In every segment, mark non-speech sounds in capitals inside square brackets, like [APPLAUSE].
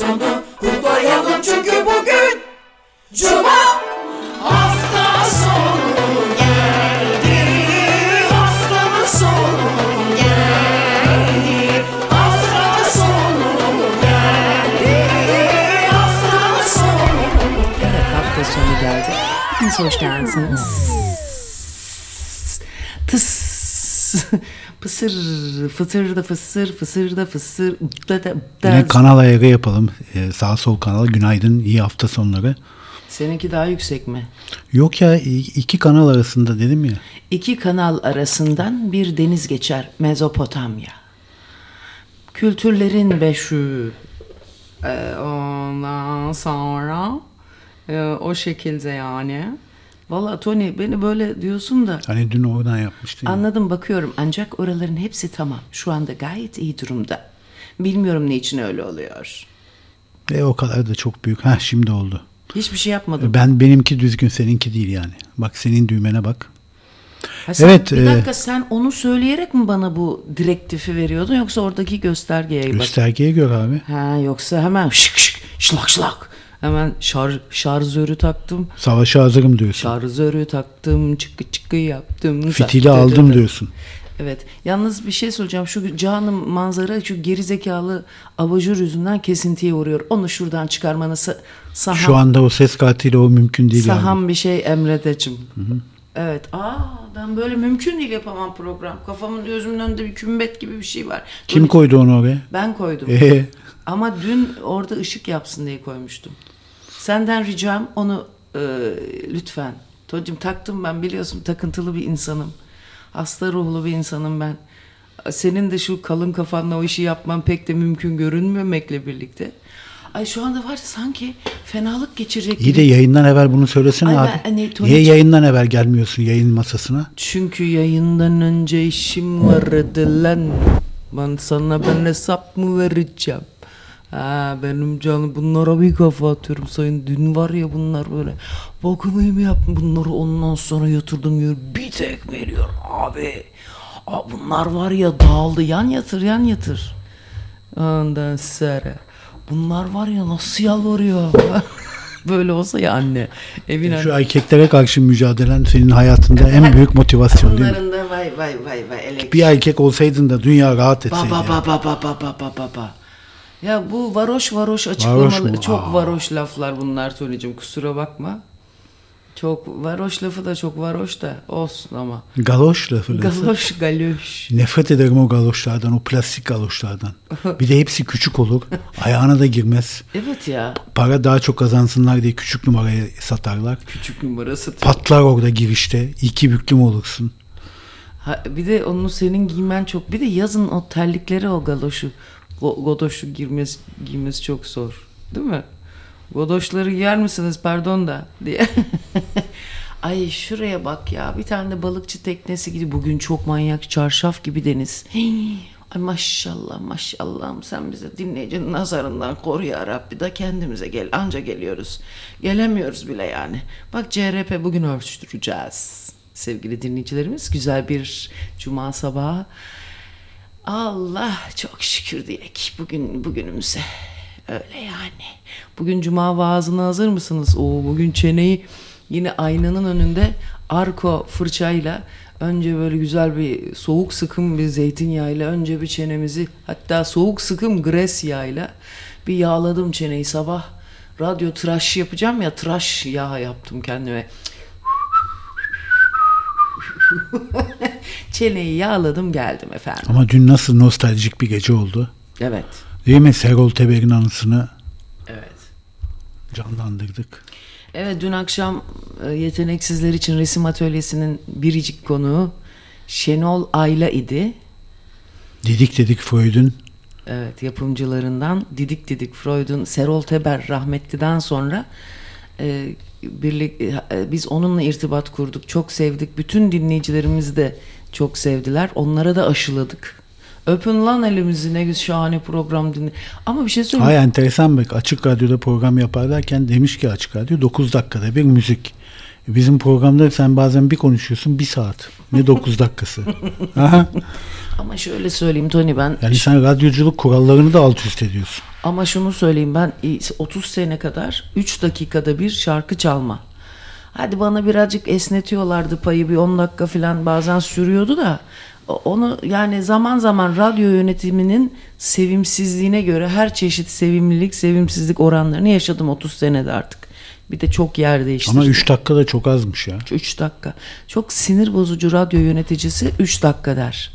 sonu kutlayalım çünkü bugün Cuma Hafta sonu geldi Haftanın sonu geldi Hafta sonu geldi hafta sonu geldi. Hoş geldiniz. [LAUGHS] Pısır, fısır da fısır, fısır da fısır. Da, da, da. Yine kanal ayarı yapalım. Ee, sağ sol kanal. Günaydın. iyi hafta sonları. Seninki daha yüksek mi? Yok ya iki kanal arasında dedim ya. İki kanal arasından bir deniz geçer Mezopotamya. Kültürlerin beşüğü. Ee, ondan sonra e, o şekilde yani. Valla Tony beni böyle diyorsun da Hani dün oradan yapmıştın. ya. anladım bakıyorum ancak oraların hepsi tamam. Şu anda gayet iyi durumda. Bilmiyorum ne için öyle oluyor. E o kadar da çok büyük. Ha şimdi oldu. Hiçbir şey yapmadım. Ben benimki düzgün seninki değil yani. Bak senin düğmene bak. Ha sen- Evet, Bir e- dakika sen onu söyleyerek mi bana bu direktifi veriyordun yoksa oradaki göstergeye bak. Göstergeye göre abi. Ha yoksa hemen şık şık şlak şlak. Hemen şarj, şarjörü taktım. Savaşa hazırım diyorsun. Şarjörü taktım. Çıkı çıkı yaptım. Fitili zaktı aldım diyorsun. Evet. Yalnız bir şey söyleyeceğim. Şu canım manzara şu gerizekalı abajur yüzünden kesintiye uğruyor. Onu şuradan çıkarmanı sa- saham, Şu anda o ses katili o mümkün değil saham bir şey emredecim. Evet. Aa ben böyle mümkün değil yapamam program. Kafamın gözümün önünde bir kümbet gibi bir şey var. Kim Böyle- koydu onu oraya? Ben koydum. Ee, Ama dün orada ışık yapsın diye koymuştum. Senden ricam onu e, lütfen. Tocim taktım ben biliyorsun takıntılı bir insanım. Hasta ruhlu bir insanım ben. Senin de şu kalın kafanla o işi yapman pek de mümkün görünmemekle birlikte. Ay şu anda var sanki fenalık geçirecek iyi gibi. de yayından evvel bunu söylesene Ay ben- abi. hani Niye yayından evvel gelmiyorsun yayın masasına? Çünkü yayından önce işim vardı lan. Ben sana ben hesap mı vereceğim? Ha benim canım bunlara bir kafa atıyorum sayın. Dün var ya bunlar böyle. Bakımı yaptım bunları ondan sonra yatırdım diyor. Bir tek veriyor abi. Aa, bunlar var ya dağıldı yan yatır yan yatır. Ondan sonra. Bunlar var ya nasıl yalvarıyor. [LAUGHS] Böyle olsa ya anne. Evin Şu erkeklere karşı mücadelen senin hayatında en büyük motivasyon değil mi? Bunların da vay vay vay vay elektrik. Bir erkek olsaydın da dünya rahat etseydi. Ba ba ba ba ba ba ba ba. Ya bu varoş varoş açıklamalı çok Aa. varoş laflar bunlar söyleyeceğim kusura bakma. Çok varoş lafı da çok varoş da olsun ama. Galoş lafı. Galoş galoş. Nefret ederim o galoşlardan, o plastik galoşlardan. Bir de hepsi küçük olur. [LAUGHS] Ayağına da girmez. Evet ya Para daha çok kazansınlar diye küçük numarayı satarlar. küçük numarası. Patlar orada girişte. İki büklüm olursun. Ha, bir de onu senin giymen çok. Bir de yazın o terlikleri o galoşu. Go, godoşu girmesi, giymesi çok zor. Değil mi? Godoşları giyer misiniz pardon da diye. [LAUGHS] Ay şuraya bak ya. Bir tane balıkçı teknesi gibi. Bugün çok manyak çarşaf gibi deniz. Hii. [GASPS] Ay maşallah maşallahım sen bize dinleyicinin nazarından koru ya Rabbi da kendimize gel. Anca geliyoruz. Gelemiyoruz bile yani. Bak CRP bugün ölçtüreceğiz. Sevgili dinleyicilerimiz güzel bir cuma sabahı. Allah çok şükür diyek bugün bugünümüze. Öyle yani. Bugün cuma vaazına hazır mısınız? Oo, bugün çeneyi yine aynanın önünde arko fırçayla önce böyle güzel bir soğuk sıkım bir zeytinyağıyla önce bir çenemizi hatta soğuk sıkım gres yağıyla bir yağladım çeneyi sabah. Radyo tıraş yapacağım ya tıraş yağ yaptım kendime. [LAUGHS] Çeneyi yağladım geldim efendim. Ama dün nasıl nostaljik bir gece oldu. Evet. Değil mi? Serol Teber'in anısını Evet. canlandırdık. Evet dün akşam e, yeteneksizler için resim atölyesinin biricik konuğu Şenol Ayla idi. Dedik dedik Freud'un Evet yapımcılarından Didik Didik Freud'un Serol Teber rahmetliden sonra e, birlik e, biz onunla irtibat kurduk. Çok sevdik. Bütün dinleyicilerimiz de çok sevdiler. Onlara da aşıladık. Öpün lan elimizi ne güzel şahane program dinle. Ama bir şey söyleyeyim. Hay enteresan bak açık radyoda program yapar derken demiş ki açık radyo 9 dakikada bir müzik. Bizim programda sen bazen bir konuşuyorsun bir saat. Ne 9 [LAUGHS] dakikası. [LAUGHS] Aha. Ama şöyle söyleyeyim Tony ben Yani sen radyoculuk kurallarını da alt üst ediyorsun. ama şunu söyleyeyim ben 30 sene kadar 3 dakikada bir şarkı çalma. Hadi bana birazcık esnetiyorlardı payı bir 10 dakika falan bazen sürüyordu da onu yani zaman zaman radyo yönetiminin sevimsizliğine göre her çeşit sevimlilik sevimsizlik oranlarını yaşadım 30 senede artık. Bir de çok yer değiştirdim. Ama 3 dakika da çok azmış ya. 3 dakika. Çok sinir bozucu radyo yöneticisi 3 dakika der.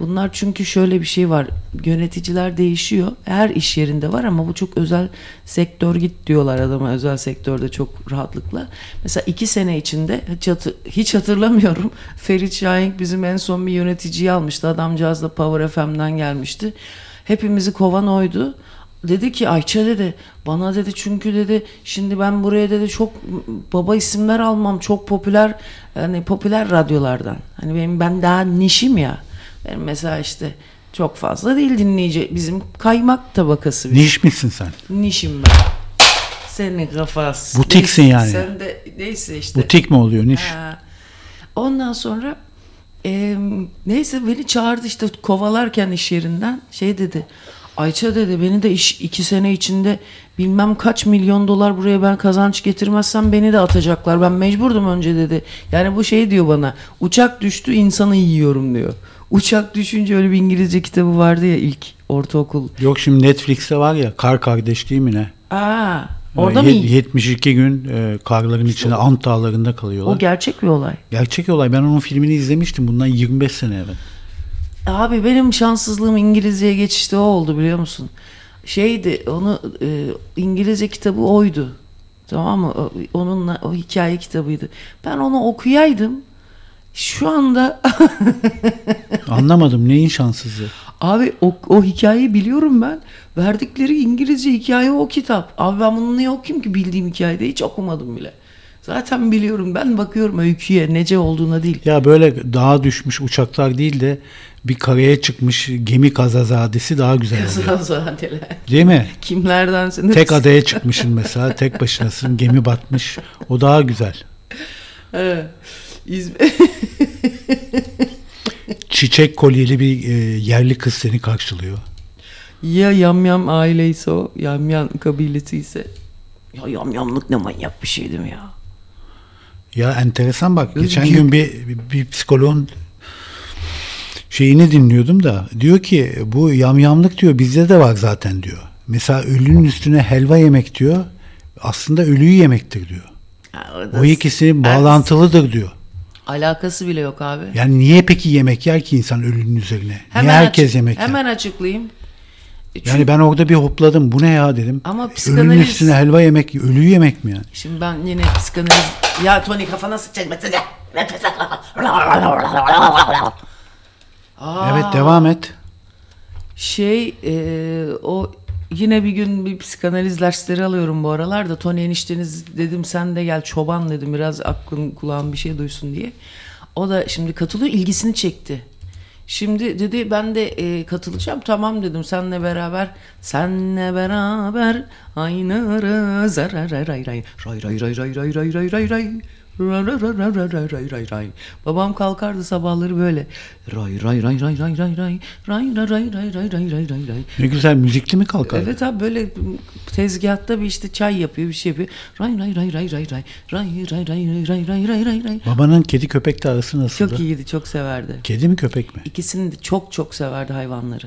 Bunlar çünkü şöyle bir şey var. Yöneticiler değişiyor. Her iş yerinde var ama bu çok özel sektör git diyorlar adama özel sektörde çok rahatlıkla. Mesela iki sene içinde hiç, hatır- hiç hatırlamıyorum. [LAUGHS] Ferit Şahin bizim en son bir yöneticiyi almıştı. Adamcağız da Power FM'den gelmişti. Hepimizi kovan oydu. Dedi ki Ayça dedi bana dedi çünkü dedi şimdi ben buraya dedi çok baba isimler almam çok popüler hani popüler radyolardan. Hani benim ben daha nişim ya. Benim mesela işte çok fazla değil dinleyici bizim kaymak tabakası bir Niş misin sen? nişim ben. Senin kafası. Butiksin Neyse, yani. Sen de neyse işte. Butik mi oluyor niş? Ha. Ondan sonra e, neyse beni çağırdı işte kovalarken iş yerinden şey dedi. Ayça dedi beni de iş iki sene içinde bilmem kaç milyon dolar buraya ben kazanç getirmezsem beni de atacaklar. Ben mecburdum önce dedi. Yani bu şey diyor bana uçak düştü insanı yiyorum diyor. Uçak düşünce öyle bir İngilizce kitabı vardı ya ilk ortaokul. Yok şimdi Netflix'te var ya Kar Kardeş değil mi ne? Aa, orada mı? Yet- 72 gün e, karların içinde Ant Dağları'nda kalıyorlar. O gerçek bir olay. Gerçek olay. Ben onun filmini izlemiştim bundan 25 sene evvel. Abi benim şanssızlığım İngilizceye geçişte o oldu biliyor musun? Şeydi onu e, İngilizce kitabı oydu. Tamam mı? Onunla o hikaye kitabıydı. Ben onu okuyaydım. Şu anda [LAUGHS] Anlamadım neyin şanssızlığı. abi o, o hikayeyi biliyorum ben. Verdikleri İngilizce hikaye o kitap. Abi ben bunu niye okuyayım ki bildiğim hikayede hiç okumadım bile. Zaten biliyorum ben bakıyorum öyküye nece olduğuna değil. Ya böyle dağa düşmüş uçaklar değil de bir karaya çıkmış gemi kazazadesi daha güzel oluyor. Zazadeler. Değil mi? Kimlerden Tek adaya çıkmışsın mesela tek başınasın gemi batmış o daha güzel. Evet. İzmir. [LAUGHS] Çiçek kolyeli bir e, yerli kız seni karşılıyor. Ya yamyam aileyse o, yamyam kabilesi ise. Ya yamyamlık ne manyak bir şey değil mi ya? Ya enteresan bak Özgür. geçen gün bir, bir, psikoloğun şeyini dinliyordum da diyor ki bu yamyamlık diyor bizde de var zaten diyor. Mesela ölünün üstüne helva yemek diyor aslında ölüyü yemektir diyor. Ha, orada O ikisi bağlantılıdır diyor. Alakası bile yok abi. Yani niye peki yemek yer ki insan ölünün üzerine? niye herkes açık- yemek yer? Hemen açıklayayım. Çünkü Yani ben orada bir hopladım. Bu ne ya dedim. Ama Ölünün psikanaliz- üstüne helva yemek, ölüyü yemek mi yani? Şimdi ben yine psikanaliz... Ya Tony kafana sıçacak. Aa, Evet devam et. Şey e, o yine bir gün bir psikanaliz dersleri alıyorum bu aralar da. Tony enişteniz dedim sen de gel çoban dedim. Biraz aklın kulağın bir şey duysun diye. O da şimdi katılıyor ilgisini çekti. Şimdi dedi ben de e, katılacağım. Tamam dedim. Senle beraber senle beraber aynı zarar ray ray ray ray ray ray ray ray ray ray ray ray Ray. Babam kalkardı sabahları böyle. Ray ray ray ray ray ray ray. Ray ray ray ray ray ray ray ray ray. Ne güzel müzikli mi kalkar? Evet abi böyle tezgahta bir işte çay yapıyor bir şey yapıyor. Ray ray ray ray ray ray. Ray ray ray ray ray ray ray. Babanın kedi köpekle arası nasıldı? Çok iyiydi çok severdi. Kedi mi köpek mi? İkisini de çok çok severdi hayvanları.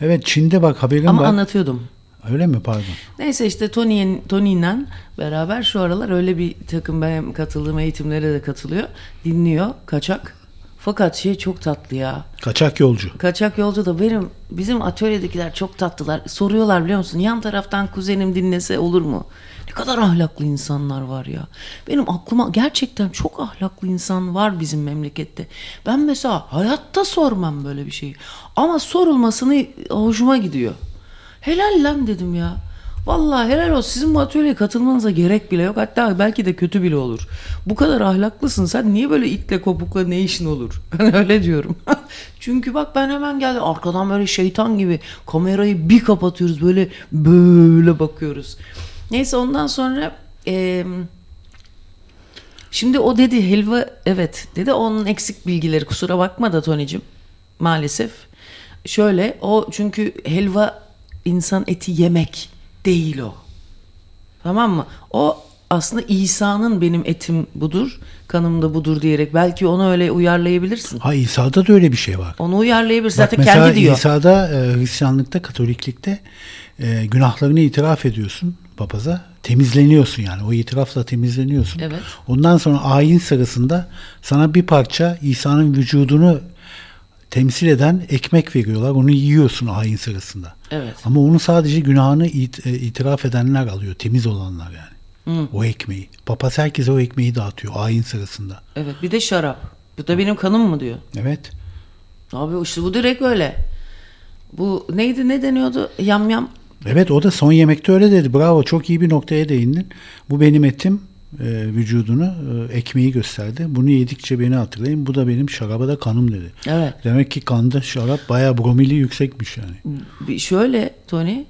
Evet Çin'de bak haberim Ama var. anlatıyordum. Öyle mi pardon? Neyse işte Tony'nin Tony'yle beraber şu aralar öyle bir takım benim katıldığım eğitimlere de katılıyor. Dinliyor kaçak. Fakat şey çok tatlı ya. Kaçak yolcu. Kaçak yolcu da benim bizim atölyedekiler çok tatlılar. Soruyorlar biliyor musun? Yan taraftan kuzenim dinlese olur mu? Ne kadar ahlaklı insanlar var ya. Benim aklıma gerçekten çok ahlaklı insan var bizim memlekette. Ben mesela hayatta sormam böyle bir şeyi. Ama sorulmasını hoşuma gidiyor. Helal lan dedim ya. Vallahi helal olsun. Sizin bu atölyeye katılmanıza gerek bile yok. Hatta belki de kötü bile olur. Bu kadar ahlaklısın. Sen niye böyle itle kopukla ne işin olur? [LAUGHS] Ben öyle diyorum. [LAUGHS] Çünkü bak ben hemen geldim. Arkadan böyle şeytan gibi kamerayı bir kapatıyoruz. Böyle böyle bakıyoruz. Neyse ondan sonra eee Şimdi o dedi helva evet dedi onun eksik bilgileri kusura bakma da Tony'cim maalesef. Şöyle o çünkü helva insan eti yemek değil o. Tamam mı? O aslında İsa'nın benim etim budur, kanım da budur diyerek belki onu öyle uyarlayabilirsin. Ha İsa'da da öyle bir şey var. Onu uyarlayabilirsin. Bak Zaten mesela kendi diyor. İsa'da e, Hristiyanlıkta, Katoliklikte e, günahlarını itiraf ediyorsun papaza. Temizleniyorsun yani. O itirafla temizleniyorsun. Evet. Ondan sonra ayin sırasında sana bir parça İsa'nın vücudunu temsil eden ekmek veriyorlar. Onu yiyorsun ayin sırasında. Evet. Ama onu sadece günahını it- e, itiraf edenler alıyor. Temiz olanlar yani. O ekmeği. Papaz herkese o ekmeği dağıtıyor ayin sırasında. Evet bir de şarap. Bu da benim kanım mı diyor. Evet. Abi işte bu direkt öyle. Bu neydi ne deniyordu? Yam yam. Evet o da son yemekte öyle dedi. Bravo çok iyi bir noktaya değindin. Bu benim etim e, vücudunu e, ekmeği gösterdi. Bunu yedikçe beni hatırlayın. Bu da benim şaraba da kanım dedi. Evet. Demek ki kanda şarap bayağı bromili yüksekmiş yani. Şöyle Tony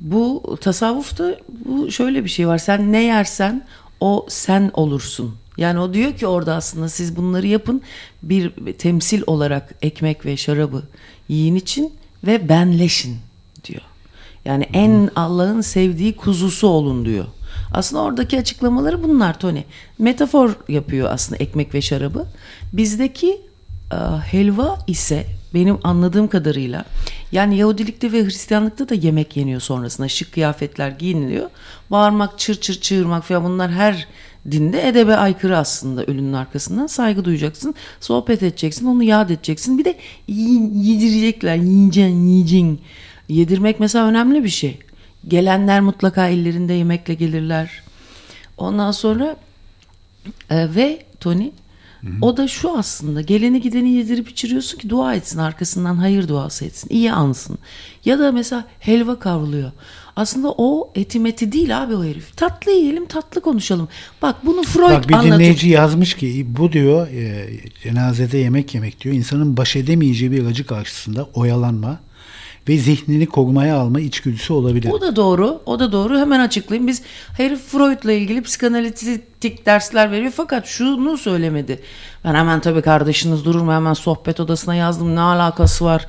bu tasavvufta bu şöyle bir şey var. Sen ne yersen o sen olursun. Yani o diyor ki orada aslında siz bunları yapın bir temsil olarak ekmek ve şarabı yiyin için ve benleşin diyor. Yani en Allah'ın sevdiği kuzusu olun diyor. Aslında oradaki açıklamaları bunlar Tony. Metafor yapıyor aslında ekmek ve şarabı. Bizdeki e, helva ise benim anladığım kadarıyla yani Yahudilikte ve Hristiyanlıkta da yemek yeniyor sonrasında şık kıyafetler giyiniliyor. Bağırmak, çır çır çığırmak falan bunlar her dinde edebe aykırı aslında ölünün arkasından saygı duyacaksın, sohbet edeceksin, onu yad edeceksin. Bir de yedirecekler, yiyeceksin, yiyeceksin. Yedirmek mesela önemli bir şey. Gelenler mutlaka ellerinde yemekle gelirler. Ondan sonra e, ve Tony o da şu aslında geleni gideni yedirip içiriyorsun ki dua etsin arkasından hayır duası etsin iyi ansın. Ya da mesela helva kavruluyor. Aslında o eti meti değil abi o herif. Tatlı yiyelim tatlı konuşalım. Bak bunu Freud Bak bir anlatır. dinleyici yazmış ki bu diyor e, cenazede yemek yemek diyor. insanın baş edemeyeceği bir acı karşısında oyalanma ve zihnini korumaya alma içgüdüsü olabilir. O da doğru. O da doğru. Hemen açıklayayım. Biz herif Freud'la ilgili psikanalitik dersler veriyor fakat şunu söylemedi. Ben hemen tabii kardeşiniz durur mu hemen sohbet odasına yazdım. Ne alakası var?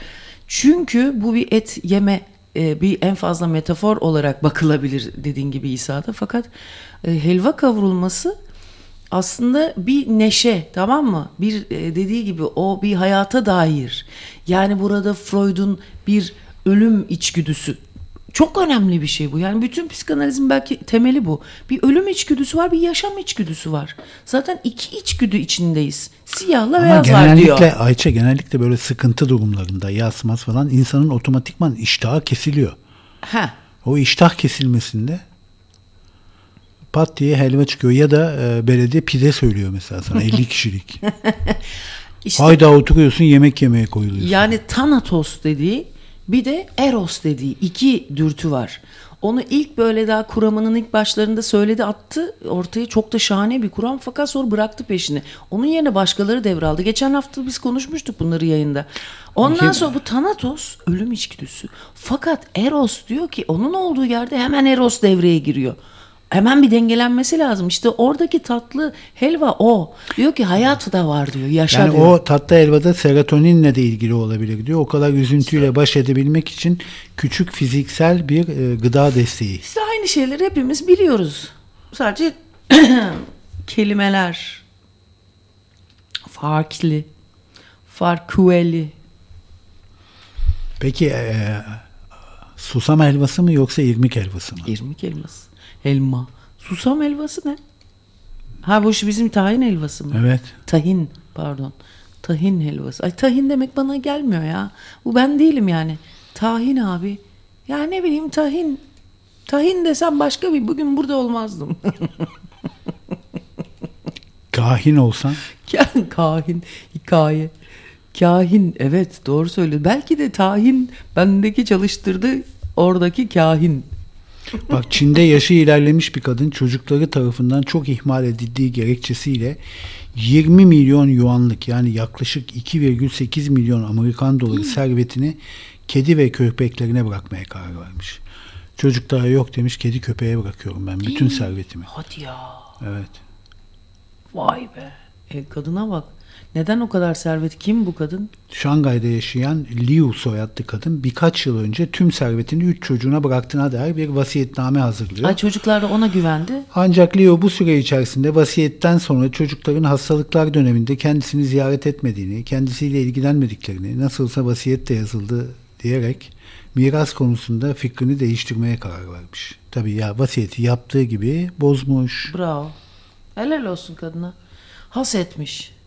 Çünkü bu bir et yeme e, bir en fazla metafor olarak bakılabilir dediğin gibi İsa'da. Fakat e, helva kavrulması aslında bir neşe tamam mı? Bir e, dediği gibi o bir hayata dair. Yani burada Freud'un bir ölüm içgüdüsü. Çok önemli bir şey bu. Yani bütün psikanalizin belki temeli bu. Bir ölüm içgüdüsü var, bir yaşam içgüdüsü var. Zaten iki içgüdü içindeyiz. Siyahla Ama beyazlar genellikle diyor. Ayça genellikle böyle sıkıntı durumlarında yasmaz falan insanın otomatikman iştahı kesiliyor. Ha. O iştah kesilmesinde pat diye helva çıkıyor ya da e, belediye pide söylüyor mesela sana [LAUGHS] 50 kişilik. [LAUGHS] İşte Hayda oturuyorsun yemek yemeye koyuluyorsun. Yani Thanatos dediği bir de Eros dediği iki dürtü var. Onu ilk böyle daha kuramının ilk başlarında söyledi attı ortaya çok da şahane bir kuram fakat sonra bıraktı peşini. Onun yerine başkaları devraldı. Geçen hafta biz konuşmuştuk bunları yayında. Ondan sonra bu Thanatos ölüm içgüdüsü. Fakat Eros diyor ki onun olduğu yerde hemen Eros devreye giriyor. Hemen bir dengelenmesi lazım. İşte oradaki tatlı helva o. Diyor ki hayat da var diyor. Yaşa Yani diyor. o tatlı helvada serotoninle de ilgili olabilir diyor. O kadar üzüntüyle baş edebilmek için küçük fiziksel bir e, gıda desteği. İşte aynı şeyleri hepimiz biliyoruz. Sadece [CLEARS THROAT] kelimeler farklı, farklı. Peki e, susam helvası mı yoksa irmik helvası mı? İrmik elması. Elma. Susam helvası ne? Ha bu şu bizim tahin helvası mı? Evet. Tahin pardon. Tahin helvası. Ay tahin demek bana gelmiyor ya. Bu ben değilim yani. Tahin abi. Ya ne bileyim tahin. Tahin desem başka bir bugün burada olmazdım. [LAUGHS] Kahin olsan kahin, hikaye. Kahin evet doğru söylüyor. Belki de tahin bendeki çalıştırdı oradaki kahin. Bak Çin'de yaşı ilerlemiş bir kadın çocukları tarafından çok ihmal edildiği gerekçesiyle 20 milyon yuanlık yani yaklaşık 2,8 milyon Amerikan doları servetini kedi ve köpeklerine bırakmaya karar vermiş. Çocuklara yok demiş kedi köpeğe bırakıyorum ben bütün servetimi. Hadi ya. Evet. Vay be. E, kadına bak. Neden o kadar servet? Kim bu kadın? Şangay'da yaşayan Liu soyadlı kadın birkaç yıl önce tüm servetini 3 çocuğuna bıraktığına dair bir vasiyetname hazırlıyor. Ay çocuklar da ona güvendi. Ancak Leo bu süre içerisinde vasiyetten sonra çocukların hastalıklar döneminde kendisini ziyaret etmediğini, kendisiyle ilgilenmediklerini, nasılsa vasiyette yazıldı diyerek miras konusunda fikrini değiştirmeye karar vermiş. Tabii ya vasiyeti yaptığı gibi bozmuş. Bravo. Helal olsun kadına. Has etmiş.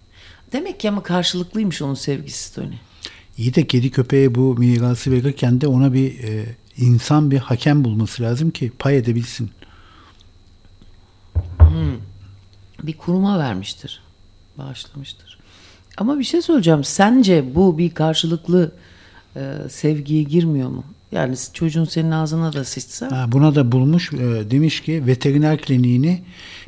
Demek ki ama karşılıklıymış onun sevgisi Tony. İyi de kedi köpeğe bu mirası verirken de ona bir e, insan bir hakem bulması lazım ki pay edebilsin. Bir kuruma vermiştir. Bağışlamıştır. Ama bir şey söyleyeceğim. Sence bu bir karşılıklı e, sevgiye girmiyor mu? Yani çocuğun senin ağzına da sıçsa. Ha, buna da bulmuş e, demiş ki veteriner kliniğini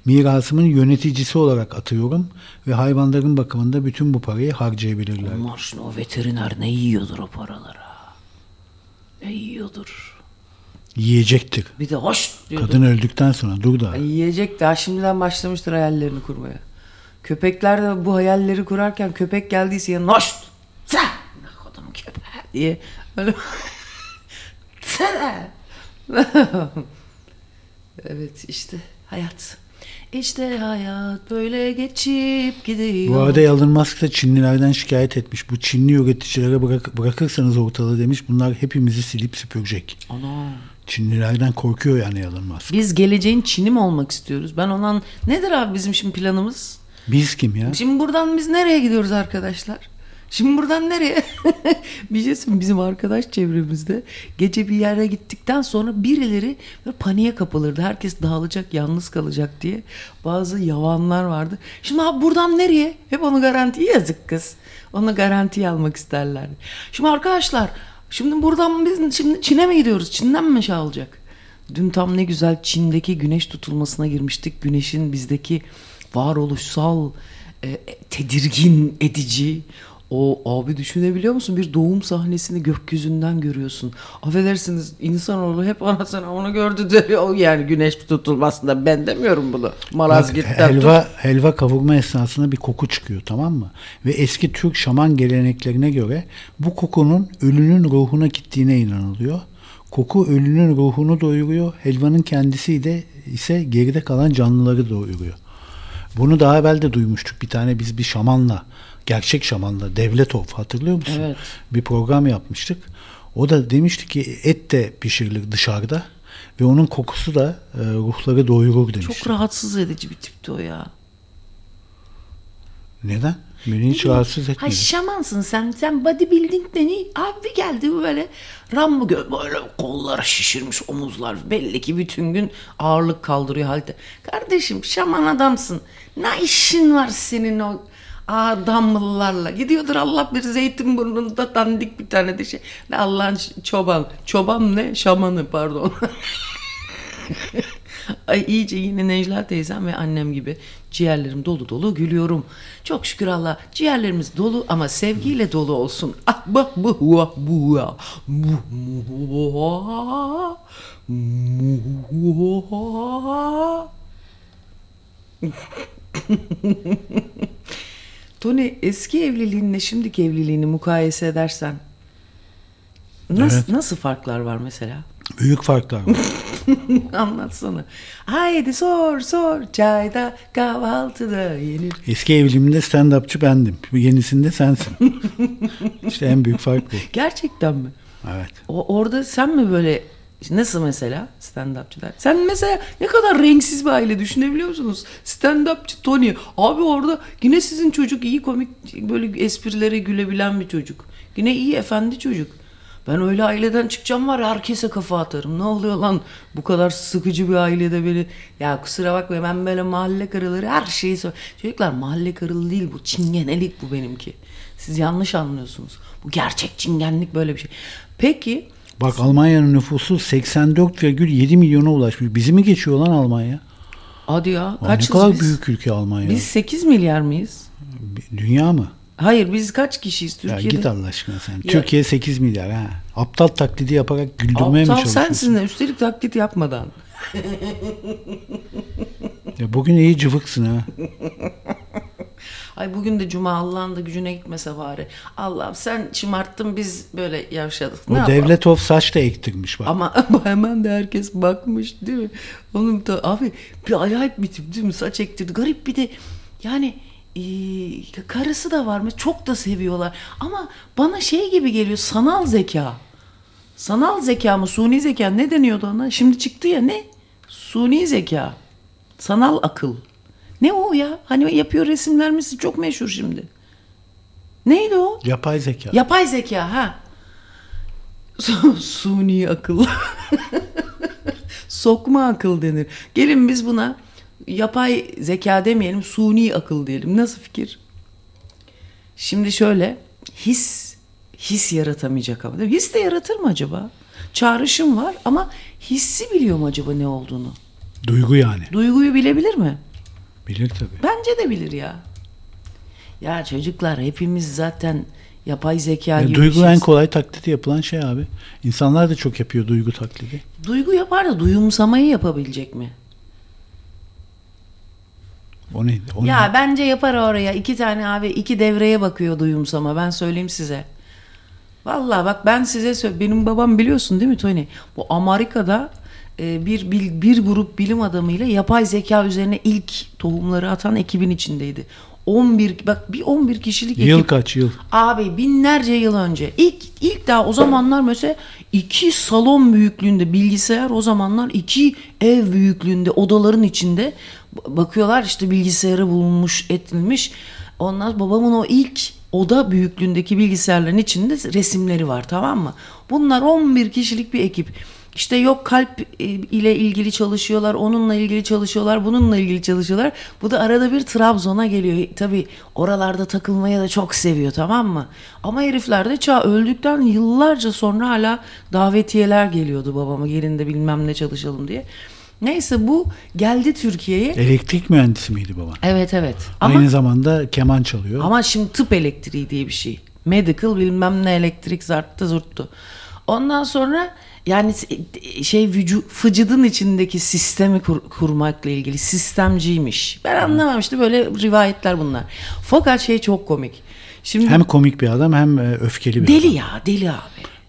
mirasımın yöneticisi olarak atıyorum ve hayvanların bakımında bütün bu parayı harcayabilirler. Aman şimdi o veteriner ne yiyordur o paralara? Ne yiyordur? Yiyecektir. Bir de hoş diyordu. Kadın öldükten sonra dur da. Yiyecek daha şimdiden başlamıştır hayallerini kurmaya. Köpekler de bu hayalleri kurarken köpek geldiyse yanına hoş sen ne kodumun köpeği diye öyle [LAUGHS] sen [LAUGHS] evet işte hayat işte hayat böyle geçip gidiyor. Bu arada Elon Musk da Çinlilerden şikayet etmiş. Bu Çinli üreticilere bırak, bırakırsanız ortalığı demiş. Bunlar hepimizi silip süpürecek. Ana. Çinlilerden korkuyor yani Elon Musk. Biz geleceğin Çin'i mi olmak istiyoruz? Ben ondan nedir abi bizim şimdi planımız? Biz kim ya? Şimdi buradan biz nereye gidiyoruz arkadaşlar? Şimdi buradan nereye? [LAUGHS] bir şey söyleyeyim bizim arkadaş çevremizde gece bir yere gittikten sonra birileri paniğe kapılırdı. Herkes dağılacak, yalnız kalacak diye. Bazı yavanlar vardı. Şimdi abi buradan nereye? Hep onu garantiye yazık kız. Onu garantiye almak isterlerdi. Şimdi arkadaşlar şimdi buradan biz şimdi Çin'e mi gidiyoruz? Çin'den mi şey alacak? Dün tam ne güzel Çin'deki güneş tutulmasına girmiştik. Güneşin bizdeki varoluşsal e, tedirgin edici o abi düşünebiliyor musun? Bir doğum sahnesini gökyüzünden görüyorsun. Affedersiniz insanoğlu hep anasını onu gördü diyor. Yani güneş tutulmasında ben demiyorum bunu. Malazgirt'ten tut. helva, helva kavurma esnasında bir koku çıkıyor tamam mı? Ve eski Türk şaman geleneklerine göre bu kokunun ölünün ruhuna gittiğine inanılıyor. Koku ölünün ruhunu doyuruyor. Helvanın kendisi de ise geride kalan canlıları doyuruyor. Bunu daha evvel de duymuştuk. Bir tane biz bir şamanla, gerçek şamanla, Devletov hatırlıyor musun? Evet. Bir program yapmıştık. O da demişti ki et de pişirilir dışarıda ve onun kokusu da e, ruhları doyurur demişti. Çok rahatsız edici bir tipti o ya. Neden? Beni hiç rahatsız etmedi. şamansın sen. Sen bodybuilding deni. Abi geldi böyle Rambo gö- böyle kolları şişirmiş omuzlar. Belli ki bütün gün ağırlık kaldırıyor halde. Kardeşim şaman adamsın. Ne işin var senin o adamlılarla? Gidiyordur Allah bir zeytin burnunda dandik bir tane de şey. Allah'ın çoban. Çoban ne? Şamanı pardon. [LAUGHS] Ay iyice yine Necla teyzem ve annem gibi ciğerlerim dolu dolu gülüyorum. Çok şükür Allah ciğerlerimiz dolu ama sevgiyle dolu olsun. Ah bu bu. Bu. Bu hua. [LAUGHS] Tony eski evliliğinle şimdiki evliliğini mukayese edersen nasıl, Evet. nasıl farklar var mesela? Büyük farklar var. [LAUGHS] Anlatsana. Haydi sor sor çayda kahvaltıda yenir. Eski evliliğimde stand-upçı bendim. Yenisinde sensin. [LAUGHS] işte en büyük fark bu. Gerçekten mi? Evet. O, orada sen mi böyle nasıl mesela stand-upçılar? Sen mesela ne kadar renksiz bir aile düşünebiliyor musunuz? Stand-upçı Tony. Abi orada yine sizin çocuk iyi komik böyle esprilere gülebilen bir çocuk. Yine iyi efendi çocuk. Ben öyle aileden çıkacağım var herkese kafa atarım. Ne oluyor lan bu kadar sıkıcı bir ailede beni. Ya kusura bakma ben böyle mahalle karıları her şeyi sor. Çocuklar mahalle karılı değil bu çingenelik bu benimki. Siz yanlış anlıyorsunuz. Bu gerçek çingenlik böyle bir şey. Peki Bak Almanya'nın nüfusu 84,7 milyona ulaşmış. Bizi mi geçiyor lan Almanya? hadi ya Aa, ne kaçız kadar biz? büyük ülke Almanya. Biz 8 milyar mıyız? Dünya mı? Hayır biz kaç kişiyiz Ya Türkiye'de? git Allah aşkına sen. Türkiye 8 milyar ha. Aptal taklidi yaparak güldürmeye mi Aptal çalışıyorsun? sensin de üstelik taklit yapmadan. Ya bugün iyi cıvıksın ha. [LAUGHS] Ay bugün de cuma Allah'ın da gücüne gitmese bari. Allah'ım sen şımarttın biz böyle yavşadık. O Ne yapalım? devlet of saç da ektirmiş bak. Ama [LAUGHS] hemen de herkes bakmış değil mi? Onun da abi bir acayip bir tip değil mi? Saç ektirdi. Garip bir de yani e, karısı da var mı? Çok da seviyorlar. Ama bana şey gibi geliyor sanal zeka. Sanal zeka mı? Suni zeka ne deniyordu ona? Şimdi çıktı ya ne? Suni zeka. Sanal akıl. Ne o ya? Hani yapıyor resimler misin? Çok meşhur şimdi. Neydi o? Yapay zeka. Yapay zeka ha. Su- [LAUGHS] Suni akıl. [LAUGHS] Sokma akıl denir. Gelin biz buna yapay zeka demeyelim, suni akıl diyelim. Nasıl fikir? Şimdi şöyle, his his yaratamayacak ama. değil mi? His de yaratır mı acaba? Çağrışım var ama hissi biliyor mu acaba ne olduğunu? Duygu yani. Duyguyu bilebilir mi? Bilir tabii. Bence de bilir ya. Ya çocuklar hepimiz zaten yapay zeka gibi duygu en kolay taklidi yapılan şey abi. İnsanlar da çok yapıyor duygu taklidi. Duygu yapar da duyumsamayı yapabilecek mi? O neydi? O Ya neydi? bence yapar oraya. iki tane abi iki devreye bakıyor duyumsama. Ben söyleyeyim size. Vallahi bak ben size söyle. Benim babam biliyorsun değil mi Tony? Bu Amerika'da bir, bir bir grup bilim adamıyla yapay zeka üzerine ilk tohumları atan ekibin içindeydi. 11 bak bir 11 kişilik ekip. Yıl kaç yıl? Abi binlerce yıl önce. İlk ilk daha o zamanlar mesela iki salon büyüklüğünde bilgisayar o zamanlar iki ev büyüklüğünde odaların içinde bakıyorlar işte bilgisayarı bulunmuş etilmiş. Ondan sonra babamın o ilk oda büyüklüğündeki bilgisayarların içinde resimleri var tamam mı? Bunlar 11 kişilik bir ekip. İşte yok kalp e, ile ilgili çalışıyorlar, onunla ilgili çalışıyorlar, bununla ilgili çalışıyorlar. Bu da arada bir Trabzon'a geliyor. Tabii oralarda takılmayı da çok seviyor tamam mı? Ama herifler de çağ öldükten yıllarca sonra hala davetiyeler geliyordu babama gelin de bilmem ne çalışalım diye. Neyse bu geldi Türkiye'ye. Elektrik mühendisi miydi baba? Evet evet. Ama Aynı zamanda keman çalıyor. ama şimdi tıp elektriği diye bir şey. Medical bilmem ne elektrik zarttı zurttu. Ondan sonra yani şey vücu, vücudun içindeki sistemi kur- kurmakla ilgili sistemciymiş. Ben anlamam işte böyle rivayetler bunlar. Fakat şey çok komik. Şimdi Hem komik bir adam hem e, öfkeli bir deli adam. ya deli abi.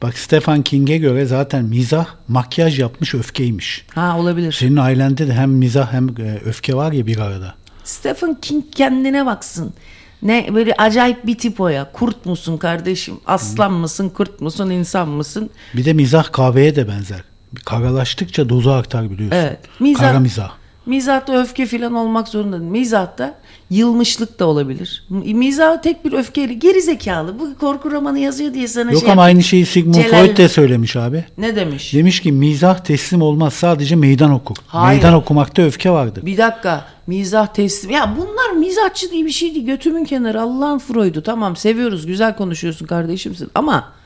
Bak Stephen King'e göre zaten mizah makyaj yapmış öfkeymiş. Ha olabilir. Senin ailende de hem mizah hem e, öfke var ya bir arada. Stephen King kendine baksın. Ne böyle acayip bir tip o ya. Kurt musun kardeşim? Aslan mısın? Kurt musun? insan mısın? Bir de mizah kahveye de benzer. Bir Karalaştıkça dozu artar biliyorsun. Evet. Mizah, Kara mizah. Mizahta öfke falan olmak zorunda değil. Mizahta yılmışlık da olabilir. Mi- Mizah tek bir öfkeyle geri zekalı. Bu korku romanı yazıyor diye sana Yok şey ama yap- aynı şeyi Sigmund Celal- Freud de söylemiş abi. Ne demiş? Demiş ki mizah teslim olmaz sadece meydan okur. Hayır. Meydan okumakta öfke vardır. Bir dakika mizah teslim. Ya bunlar mizahçı diye bir şey değil. Götümün kenarı Allah'ın Freud'u. Tamam seviyoruz güzel konuşuyorsun kardeşimsin ama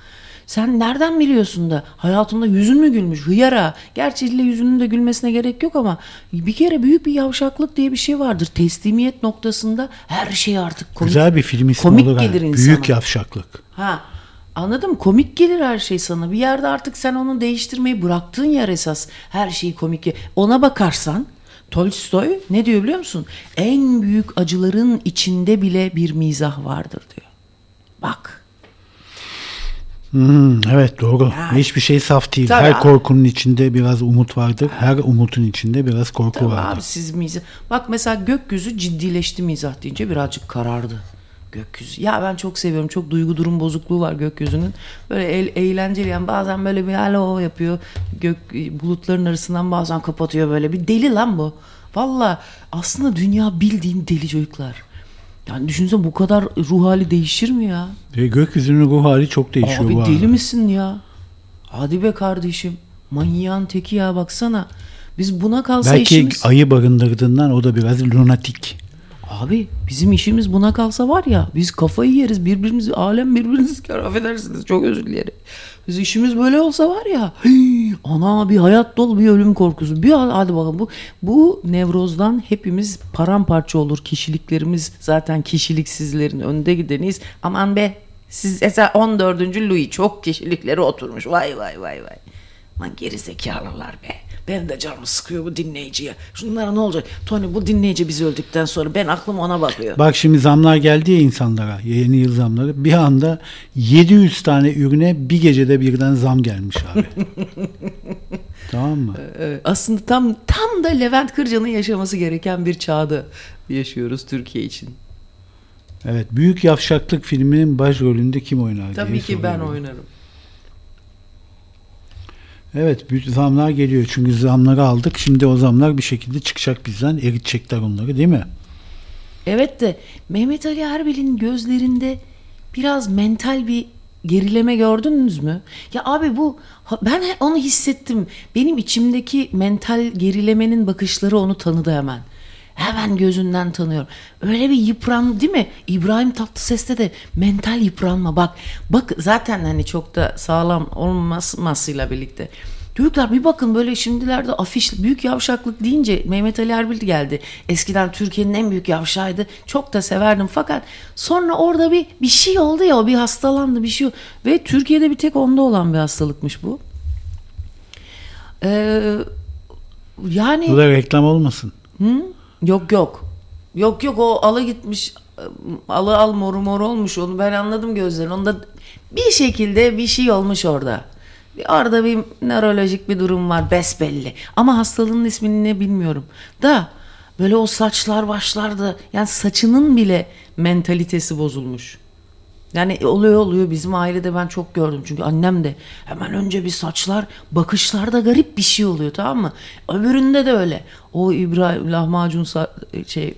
sen nereden biliyorsun da hayatında yüzün mü gülmüş hıyara. Gerçi illa yüzünün de gülmesine gerek yok ama bir kere büyük bir yavşaklık diye bir şey vardır. Teslimiyet noktasında her şey artık komik. Güzel bir film ismi komik olur. gelir insana. Büyük yavşaklık. Ha anladım komik gelir her şey sana. Bir yerde artık sen onu değiştirmeyi bıraktığın yer esas. Her şeyi komik. Ona bakarsan Tolstoy ne diyor biliyor musun? En büyük acıların içinde bile bir mizah vardır diyor. Bak. Hmm, evet doğru. Yani. Hiçbir şey saf değil. Tabii Her abi. korkunun içinde biraz umut vardır. Her umutun içinde biraz korku Tabii vardır. abi siz mizah. Bak mesela gökyüzü ciddileşti mizah deyince birazcık karardı. Gökyüzü. Ya ben çok seviyorum. Çok duygu durum bozukluğu var gökyüzünün. Böyle el- eğlenceli yani bazen böyle bir alo yapıyor. Gök bulutların arasından bazen kapatıyor böyle. Bir deli lan bu. Valla aslında dünya bildiğin deli çocuklar. Yani düşünsene bu kadar ruh hali değişir mi ya? Ve gökyüzünün ruh hali çok değişiyor Abi bu deli arada. misin ya? Hadi be kardeşim. Manyağın teki ya baksana. Biz buna kalsa Belki işimiz... ayı barındırdığından o da biraz lunatik. Abi bizim işimiz buna kalsa var ya biz kafayı yeriz birbirimizi alem birbirimizi sıkar affedersiniz çok özür dilerim. Biz işimiz böyle olsa var ya ana bir hayat dolu bir ölüm korkusu bir hadi bakalım bu bu nevrozdan hepimiz paramparça olur kişiliklerimiz zaten kişiliksizlerin önde gideniyiz aman be siz mesela 14. Louis çok kişilikleri oturmuş vay vay vay vay. Lan geri zekalılar be. Benim de canımı sıkıyor bu dinleyiciye. Şunlara ne olacak? Tony bu dinleyici biz öldükten sonra ben aklım ona bakıyor. Bak şimdi zamlar geldi ya insanlara. Yeni yıl zamları. Bir anda 700 tane ürüne bir gecede birden zam gelmiş abi. [LAUGHS] tamam mı? Ee, aslında tam tam da Levent Kırca'nın yaşaması gereken bir çağda yaşıyoruz Türkiye için. Evet. Büyük Yavşaklık filminin başrolünde kim oynar Tabii ki ben oynarım. Evet büyük zamlar geliyor. Çünkü zamları aldık. Şimdi o zamlar bir şekilde çıkacak bizden. Eritecekler onları değil mi? Evet de Mehmet Ali Erbil'in gözlerinde biraz mental bir gerileme gördünüz mü? Ya abi bu ben onu hissettim. Benim içimdeki mental gerilemenin bakışları onu tanıdı hemen. Hemen gözünden tanıyorum. Öyle bir yıpran değil mi? İbrahim Tatlıses'te de mental yıpranma bak. Bak zaten hani çok da sağlam olmasıyla birlikte. Çocuklar bir bakın böyle şimdilerde afiş büyük yavşaklık deyince Mehmet Ali Erbil geldi. Eskiden Türkiye'nin en büyük yavşağıydı. Çok da severdim fakat sonra orada bir bir şey oldu ya bir hastalandı bir şey oldu. ve Türkiye'de bir tek onda olan bir hastalıkmış bu. Ee, yani Bu da reklam olmasın. Yok yok. Yok yok o alı gitmiş. Alı al mor mor olmuş onu ben anladım gözlerin. Onda bir şekilde bir şey olmuş orada. Orada bir nörolojik bir durum var besbelli. Ama hastalığın ismini ne bilmiyorum. Da böyle o saçlar başlarda yani saçının bile mentalitesi bozulmuş. Yani oluyor oluyor bizim ailede ben çok gördüm çünkü annem de hemen önce bir saçlar bakışlarda garip bir şey oluyor tamam mı? Öbüründe de öyle. O İbrahim lahmacun şey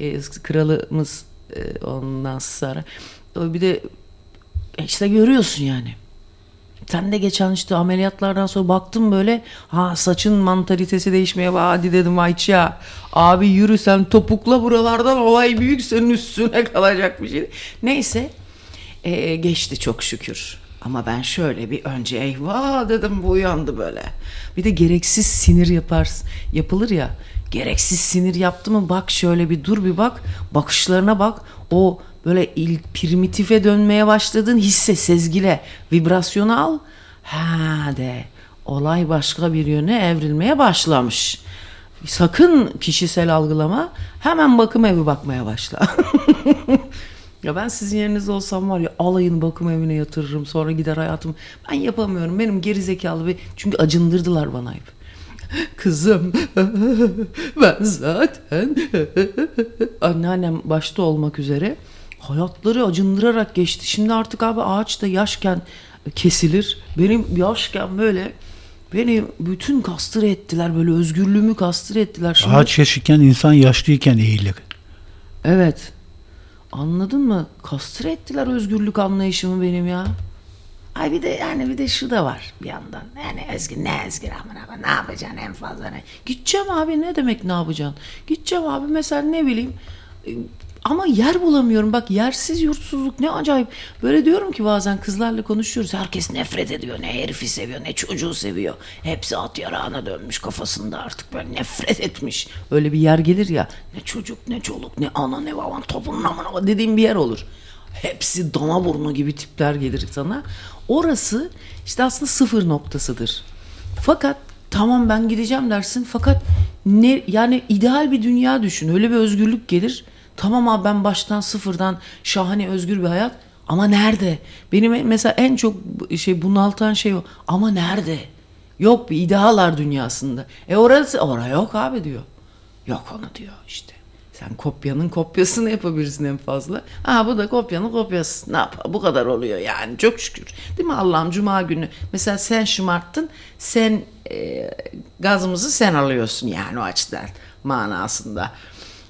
e, kralımız e, ondan sonra bir de e, işte görüyorsun yani. Sen de geçen işte ameliyatlardan sonra baktım böyle ha saçın mantalitesi değişmeye hadi dedim Ayça abi yürü sen topukla buralardan olay büyük senin üstüne kalacak bir şey. Neyse ee, geçti çok şükür. Ama ben şöyle bir önce eyvah dedim bu uyandı böyle. Bir de gereksiz sinir yapar, yapılır ya. Gereksiz sinir yaptı mı bak şöyle bir dur bir bak. Bakışlarına bak. O böyle il, primitife dönmeye başladığın hisse, sezgile, vibrasyonu al. Ha de olay başka bir yöne evrilmeye başlamış. Sakın kişisel algılama. Hemen bakım evi bakmaya başla. [LAUGHS] Ya ben sizin yerinizde olsam var ya alayını bakım evine yatırırım sonra gider hayatım. Ben yapamıyorum benim geri zekalı bir çünkü acındırdılar bana hep. [LAUGHS] Kızım [LAUGHS] ben zaten [LAUGHS] anneannem başta olmak üzere hayatları acındırarak geçti. Şimdi artık abi ağaç da yaşken kesilir. Benim yaşken böyle beni bütün kastır ettiler böyle özgürlüğümü kastır ettiler. Şimdi Ağaç yaşıken insan yaşlıyken eğilir. Evet. Anladın mı? Kastre ettiler özgürlük anlayışımı benim ya. Ay bir de yani bir de şu da var bir yandan. Yani Ezgi ne Ezgi amına ne yapacaksın en fazla ne? Gideceğim abi ne demek ne yapacaksın? Gideceğim abi mesela ne bileyim ama yer bulamıyorum. Bak yersiz yurtsuzluk ne acayip. Böyle diyorum ki bazen kızlarla konuşuyoruz. Herkes nefret ediyor. Ne herifi seviyor ne çocuğu seviyor. Hepsi at yarağına dönmüş kafasında artık böyle nefret etmiş. Öyle bir yer gelir ya. Ne çocuk ne çoluk ne ana ne baban topunun amına dediğim bir yer olur. Hepsi dana burnu gibi tipler gelir sana. Orası işte aslında sıfır noktasıdır. Fakat tamam ben gideceğim dersin fakat ne yani ideal bir dünya düşün. Öyle bir özgürlük gelir. Tamam abi ben baştan sıfırdan şahane özgür bir hayat ama nerede? Benim mesela en çok şey bunaltan şey o. Ama nerede? Yok bir idealar dünyasında. E orası oraya yok abi diyor. Yok onu diyor işte. Sen kopyanın kopyasını yapabilirsin en fazla. Ha bu da kopyanın kopyası. Ne yap? Bu kadar oluyor yani. Çok şükür. Değil mi Allah'ım cuma günü. Mesela sen şımarttın. Sen e, gazımızı sen alıyorsun yani o açıdan manasında.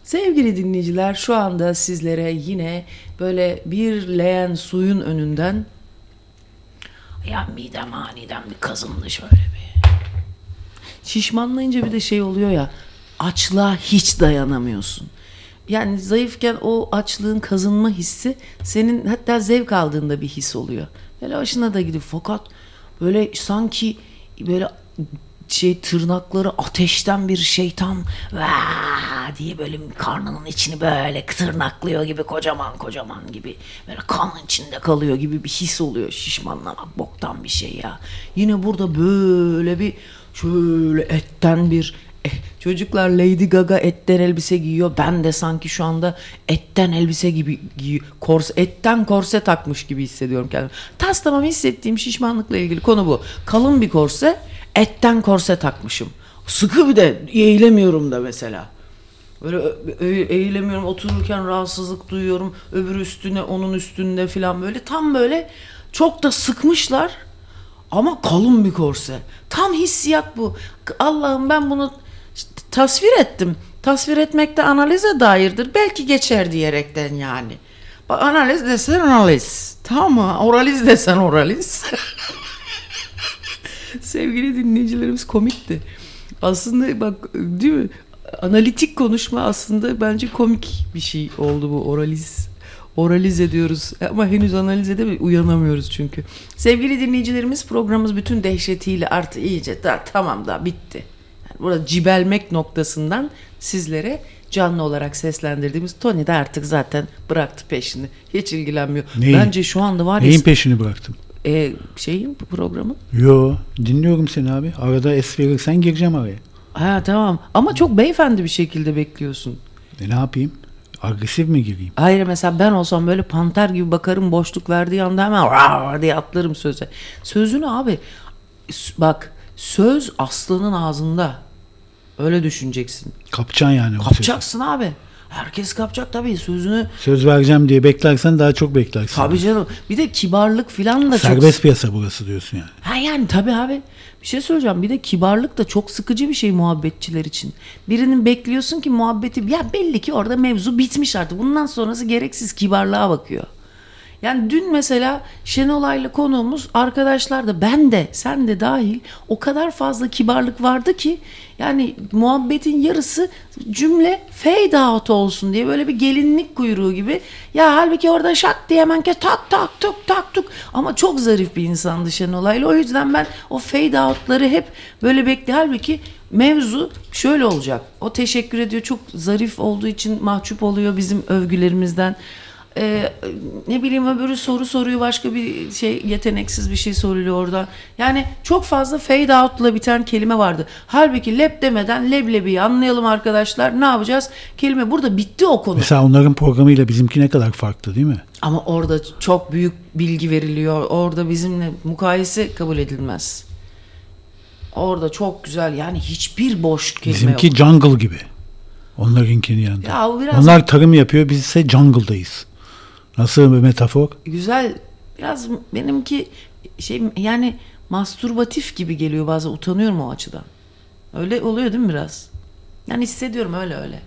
Sevgili dinleyiciler şu anda sizlere yine böyle bir leğen suyun önünden ya midem aniden bir kazındı şöyle bir. Şişmanlayınca bir de şey oluyor ya açlığa hiç dayanamıyorsun. Yani zayıfken o açlığın kazınma hissi senin hatta zevk aldığında bir his oluyor. Böyle hoşuna da gidiyor. Fakat böyle sanki böyle şey tırnakları ateşten bir şeytan vaa diye böyle karnının içini böyle tırnaklıyor gibi kocaman kocaman gibi böyle kanın içinde kalıyor gibi bir his oluyor şişmanlamak boktan bir şey ya. Yine burada böyle bir şöyle etten bir eh, çocuklar Lady Gaga etten elbise giyiyor. Ben de sanki şu anda etten elbise gibi giyiyor. Korse, etten korse takmış gibi hissediyorum kendimi. Tas tamam hissettiğim şişmanlıkla ilgili konu bu. Kalın bir korse, etten korse takmışım. Sıkı bir de eğilemiyorum da mesela. Böyle eğilemiyorum otururken rahatsızlık duyuyorum. Öbür üstüne onun üstünde falan böyle tam böyle çok da sıkmışlar. Ama kalın bir korse. Tam hissiyat bu. Allah'ım ben bunu tasvir ettim. Tasvir etmek de analize dairdir. Belki geçer diyerekten yani. Analiz desen analiz. Tamam mı? Oraliz desen oraliz. [LAUGHS] [LAUGHS] Sevgili dinleyicilerimiz komikti. Aslında bak değil mi? Analitik konuşma aslında bence komik bir şey oldu bu oraliz. Oraliz ediyoruz ama henüz analiz edemiyoruz. Uyanamıyoruz çünkü. Sevgili dinleyicilerimiz programımız bütün dehşetiyle artı iyice da, tamam da bitti. Yani burada cibelmek noktasından sizlere canlı olarak seslendirdiğimiz Tony de artık zaten bıraktı peşini. Hiç ilgilenmiyor. Neyin? Bence şu anda var ya Neyin peşini bıraktım? E, şeyin programın. Yo dinliyorum seni abi. Arada es verirsen gireceğim araya. Ha tamam ama çok beyefendi bir şekilde bekliyorsun. E ne yapayım? Agresif mi gireyim? Hayır mesela ben olsam böyle panter gibi bakarım boşluk verdiği anda hemen "Rar!" diye atlarım söze. Sözünü abi bak söz aslanın ağzında. Öyle düşüneceksin. Kapacaksın yani. Kapacaksın abi. Herkes kapacak tabii sözünü. Söz vereceğim diye beklersen daha çok beklersin. Tabii canım. Bir de kibarlık falan da çok Serbest piyasa burası diyorsun yani. Ha yani tabii abi. Bir şey söyleyeceğim. Bir de kibarlık da çok sıkıcı bir şey muhabbetçiler için. Birinin bekliyorsun ki muhabbeti ya belli ki orada mevzu bitmiş artık. Bundan sonrası gereksiz kibarlığa bakıyor. Yani dün mesela Şenolay'la konuğumuz arkadaşlar da ben de sen de dahil o kadar fazla kibarlık vardı ki yani muhabbetin yarısı cümle fade out olsun diye böyle bir gelinlik kuyruğu gibi. Ya halbuki orada şak diye hemen ke tak tak tuk tak tuk ama çok zarif bir insandı Şenolay'la o yüzden ben o fade out'ları hep böyle bekle halbuki mevzu şöyle olacak. O teşekkür ediyor çok zarif olduğu için mahcup oluyor bizim övgülerimizden. Ee, ne bileyim öbürü soru soruyor başka bir şey yeteneksiz bir şey soruluyor orada. Yani çok fazla fade out'la biten kelime vardı. Halbuki leb demeden leblebiyi anlayalım arkadaşlar. Ne yapacağız? Kelime burada bitti o konu. Mesela onların programıyla bizimki ne kadar farklı değil mi? Ama orada çok büyük bilgi veriliyor. Orada bizimle mukayese kabul edilmez. Orada çok güzel yani hiçbir boş kelime Bizimki yok. jungle gibi. Onlarınkinin yanında. Ya biraz- Onlar tarım yapıyor biz ise jungle'dayız. Nasıl bir metafor? güzel biraz benimki şey yani mastürbatif gibi geliyor bazen utanıyorum o açıdan. Öyle oluyor değil mi biraz? Yani hissediyorum öyle öyle.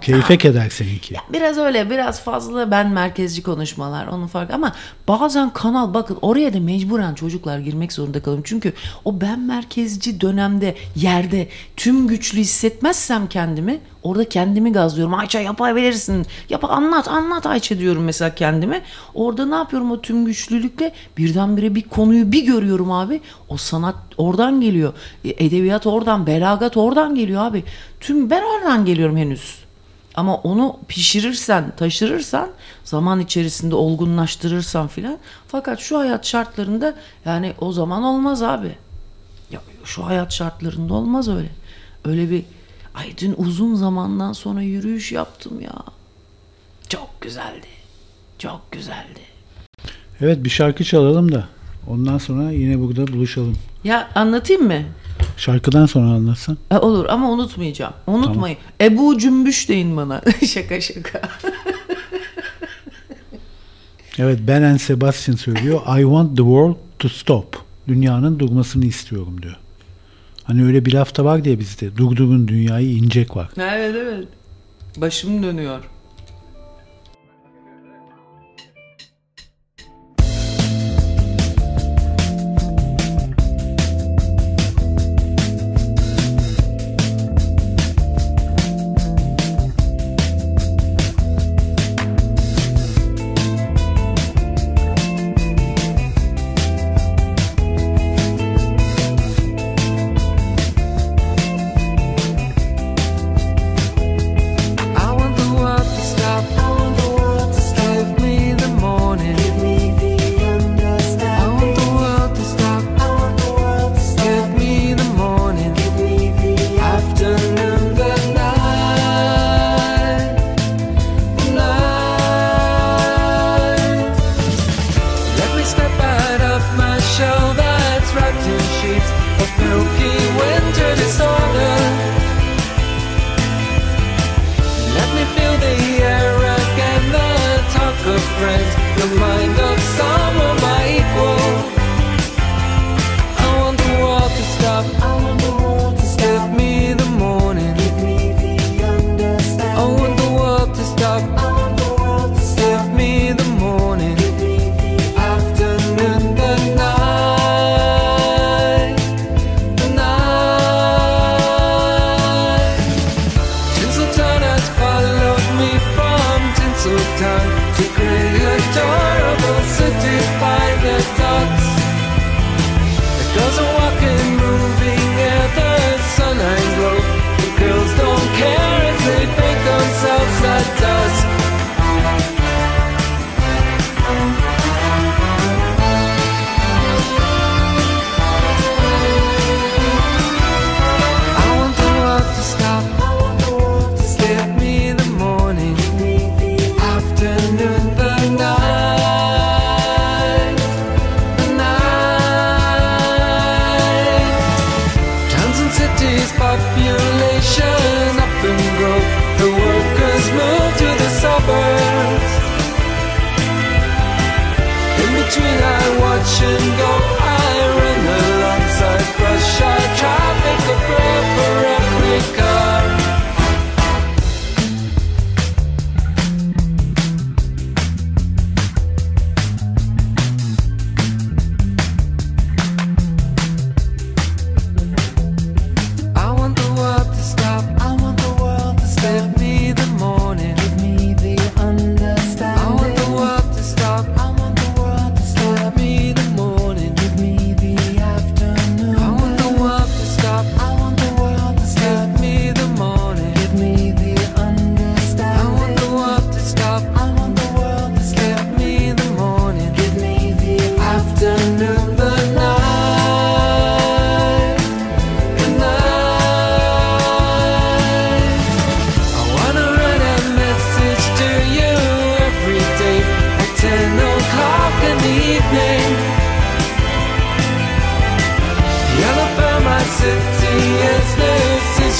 Keyfe keder seninki. Biraz öyle biraz fazla ben merkezci konuşmalar onun farkı ama bazen kanal bakın oraya da mecburen çocuklar girmek zorunda kalıyorum. Çünkü o ben merkezci dönemde yerde tüm güçlü hissetmezsem kendimi orada kendimi gazlıyorum. Ayça yapabilirsin. Yap anlat anlat Ayça diyorum mesela kendime. Orada ne yapıyorum o tüm güçlülükle birdenbire bir konuyu bir görüyorum abi. O sanat oradan geliyor. E, Edebiyat oradan, belagat oradan geliyor abi. Tüm ben oradan geliyorum henüz. Ama onu pişirirsen, taşırırsan, zaman içerisinde olgunlaştırırsan filan. Fakat şu hayat şartlarında yani o zaman olmaz abi. Ya şu hayat şartlarında olmaz öyle. Öyle bir ay dün uzun zamandan sonra yürüyüş yaptım ya. Çok güzeldi. Çok güzeldi. Evet bir şarkı çalalım da ondan sonra yine burada buluşalım. Ya anlatayım mı? Şarkıdan sonra anlatsan. E, olur ama unutmayacağım. Unutmayın. Ebu Cümbüş deyin bana. [LAUGHS] şaka şaka. [LAUGHS] Evet Ben and Sebastian söylüyor. I want the world to stop. Dünyanın durmasını istiyorum diyor. Hani öyle bir laf da var diye bizde. Durdurun dünyayı incek var. Evet evet. Başım dönüyor.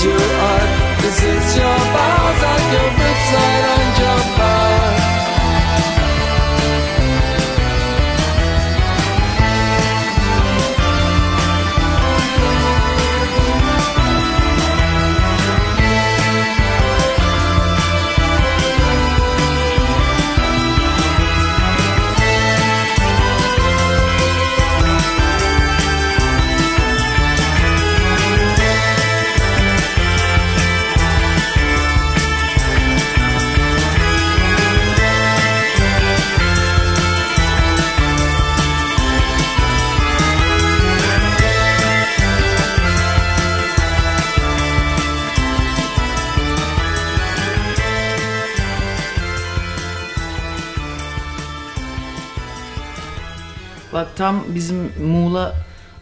Your art? Tam bizim Muğla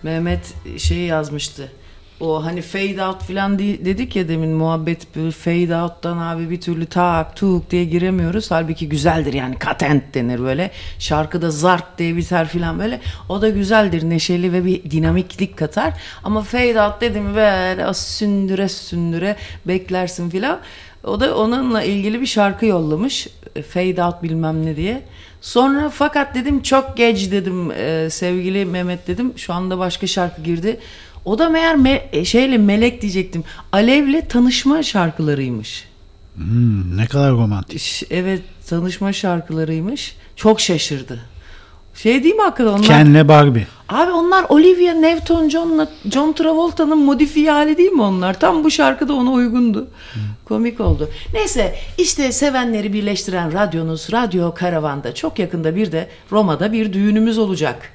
Mehmet şey yazmıştı. O hani fade out falan di- dedik ya demin muhabbet böyle fade out'tan abi bir türlü tak tuk diye giremiyoruz. Halbuki güzeldir yani katent denir böyle. Şarkıda zart diye biter falan böyle. O da güzeldir neşeli ve bir dinamiklik katar. Ama fade out dedim böyle sündüre sündüre beklersin filan. O da onunla ilgili bir şarkı yollamış. E, Fade out bilmem ne diye. Sonra fakat dedim çok geç dedim e, sevgili Mehmet dedim. Şu anda başka şarkı girdi. O da meğer me- e, şeyle melek diyecektim. Alev'le tanışma şarkılarıymış. Hmm, ne kadar romantik. Evet tanışma şarkılarıymış. Çok şaşırdı. Şey değil mi hakikaten onlar? Ken'le Barbie. Abi onlar Olivia Newton-John'la John Travolta'nın modifiye hali değil mi onlar? Tam bu şarkıda ona uygundu. Komik oldu. Neyse işte sevenleri birleştiren radyonuz Radyo Karavan'da çok yakında bir de Roma'da bir düğünümüz olacak.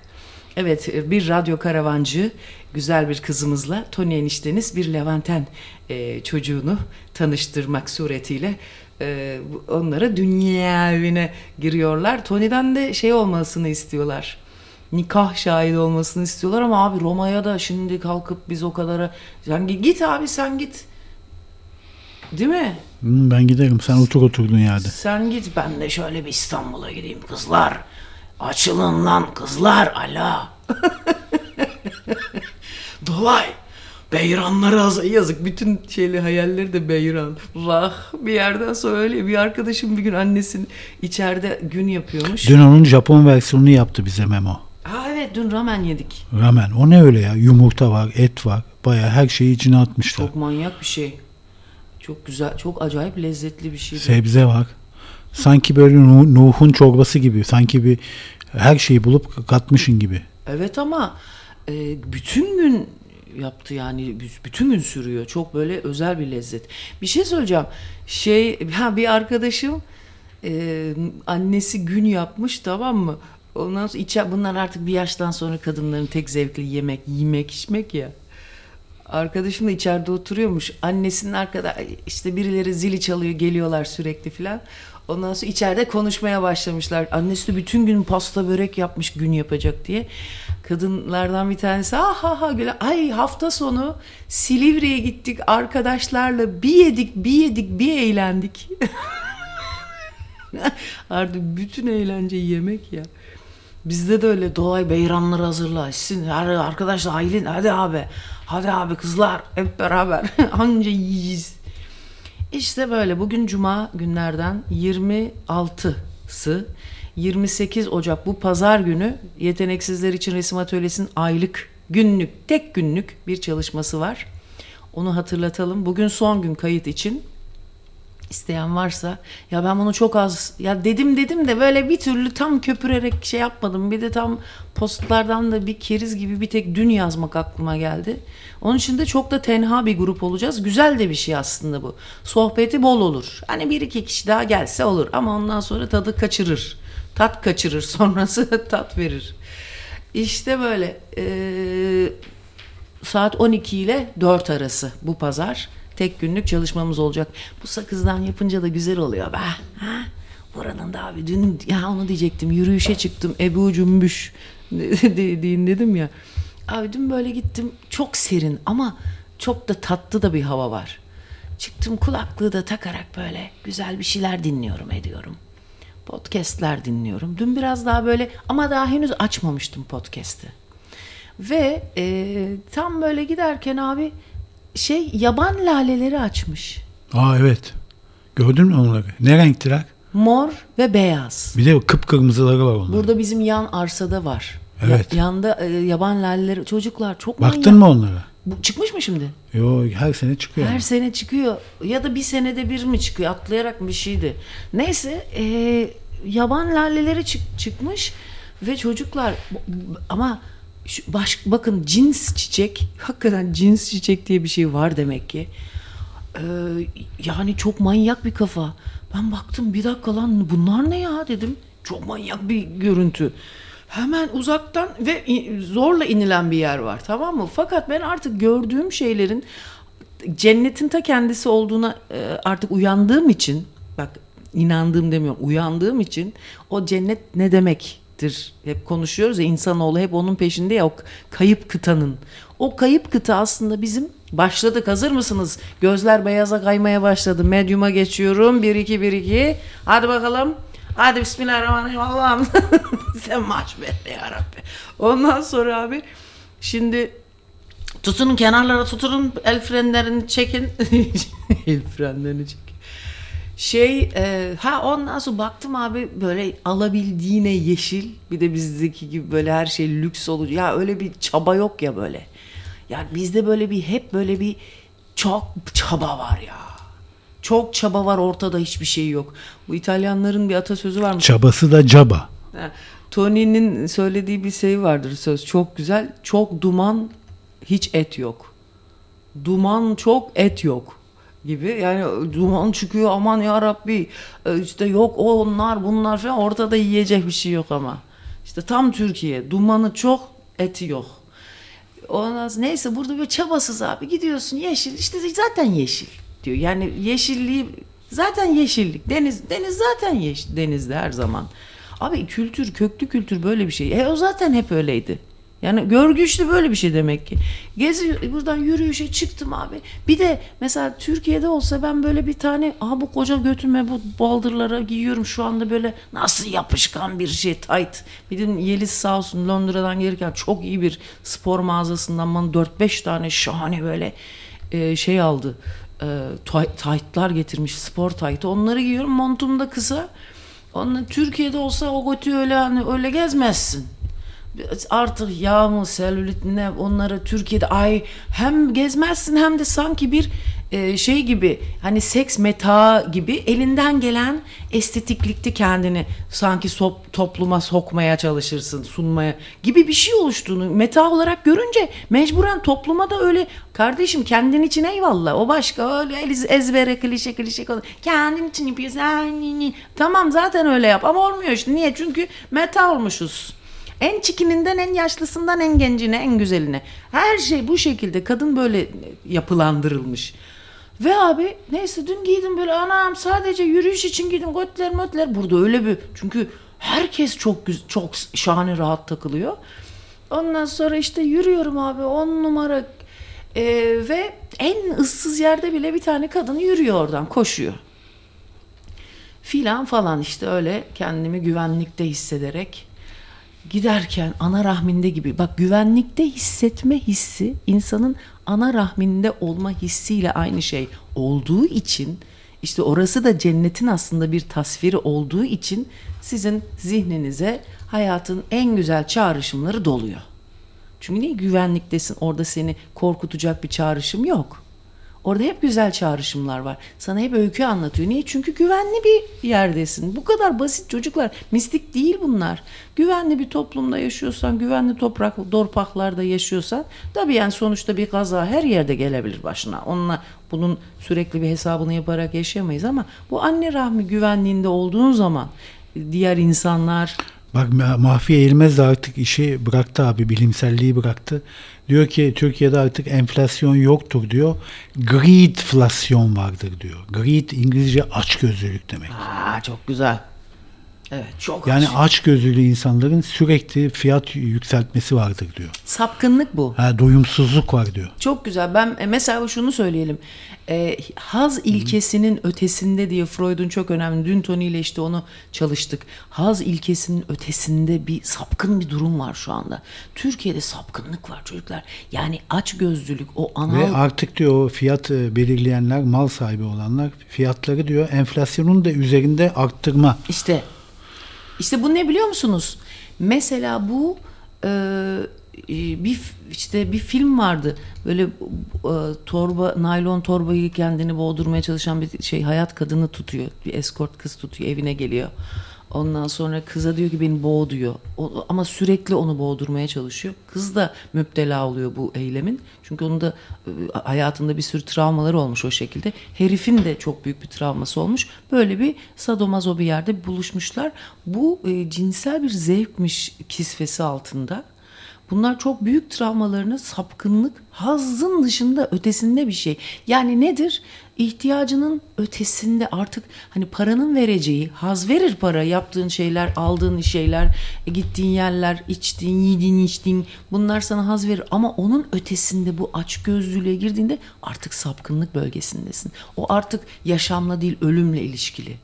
Evet bir radyo karavancı güzel bir kızımızla Tony enişteniz bir Levanten e, çocuğunu tanıştırmak suretiyle e, onlara dünya evine giriyorlar. Tony'den de şey olmasını istiyorlar nikah şahidi olmasını istiyorlar ama abi Roma'ya da şimdi kalkıp biz o kadara sen gi- git abi sen git. Değil mi? Hmm, ben giderim. Sen otur oturdun yerde. Sen git ben de şöyle bir İstanbul'a gideyim kızlar. Açılın lan kızlar ala. [LAUGHS] Dolay. Beyranları az yazık. Bütün şeyli hayalleri de beyran. Vah bir yerden sonra öyle bir arkadaşım bir gün annesinin içeride gün yapıyormuş. Dün onun Japon versiyonunu yaptı bize Memo. Ha evet dün ramen yedik. Ramen. O ne öyle ya? Yumurta var, et var. Baya her şeyi içine atmışlar. Çok manyak bir şey. Çok güzel, çok acayip lezzetli bir şey. Sebze var. Sanki böyle Nu- Nuh'un çorbası gibi. Sanki bir her şeyi bulup katmışın gibi. Evet ama e, bütün gün yaptı yani bütün gün sürüyor. Çok böyle özel bir lezzet. Bir şey söyleyeceğim. Şey ha bir arkadaşım e, annesi gün yapmış tamam mı? Ondan sonra içe, bunlar artık bir yaştan sonra kadınların tek zevkli yemek, yemek, içmek ya. Arkadaşım da içeride oturuyormuş. Annesinin arkada işte birileri zili çalıyor geliyorlar sürekli filan. Ondan sonra içeride konuşmaya başlamışlar. Annesi de bütün gün pasta börek yapmış gün yapacak diye. Kadınlardan bir tanesi ha ha ha güle ay hafta sonu Silivri'ye gittik arkadaşlarla bir yedik bir yedik bir eğlendik. [LAUGHS] Artık bütün eğlence yemek ya. Bizde de öyle doğay beyranları hazırla. Sizin her arkadaşlar Aylin hadi abi. Hadi abi kızlar hep beraber [LAUGHS] anca yiyeceğiz. İşte böyle bugün cuma günlerden 26'sı 28 Ocak bu pazar günü yeteneksizler için resim atölyesinin aylık günlük tek günlük bir çalışması var. Onu hatırlatalım. Bugün son gün kayıt için. İsteyen varsa ya ben bunu çok az ya dedim dedim de böyle bir türlü tam köpürerek şey yapmadım. Bir de tam postlardan da bir keriz gibi bir tek dün yazmak aklıma geldi. Onun için de çok da tenha bir grup olacağız. Güzel de bir şey aslında bu. Sohbeti bol olur. Hani bir iki kişi daha gelse olur ama ondan sonra tadı kaçırır. Tat kaçırır [LAUGHS] sonrası tat verir. İşte böyle ee, saat 12 ile 4 arası bu pazar tek günlük çalışmamız olacak. Bu sakızdan yapınca da güzel oluyor be. Ha? Buranın da abi dün ya onu diyecektim yürüyüşe çıktım Ebu Cümbüş [LAUGHS] dediğin dedim ya. Abi dün böyle gittim çok serin ama çok da tatlı da bir hava var. Çıktım kulaklığı da takarak böyle güzel bir şeyler dinliyorum ediyorum. Podcast'ler dinliyorum. Dün biraz daha böyle ama daha henüz açmamıştım podcast'i. Ve e, tam böyle giderken abi şey yaban laleleri açmış. Aa evet. Gördün mü onları? Ne renktiler? Mor ve beyaz. Bir de kıpkırmızıları var onların. Burada bizim yan arsada var. Evet. Ya- yanda e, yaban laleleri çocuklar çok Baktın manyak. mı onlara? Bu, çıkmış mı şimdi? Yo her sene çıkıyor. Her sene çıkıyor ya da bir senede bir mi çıkıyor atlayarak bir şeydi. Neyse e, yaban laleleri çık- çıkmış ve çocuklar ama şu, baş, bakın cins çiçek hakikaten cins çiçek diye bir şey var demek ki. Ee, yani çok manyak bir kafa. Ben baktım bir dakika lan bunlar ne ya dedim. Çok manyak bir görüntü. Hemen uzaktan ve zorla inilen bir yer var tamam mı? Fakat ben artık gördüğüm şeylerin cennetin ta kendisi olduğuna e, artık uyandığım için bak inandığım demiyorum uyandığım için o cennet ne demektir hep konuşuyoruz ya insanoğlu hep onun peşinde ya o kayıp kıtanın. O kayıp kıta aslında bizim başladık hazır mısınız? Gözler beyaza kaymaya başladı. Medyuma geçiyorum. 1 2 1 2 hadi bakalım. Hadi bismillahirrahmanirrahim. Allah'ım. [LAUGHS] Sen maç ver ya Rabbi ondan sonra abi şimdi Tutunun kenarlara tutunun el frenlerini çekin. [LAUGHS] el frenlerini çekin. Şey e, ha ondan sonra baktım abi böyle alabildiğine yeşil bir de bizdeki gibi böyle her şey lüks olur. Ya öyle bir çaba yok ya böyle. Yani bizde böyle bir hep böyle bir çok çaba var ya. Çok çaba var ortada hiçbir şey yok. Bu İtalyanların bir atasözü varmış. Çabası da caba. Ha, Tony'nin söylediği bir şey vardır söz çok güzel. Çok duman hiç et yok. Duman çok et yok gibi. Yani duman çıkıyor aman ya Rabbi e, işte yok onlar bunlar falan ortada yiyecek bir şey yok ama. İşte tam Türkiye dumanı çok eti yok. Ondan sonra, neyse burada böyle çabasız abi gidiyorsun yeşil işte zaten yeşil diyor. Yani yeşilliği zaten yeşillik. Deniz deniz zaten yeşil denizde her zaman. Abi kültür köklü kültür böyle bir şey. E o zaten hep öyleydi. Yani görgü işte böyle bir şey demek ki. Gezi buradan yürüyüşe çıktım abi. Bir de mesela Türkiye'de olsa ben böyle bir tane aha bu koca götüme bu baldırlara giyiyorum şu anda böyle nasıl yapışkan bir şey tight. Bir de Yeliz sağ olsun Londra'dan gelirken çok iyi bir spor mağazasından bana 4-5 tane şahane böyle e, şey aldı. E, tight'lar getirmiş spor tight. Onları giyiyorum montum da kısa. Onunla Türkiye'de olsa o götü öyle hani öyle gezmezsin artık yağ selülit ne onları Türkiye'de ay hem gezmezsin hem de sanki bir e, şey gibi hani seks meta gibi elinden gelen estetiklikte kendini sanki sop- topluma sokmaya çalışırsın sunmaya gibi bir şey oluştuğunu meta olarak görünce mecburen topluma da öyle kardeşim kendin için eyvallah o başka öyle ezbere klişe klişe konu kendin için yapıyorsun tamam zaten öyle yap ama olmuyor işte. Niye? Çünkü meta olmuşuz en çikininden en yaşlısından en gencine en güzeline. Her şey bu şekilde kadın böyle yapılandırılmış. Ve abi neyse dün giydim böyle anam sadece yürüyüş için giydim götler mötler. Burada öyle bir çünkü herkes çok çok şahane rahat takılıyor. Ondan sonra işte yürüyorum abi on numara Ee, ve en ıssız yerde bile bir tane kadın yürüyor oradan koşuyor filan falan işte öyle kendimi güvenlikte hissederek giderken ana rahminde gibi bak güvenlikte hissetme hissi insanın ana rahminde olma hissiyle aynı şey olduğu için işte orası da cennetin aslında bir tasviri olduğu için sizin zihninize hayatın en güzel çağrışımları doluyor. Çünkü niye güvenliktesin orada seni korkutacak bir çağrışım yok. Orada hep güzel çağrışımlar var. Sana hep öykü anlatıyor. Niye? Çünkü güvenli bir yerdesin. Bu kadar basit çocuklar. Mistik değil bunlar. Güvenli bir toplumda yaşıyorsan, güvenli toprak, dorpaklarda yaşıyorsan tabii yani sonuçta bir kaza her yerde gelebilir başına. Onunla bunun sürekli bir hesabını yaparak yaşayamayız ama bu anne rahmi güvenliğinde olduğun zaman diğer insanlar Bak Ma- Mahfi Eğilmez de artık işi bıraktı abi bilimselliği bıraktı. Diyor ki Türkiye'de artık enflasyon yoktur diyor. Greedflasyon vardır diyor. Greed İngilizce açgözlülük demek. Aa çok güzel. Evet çok Yani aç. aç gözlü insanların sürekli fiyat yükseltmesi vardır diyor. Sapkınlık bu. Ha, doyumsuzluk var diyor. Çok güzel. Ben e, mesela şunu söyleyelim. E, haz ilkesinin ötesinde diye Freud'un çok önemli. Dün Tony ile işte onu çalıştık. Haz ilkesinin ötesinde bir sapkın bir durum var şu anda. Türkiye'de sapkınlık var çocuklar. Yani aç gözlülük o anal Ve artık diyor fiyat e, belirleyenler, mal sahibi olanlar fiyatları diyor enflasyonun da üzerinde arttırma. İşte işte bu ne biliyor musunuz? Mesela bu e, e, bir işte bir film vardı. Böyle e, torba naylon torbayı kendini boğdurmaya çalışan bir şey hayat kadını tutuyor. Bir escort kız tutuyor, evine geliyor. Ondan sonra kıza diyor ki beni boğ diyor. O- ama sürekli onu boğdurmaya çalışıyor. Kız da müptela oluyor bu eylemin. Çünkü onun da e, hayatında bir sürü travmaları olmuş o şekilde. Herifin de çok büyük bir travması olmuş. Böyle bir sadomazo bir yerde buluşmuşlar. Bu e, cinsel bir zevkmiş kisvesi altında. Bunlar çok büyük travmalarını sapkınlık, hazzın dışında ötesinde bir şey. Yani nedir? İhtiyacının ötesinde artık hani paranın vereceği, haz verir para, yaptığın şeyler, aldığın şeyler, e, gittiğin yerler, içtiğin, yediğin, içtiğin bunlar sana haz verir. Ama onun ötesinde bu açgözlülüğe girdiğinde artık sapkınlık bölgesindesin. O artık yaşamla değil ölümle ilişkili.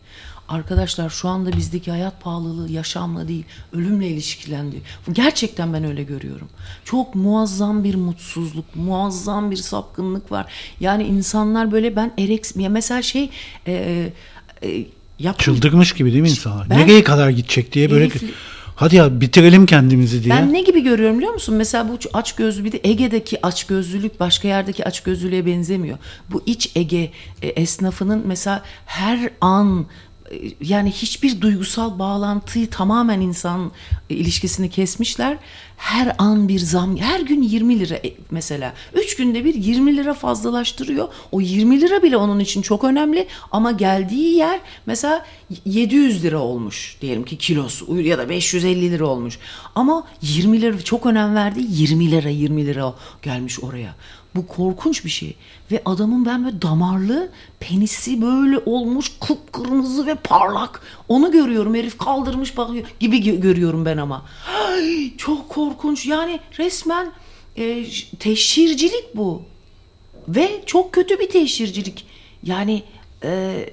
Arkadaşlar şu anda bizdeki hayat pahalılığı yaşamla değil ölümle ilişkilendi. Gerçekten ben öyle görüyorum. Çok muazzam bir mutsuzluk, muazzam bir sapkınlık var. Yani insanlar böyle ben ereks mesela şey e, e, yap- Çıldırmış gibi değil mi insanlar? Ben- Nereye kadar gidecek diye böyle Herifli- hadi ya bitirelim kendimizi diye. Ben ne gibi görüyorum biliyor musun? Mesela bu aç gözlü bir de Ege'deki aç gözlülük başka yerdeki aç gözlülüğe benzemiyor. Bu iç Ege e, esnafının mesela her an e, yani hiçbir duygusal bağlantıyı tamamen insan e, ilişkisini kesmişler. Her an bir zam, her gün 20 lira e, mesela. 3 günde bir 20 lira fazlalaştırıyor. O 20 lira bile onun için çok önemli ama geldiği yer mesela 700 lira olmuş diyelim ki kilosu ya da 550 lira olmuş. Ama 20 lira çok önem verdi. 20 lira 20 lira gelmiş oraya. Bu korkunç bir şey. Ve adamın ben böyle damarlı penisi böyle olmuş kıpkırmızı ve parlak. Onu görüyorum herif kaldırmış bakıyor gibi gö- görüyorum ben ama. Ay, çok korkunç yani resmen e, teşhircilik bu. Ve çok kötü bir teşhircilik. Yani e,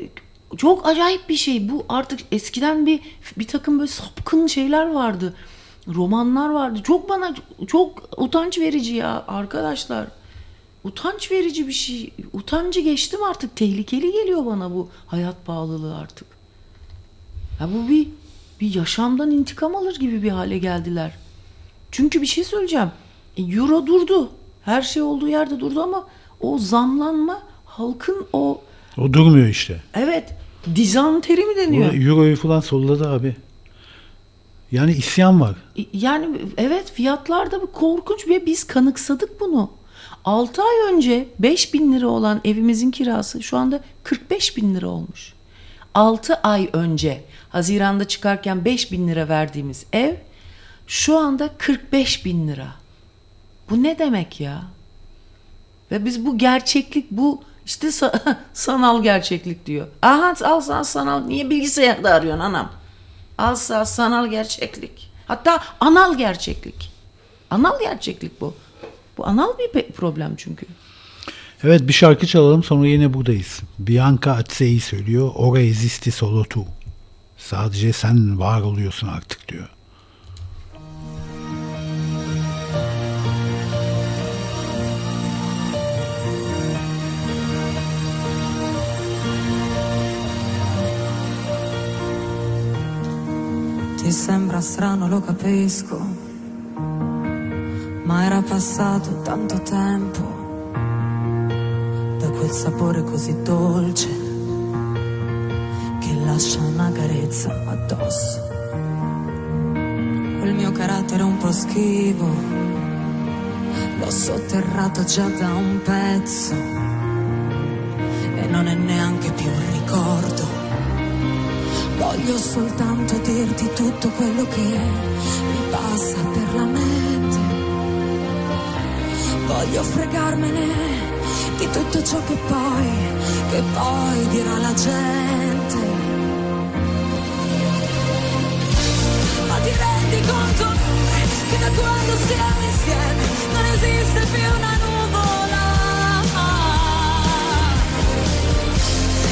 çok acayip bir şey. Bu artık eskiden bir bir takım böyle sapkın şeyler vardı. Romanlar vardı. Çok bana çok utanç verici ya arkadaşlar. Utanç verici bir şey. Utancı geçtim artık. Tehlikeli geliyor bana bu hayat pahalılığı artık. Ya bu bir bir yaşamdan intikam alır gibi bir hale geldiler. Çünkü bir şey söyleyeceğim. E, Euro durdu. Her şey olduğu yerde durdu ama o zamlanma halkın o O durmuyor işte. evet dizanteri mi deniyor? Euro'yu falan solladı abi. Yani isyan var. Yani evet fiyatlarda bir korkunç ve biz kanıksadık bunu. 6 ay önce 5 bin lira olan evimizin kirası şu anda 45 bin lira olmuş. 6 ay önce Haziran'da çıkarken 5 bin lira verdiğimiz ev şu anda 45 bin lira. Bu ne demek ya? Ve biz bu gerçeklik bu işte sa- [LAUGHS] sanal gerçeklik diyor. Aha al sana sanal niye bilgisayarda arıyorsun anam? Al sana sanal gerçeklik. Hatta anal gerçeklik. Anal gerçeklik bu. Bu anal bir problem çünkü. Evet bir şarkı çalalım sonra yine buradayız. Bianca Azzei söylüyor. Ora esisti solo tu. Sadece sen var oluyorsun artık diyor. Ti sembra strano, lo capisco, ma era passato tanto tempo da quel sapore così dolce che lascia una carezza addosso. Quel mio carattere un po' schivo, l'ho sotterrato già da un pezzo e non è neanche più un ricordo. Voglio soltanto dirti tutto quello che mi passa per la mente. Voglio fregarmene di tutto ciò che poi, che poi dirà la gente. ti rendi conto che da quando stiamo insieme non esiste più una nuvola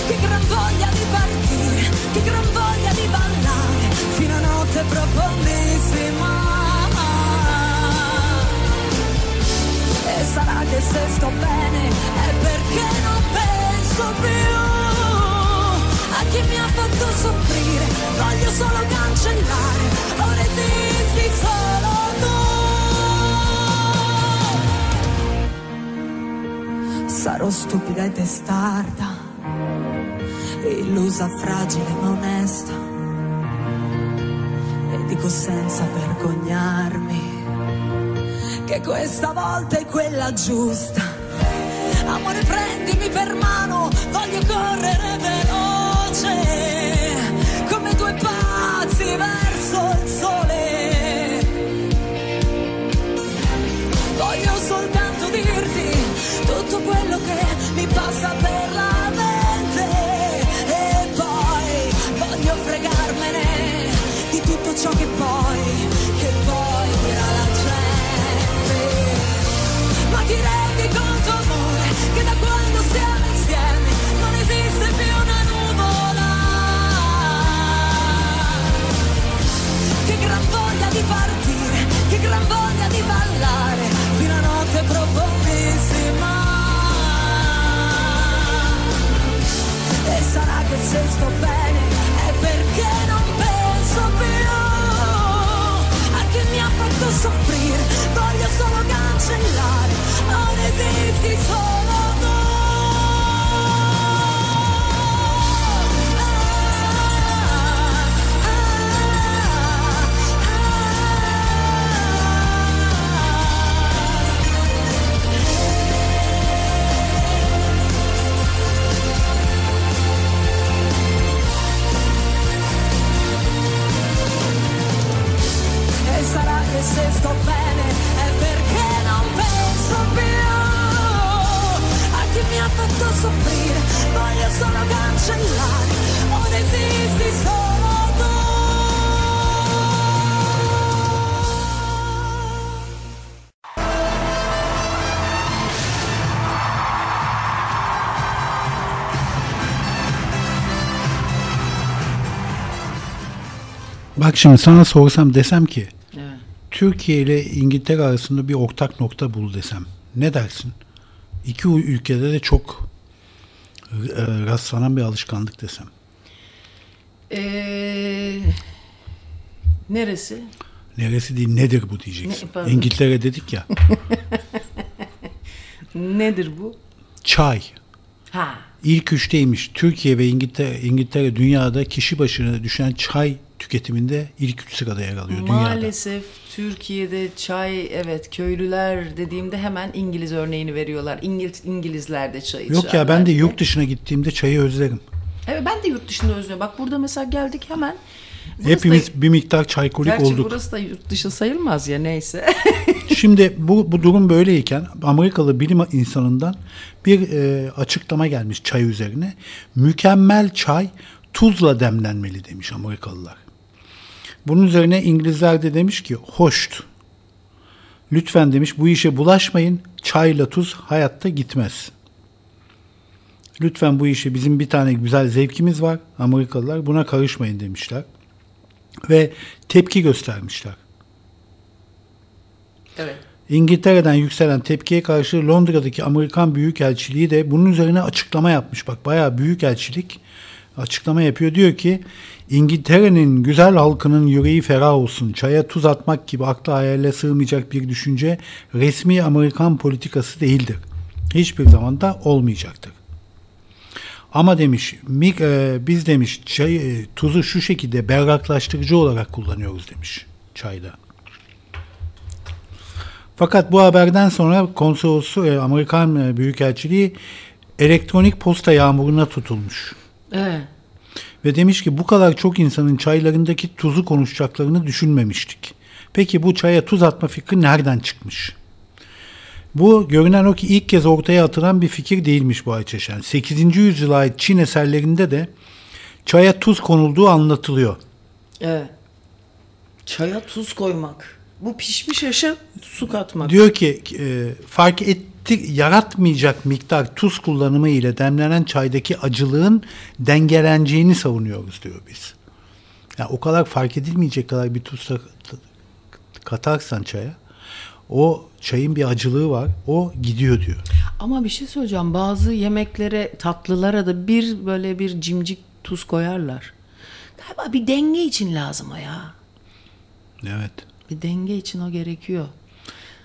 che gran voglia di partire che gran voglia che se sto bene è perché non penso più. A chi mi ha fatto soffrire voglio solo cancellare. Ora esisti solo tu. Sarò stupida e testarda illusa, fragile ma onesta. E dico senza vergognarmi che questa volta è quella giusta. Amore prendimi per mano, voglio correre veloce, se sto bene è perché non penso più a chi mi ha fatto soffrire, voglio solo cancellare, non esisti solo esisti solo tu. Bak şimdi sana sorsam desem ki Evet. Türkiye ile İngiltere arasında bir ortak nokta bul desem. Ne dersin? İki ülkede de çok rastlanan bir alışkanlık desem. Ee, neresi? Neresi değil nedir bu diyeceksin. Ne- pardon. İngiltere dedik ya. [LAUGHS] Nedir bu? Çay. Ha. İlk üçteymiş. Türkiye ve İngiltere, İngiltere dünyada kişi başına düşen çay tüketiminde ilk üç sırada yer alıyor dünyada. Maalesef Türkiye'de çay evet köylüler dediğimde hemen İngiliz örneğini veriyorlar. İngiliz İngilizler de çay Yok ya içerler ben de yurt dışına gittiğimde çayı özlerim. Evet ben de yurt dışında özlüyorum. Bak burada mesela geldik hemen. Burası Hepimiz da, bir miktar çaykolik Gerçi olduk. burası da yurt dışı sayılmaz ya neyse. [LAUGHS] Şimdi bu, bu durum böyleyken Amerikalı bilim insanından bir e, açıklama gelmiş çay üzerine. Mükemmel çay tuzla demlenmeli demiş Amerikalılar. Bunun üzerine İngilizler de demiş ki hoşt. Lütfen demiş bu işe bulaşmayın. Çayla tuz hayatta gitmez. Lütfen bu işe bizim bir tane güzel zevkimiz var. Amerikalılar buna karışmayın demişler. Ve tepki göstermişler. evet. İngiltere'den yükselen tepkiye karşı Londra'daki Amerikan Büyükelçiliği de bunun üzerine açıklama yapmış. Bak bayağı büyükelçilik açıklama yapıyor. Diyor ki İngiltere'nin güzel halkının yüreği ferah olsun. Çaya tuz atmak gibi akla hayale sığmayacak bir düşünce resmi Amerikan politikası değildir. Hiçbir zaman da olmayacaktır. Ama demiş "mi- e, biz demiş çay, e, tuzu şu şekilde berraklaştırıcı olarak kullanıyoruz demiş çayda. Fakat bu haberden sonra konsolosu e, Amerikan e, Büyükelçiliği elektronik posta yağmuruna tutulmuş. Evet. Ve demiş ki bu kadar çok insanın çaylarındaki tuzu konuşacaklarını düşünmemiştik. Peki bu çaya tuz atma fikri nereden çıkmış? Bu görünen o ki ilk kez ortaya atılan bir fikir değilmiş bu Ayçeşen. 8. yüzyıla ait Çin eserlerinde de çaya tuz konulduğu anlatılıyor. Evet. Çaya tuz koymak. Bu pişmiş aşa su katmak. Diyor ki e, fark etti yaratmayacak miktar tuz kullanımı ile demlenen çaydaki acılığın dengeleneceğini savunuyoruz diyor biz. Yani o kadar fark edilmeyecek kadar bir tuz ta- ta- katarsan çaya o çayın bir acılığı var. O gidiyor diyor. Ama bir şey söyleyeceğim. Bazı yemeklere, tatlılara da bir böyle bir cimcik tuz koyarlar. Galiba bir denge için lazım o ya. Evet. Bir denge için o gerekiyor.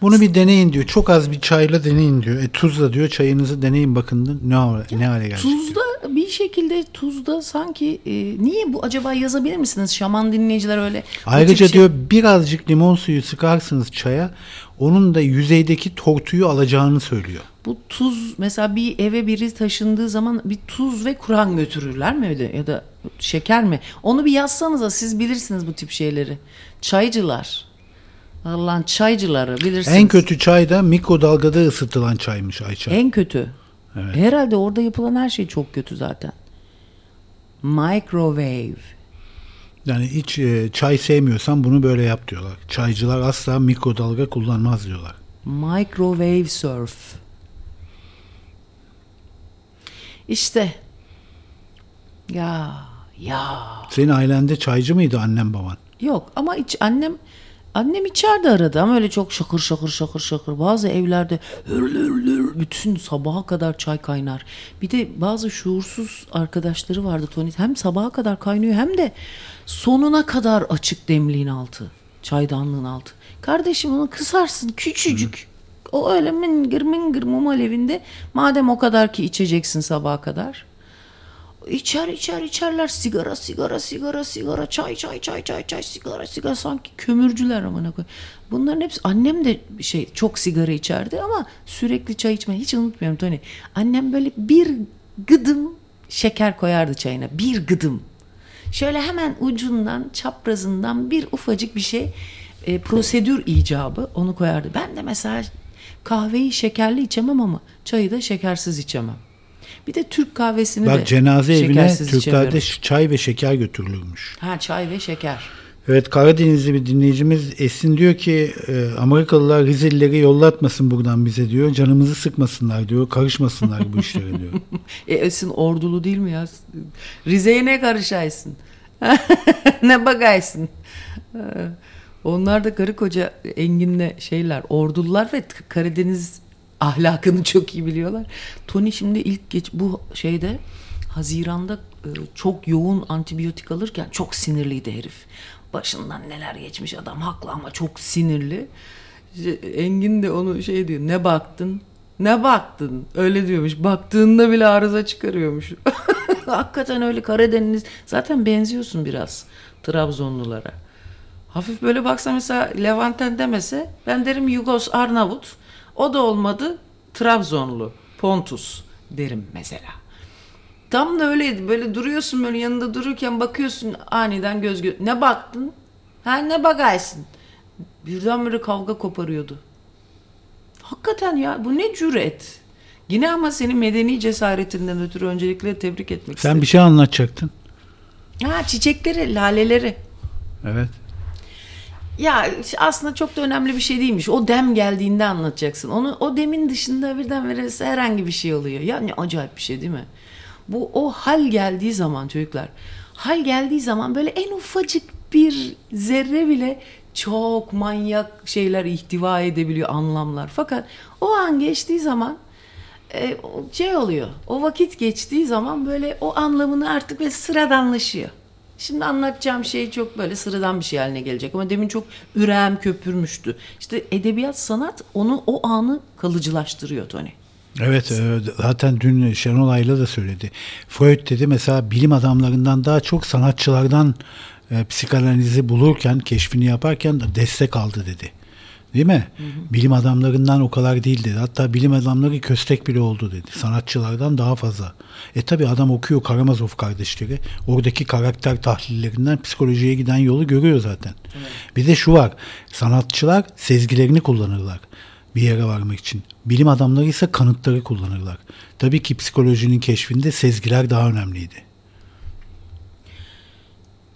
Bunu bir deneyin diyor. Çok az bir çayla deneyin diyor. E, tuzla diyor çayınızı deneyin bakın ne hale, ne hale diyor. Tuzda bir şekilde tuzda sanki e, niye bu acaba yazabilir misiniz? Şaman dinleyiciler öyle. Ayrıca şey- diyor birazcık limon suyu sıkarsınız çaya. Onun da yüzeydeki tortuyu alacağını söylüyor. Bu tuz mesela bir eve biri taşındığı zaman bir tuz ve Kur'an götürürler mi öyle ya da şeker mi? Onu bir yazsanıza siz bilirsiniz bu tip şeyleri. Çaycılar. Allah'ın çaycıları bilirsiniz. En kötü çay da mikrodalgada ısıtılan çaymış Ayça. En kötü. Herhalde orada yapılan her şey çok kötü zaten. Microwave. Yani hiç e, çay sevmiyorsan bunu böyle yap diyorlar. Çaycılar asla mikrodalga kullanmaz diyorlar. Microwave surf. İşte. Ya ya. Senin ailende çaycı mıydı annem baban? Yok ama iç, annem annem içeride arada ama öyle çok şakır şakır şakır şakır. Bazı evlerde bütün sabaha kadar çay kaynar. Bir de bazı şuursuz arkadaşları vardı Tony. Hem sabaha kadar kaynıyor hem de sonuna kadar açık demliğin altı. Çaydanlığın altı. Kardeşim onu kısarsın küçücük. O öyle mingır mingır mum alevinde madem o kadar ki içeceksin sabaha kadar. İçer içer içerler sigara sigara sigara sigara çay çay çay çay çay sigara sigara sanki kömürcüler amına koy. Bunların hepsi annem de şey çok sigara içerdi ama sürekli çay içme hiç unutmuyorum Tony. Annem böyle bir gıdım şeker koyardı çayına bir gıdım. Şöyle hemen ucundan çaprazından bir ufacık bir şey e, prosedür icabı onu koyardı. Ben de mesela kahveyi şekerli içemem ama çayı da şekersiz içemem. Bir de Türk kahvesini de Bak cenaze evine Türklerde çay ve şeker götürülürmüş. Ha çay ve şeker. Evet Karadenizli bir dinleyicimiz Esin diyor ki e, Amerikalılar Rizelileri yollatmasın buradan bize diyor. Canımızı sıkmasınlar diyor. Karışmasınlar bu işlere diyor. [LAUGHS] E Esin ordulu değil mi ya? Rize'ye ne karışaysın? [LAUGHS] ne bagaysın? Ee, Onlar da karı koca Engin'le şeyler, ordular ve Karadeniz ahlakını çok iyi biliyorlar. Tony şimdi ilk geç bu şeyde Haziran'da e, çok yoğun antibiyotik alırken çok sinirliydi herif. Başından neler geçmiş adam haklı ama çok sinirli. İşte Engin de onu şey diyor ne baktın? Ne baktın? Öyle diyormuş. Baktığında bile arıza çıkarıyormuş. [LAUGHS] Hakikaten öyle Karadeniz. Zaten benziyorsun biraz Trabzonlulara. Hafif böyle baksa mesela Levanten demese ben derim Yugos Arnavut. O da olmadı Trabzonlu Pontus derim mesela. Tam da öyleydi. Böyle duruyorsun böyle yanında dururken bakıyorsun aniden göz göz. Ne baktın? Ha ne bagaysın? Birdenbire kavga koparıyordu. Hakikaten ya bu ne cüret. Yine ama senin medeni cesaretinden ötürü öncelikle tebrik etmek Sen istedim. bir şey anlatacaktın. Ha çiçekleri, laleleri. Evet. Ya aslında çok da önemli bir şey değilmiş. O dem geldiğinde anlatacaksın. Onu o demin dışında birdenbire herhangi bir şey oluyor. Ya ne acayip bir şey değil mi? Bu o hal geldiği zaman çocuklar. Hal geldiği zaman böyle en ufacık bir zerre bile çok manyak şeyler ihtiva edebiliyor anlamlar. Fakat o an geçtiği zaman e, şey oluyor. O vakit geçtiği zaman böyle o anlamını artık böyle sıradanlaşıyor. Şimdi anlatacağım şey çok böyle sıradan bir şey haline gelecek ama demin çok ürem köpürmüştü. İşte edebiyat sanat onu o anı kalıcılaştırıyor Tony. Evet e, zaten dün Şenol Ayla da söyledi. Freud dedi mesela bilim adamlarından daha çok sanatçılardan e, psikanalizi bulurken, keşfini yaparken de destek aldı dedi. Değil mi? Bilim adamlarından o kadar değil dedi. Hatta bilim adamları köstek bile oldu dedi. Sanatçılardan daha fazla. E tabi adam okuyor Karamazov kardeşleri. Oradaki karakter tahlillerinden psikolojiye giden yolu görüyor zaten. Bir de şu var. Sanatçılar sezgilerini kullanırlar bir yere varmak için. Bilim adamları ise kanıtları kullanırlar. Tabii ki psikolojinin keşfinde sezgiler daha önemliydi.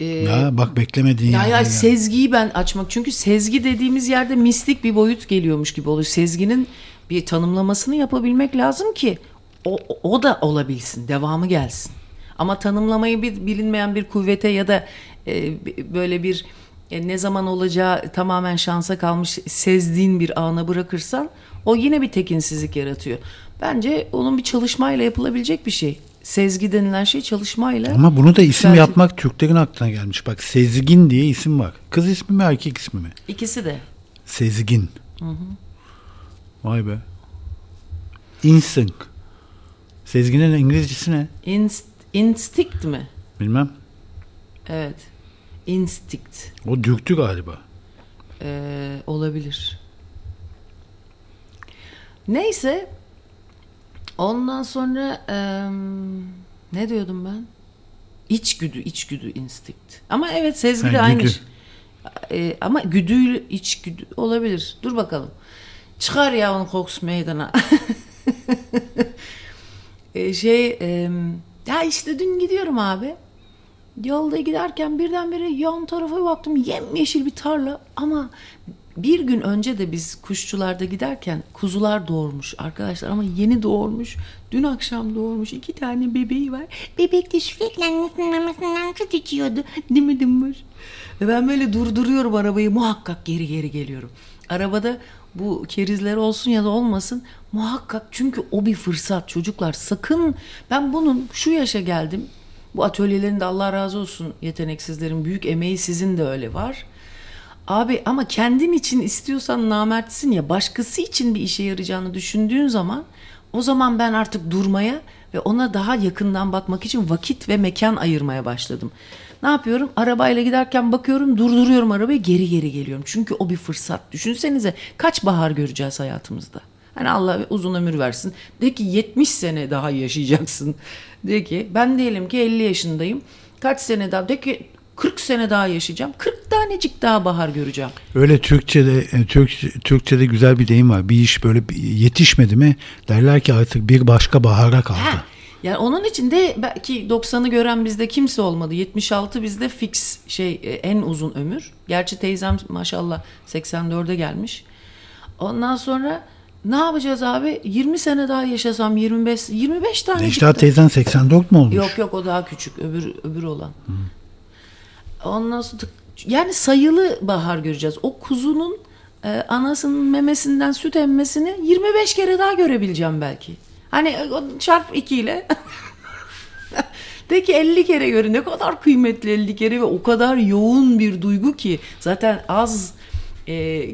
E, Ya bak beklemediğin ya, ya geldi. sezgiyi ben açmak. Çünkü sezgi dediğimiz yerde mistik bir boyut geliyormuş gibi oluyor. Sezginin bir tanımlamasını yapabilmek lazım ki o, o da olabilsin, devamı gelsin. Ama tanımlamayı bir bilinmeyen bir kuvvete ya da e, böyle bir e, ne zaman olacağı tamamen şansa kalmış sezdiğin bir ana bırakırsan o yine bir tekinsizlik yaratıyor. Bence onun bir çalışmayla yapılabilecek bir şey. Sezgi denilen şey çalışmayla. Ama bunu da isim Belki- yapmak Türklerin aklına gelmiş. Bak Sezgin diye isim var. Kız ismi mi erkek ismi mi? İkisi de. Sezgin. Vay be. Instinct. Sezginin İngilizcesi ne? Inst, instinct mi? Bilmem. Evet. Instinct. O dürtü galiba. Ee, olabilir. Neyse. Ondan sonra em, ne diyordum ben? İçgüdü, içgüdü, instinct. Ama evet sezgi de aynı. güdü. şey. Ee, ama güdüyle içgüdü olabilir. Dur bakalım. Çıkar ya onun kokusu meydana. Ee, [LAUGHS] şey em, ya işte dün gidiyorum abi. Yolda giderken birdenbire yan tarafa baktım yemyeşil bir tarla ama bir gün önce de biz kuşçularda giderken kuzular doğurmuş arkadaşlar ama yeni doğurmuş. Dün akşam doğurmuş iki tane bebeği var. Bebek de sürekli annesinin memesinden süt içiyordu. Değil mi Dımbır? Ve ben böyle durduruyorum arabayı muhakkak geri geri geliyorum. Arabada bu kerizler olsun ya da olmasın muhakkak çünkü o bir fırsat çocuklar sakın ben bunun şu yaşa geldim bu atölyelerin de Allah razı olsun yeteneksizlerin büyük emeği sizin de öyle var. Abi ama kendin için istiyorsan namertsin ya başkası için bir işe yarayacağını düşündüğün zaman o zaman ben artık durmaya ve ona daha yakından bakmak için vakit ve mekan ayırmaya başladım. Ne yapıyorum? Arabayla giderken bakıyorum, durduruyorum arabayı, geri geri geliyorum. Çünkü o bir fırsat. Düşünsenize kaç bahar göreceğiz hayatımızda. Hani Allah uzun ömür versin. De ki 70 sene daha yaşayacaksın. De ki ben diyelim ki 50 yaşındayım. Kaç sene daha? De ki 40 sene daha yaşayacağım. 40 tanecik daha bahar göreceğim. Öyle Türkçe'de e, Türk, Türkçe'de güzel bir deyim var. Bir iş böyle yetişmedi mi derler ki artık bir başka bahara kaldı. Ha, Yani onun için de belki 90'ı gören bizde kimse olmadı. 76 bizde fix şey e, en uzun ömür. Gerçi teyzem maşallah 84'e gelmiş. Ondan sonra ne yapacağız abi? 20 sene daha yaşasam 25 25 tane. Necla teyzen 84 mu olmuş? Yok yok o daha küçük. Öbür öbür olan. Ondan sonra yani sayılı bahar göreceğiz. O kuzunun e, anasının memesinden süt emmesini 25 kere daha görebileceğim belki. Hani e, çarp 2 ile. [LAUGHS] De ki 50 kere görün ne kadar kıymetli 50 kere ve o kadar yoğun bir duygu ki zaten az e,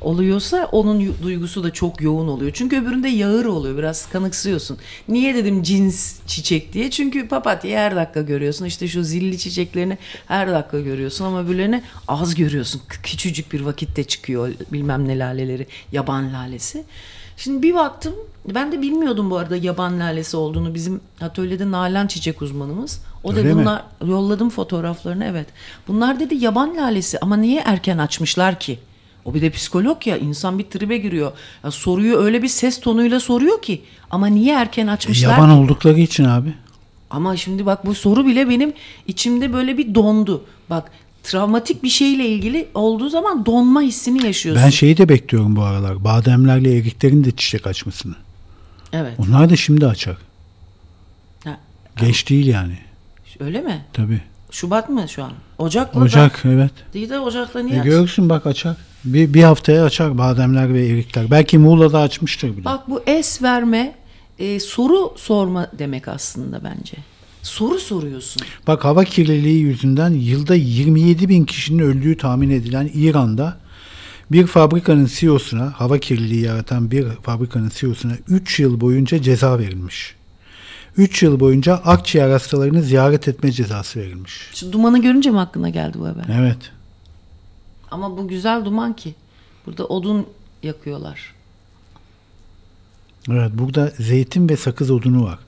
oluyorsa onun duygusu da çok yoğun oluyor. Çünkü öbüründe yağır oluyor biraz kanıksıyorsun. Niye dedim cins çiçek diye? Çünkü papatyayı her dakika görüyorsun. İşte şu zilli çiçeklerini her dakika görüyorsun ama öbürlerini az görüyorsun. Küçücük bir vakitte çıkıyor bilmem ne laleleri. Yaban lalesi. Şimdi bir baktım ben de bilmiyordum bu arada yaban lalesi olduğunu. Bizim atölyede Nalan çiçek uzmanımız. O Öyle da mi? bunlar yolladım fotoğraflarını evet. Bunlar dedi yaban lalesi ama niye erken açmışlar ki? O bir de psikolog ya insan bir tribe giriyor. Ya soruyu öyle bir ses tonuyla soruyor ki ama niye erken E, açmışlar? yaban ki? oldukları için abi. Ama şimdi bak bu soru bile benim içimde böyle bir dondu. Bak travmatik bir şeyle ilgili olduğu zaman donma hissini yaşıyorsun. Ben şeyi de bekliyorum bu aralar. Bademlerle eriklerin de çiçek açmasını. Evet. Onlar da şimdi açar. Ha, Geç değil yani. öyle mi? Tabii. Şubat mı şu an? Ocak mı? Ocak evet. Değil de Ocak'ta E, niye? aç- görürsün bak açar. Bir, bir haftaya açar bademler ve erikler. Belki Muğla'da açmıştır bile. Bak bu es verme e, soru sorma demek aslında bence. Soru soruyorsun. Bak hava kirliliği yüzünden yılda 27 bin kişinin öldüğü tahmin edilen İran'da bir fabrikanın CEO'suna, hava kirliliği yaratan bir fabrikanın CEO'suna 3 yıl boyunca ceza verilmiş. 3 yıl boyunca akciğer hastalarını ziyaret etme cezası verilmiş. Şu dumanı görünce mi aklına geldi bu haber? Evet. Ama bu güzel duman ki. Burada odun yakıyorlar. Evet burada zeytin ve sakız odunu var.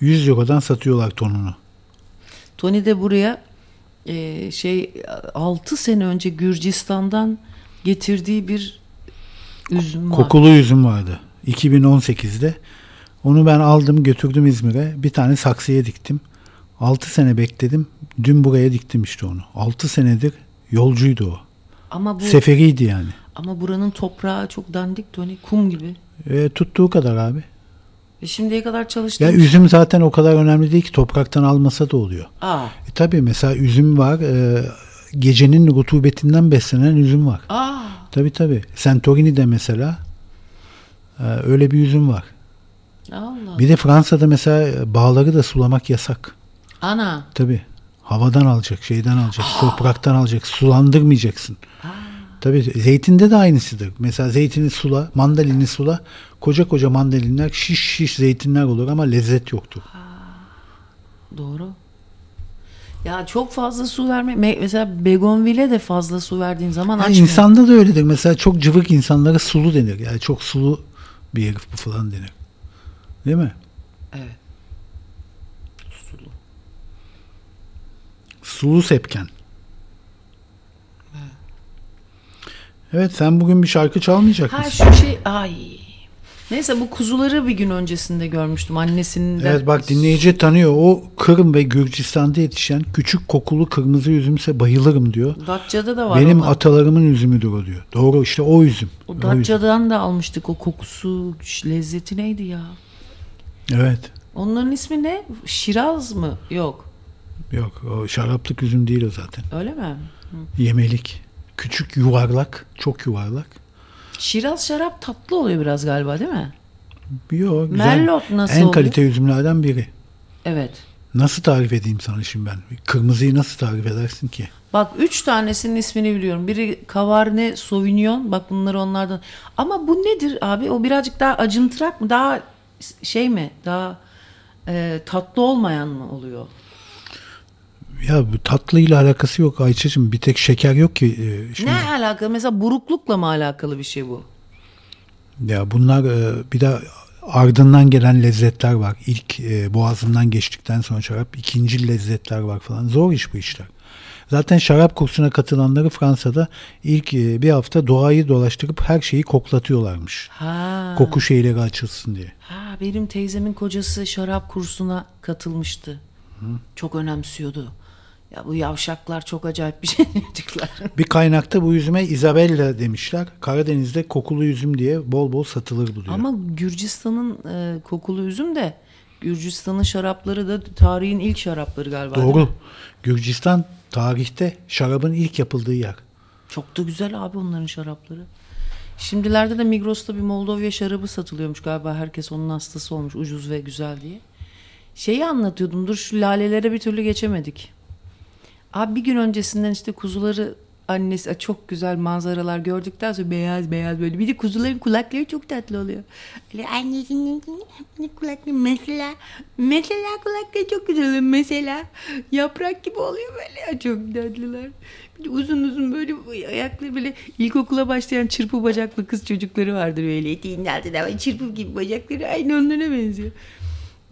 100 eurodan satıyorlar tonunu. Tony de buraya e, şey 6 sene önce Gürcistan'dan getirdiği bir üzüm var. Kokulu üzüm vardı 2018'de. Onu ben aldım götürdüm İzmir'e. Bir tane saksıya diktim. 6 sene bekledim. Dün buraya diktim işte onu. 6 senedir yolcuydu o. Ama bu Seferiydi yani. ama buranın toprağı çok dandik Tony. Kum gibi. E, tuttuğu kadar abi. Ve şimdiye kadar çalıştım. Ya üzüm zaten o kadar önemli değil ki topraktan almasa da oluyor. Aa. E, tabii mesela üzüm var. e, gecenin rutubetinden beslenen üzüm var. Aa. Tabii tabii. Santorini'de mesela e, öyle bir üzüm var. Allah. Bir de Fransa'da mesela e, bağları da sulamak yasak. Ana. Tabii. Havadan alacak, şeyden alacak, topraktan alacak. Sulandırmayacaksın. Tabii zeytinde de aynısıdır. Mesela zeytini sula, mandalini sula. Koca koca mandalinler şiş şiş zeytinler olur ama lezzet yoktur. Doğru. Ya çok fazla su verme. me- Mesela begonville de fazla su verdiğin zaman Ha, açmıyor. insanda da öyledir. Mesela çok cıvık insanlara sulu denir. Yani çok sulu bir herif bu falan denir. Değil mi? Evet. Sulu. Sulu sepken. Evet sen bugün bir şarkı çalmayacak Ha mısın? şu şey ay. Neyse bu kuzuları bir gün öncesinde görmüştüm annesinin. Evet bak dinleyici tanıyor. O Kırım ve Gürcistan'da yetişen küçük kokulu kırmızı üzümse bayılırım diyor. Datça'da da var Benim o. atalarımın üzümüdür o diyor. Doğru işte o üzüm. O O üzüm. Da almıştık o kokusu, lezzeti neydi ya? Evet. Onların ismi ne? Şiraz mı? Yok. Yok o şaraplık üzüm değil o zaten. Öyle mi? Yemelik. Küçük yuvarlak. Çok yuvarlak. Şiraz şarap tatlı oluyor biraz galiba değil mi? Yok. Merlot nasıl en oluyor? kalite üzümlerden biri. Evet. Nasıl tarif edeyim sana şimdi ben? Kırmızıyı nasıl tarif edersin ki? Bak üç tanesinin ismini biliyorum. Biri Cabernet Sauvignon. Bak bunları onlardan. Ama bu nedir abi? O birazcık daha acıntırak mı? Daha şey mi? Daha e, tatlı olmayan mı oluyor? Ya bu tatlıyla alakası yok Ayça'cığım. Bir tek şeker yok ki. e, şimdi. Ne alakalı? Mesela buruklukla mı alakalı bir şey bu? Ya bunlar e, bir de ardından gelen lezzetler var. İlk e, boğazından geçtikten sonra şarap ikinci lezzetler var falan. Zor iş bu işler. Zaten şarap kursuna katılanları Fransa'da ilk e, bir hafta doğayı dolaştırıp her şeyi koklatıyorlarmış. Ha. Koku şeyleri açılsın diye. Ha benim teyzemin kocası şarap kursuna katılmıştı. Çok önemsiyordu. Ya bu yavşaklar çok acayip bir şey [LAUGHS] çocuklar. Bir kaynakta bu üzüme Isabella demişler. Karadeniz'de kokulu üzüm diye bol bol satılır bu diyor. Ama Gürcistan'ın e, kokulu üzüm de Gürcistan'ın şarapları da tarihin ilk şarapları galiba. Doğru. Gürcistan tarihte şarabın ilk yapıldığı yer. Çok da güzel abi onların şarapları. Şimdilerde de Migros'ta bir Moldova şarabı satılıyormuş galiba. Herkes onun hastası olmuş ucuz ve güzel diye. Şeyi anlatıyordum dur şu lalelere bir türlü geçemedik. Abi bir gün öncesinden işte kuzuları annesi çok güzel manzaralar gördükten sonra beyaz beyaz böyle. Bir de kuzuların kulakları çok tatlı oluyor. Öyle annesinin böyle kulakları mesela mesela kulakları çok güzel oluyor mesela. Yaprak gibi oluyor böyle çok tatlılar. Bir de uzun uzun böyle ayakları böyle ilkokula başlayan çırpı bacaklı kız çocukları vardır böyle. Eteğinin altında böyle çırpı gibi bacakları aynı onlara benziyor.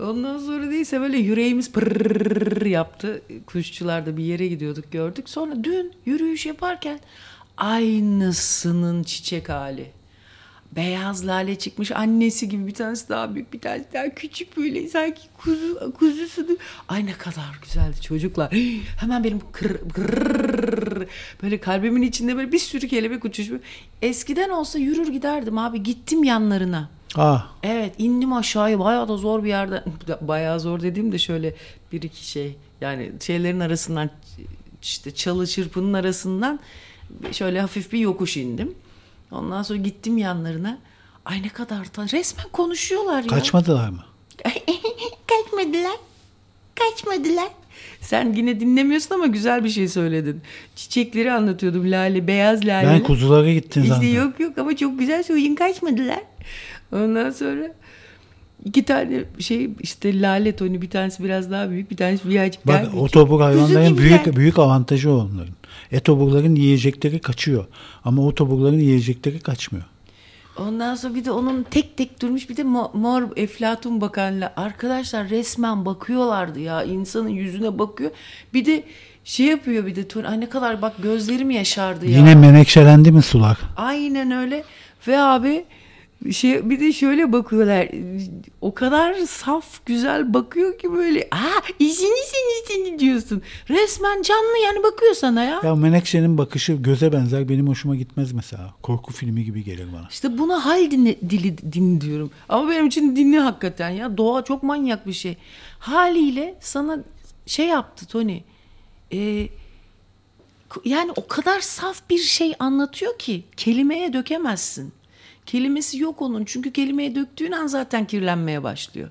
Ondan sonra değilse böyle yüreğimiz pırrrr yaptı. Kuşçularda bir yere gidiyorduk gördük. Sonra dün yürüyüş yaparken aynısının çiçek hali. Beyaz lale çıkmış annesi gibi bir tanesi daha büyük bir tanesi daha küçük böyle sanki kuzu kuzusu. Ay ne kadar güzeldi çocuklar. [GASPS] Hemen benim kır, böyle kalbimin içinde böyle bir sürü kelebek uçuşmuş. Eskiden olsa yürür giderdim abi gittim yanlarına. Ah Evet indim aşağıya bayağı da zor bir yerden [LAUGHS] bayağı zor dediğim de şöyle bir iki şey yani şeylerin arasından işte çalı çırpının arasından şöyle hafif bir yokuş indim. Ondan sonra gittim yanlarına. Ay ne kadar ta resmen konuşuyorlar ya. kaçmadılar mı? [LAUGHS] Kaçmadılar. Kaçmadılar. Sen yine dinlemiyorsun ama güzel bir şey söyledin. Çiçekleri anlatıyordum lale, beyaz lale. Ben kuzulara gittin İşte zannettim. yok yok ama çok güzel söyleyin kaçmadılar. Ondan sonra iki tane şey işte lale toni bir tanesi biraz daha büyük bir tanesi birazcık daha Bak küçük. otobur hayvanların Kuzu büyük gibiler. büyük avantajı o onların. Etoburların yiyecekleri kaçıyor. Ama otoburların yiyecekleri kaçmıyor. Ondan sonra bir de onun tek tek durmuş bir de mo- mor eflatun bakanla arkadaşlar resmen bakıyorlardı ya insanın yüzüne bakıyor. Bir de şey yapıyor bir de ay ne kadar bak gözlerim yaşardı ya. Yine menekşelendi mi sular? Aynen öyle. Ve abi şey bir de şöyle bakıyorlar. O kadar saf güzel bakıyor ki böyle. Aa izini seni seni diyorsun. Resmen canlı yani bakıyor sana ya. Ya Menekşe'nin bakışı göze benzer benim hoşuma gitmez mesela. Korku filmi gibi gelir bana. İşte buna hal dini, dili din diyorum. Ama benim için dinli hakikaten ya. Doğa çok manyak bir şey. Haliyle sana şey yaptı Tony. Ee, k- yani o kadar saf bir şey anlatıyor ki kelimeye dökemezsin. Kelimesi yok onun. Çünkü kelimeye döktüğün an zaten kirlenmeye başlıyor.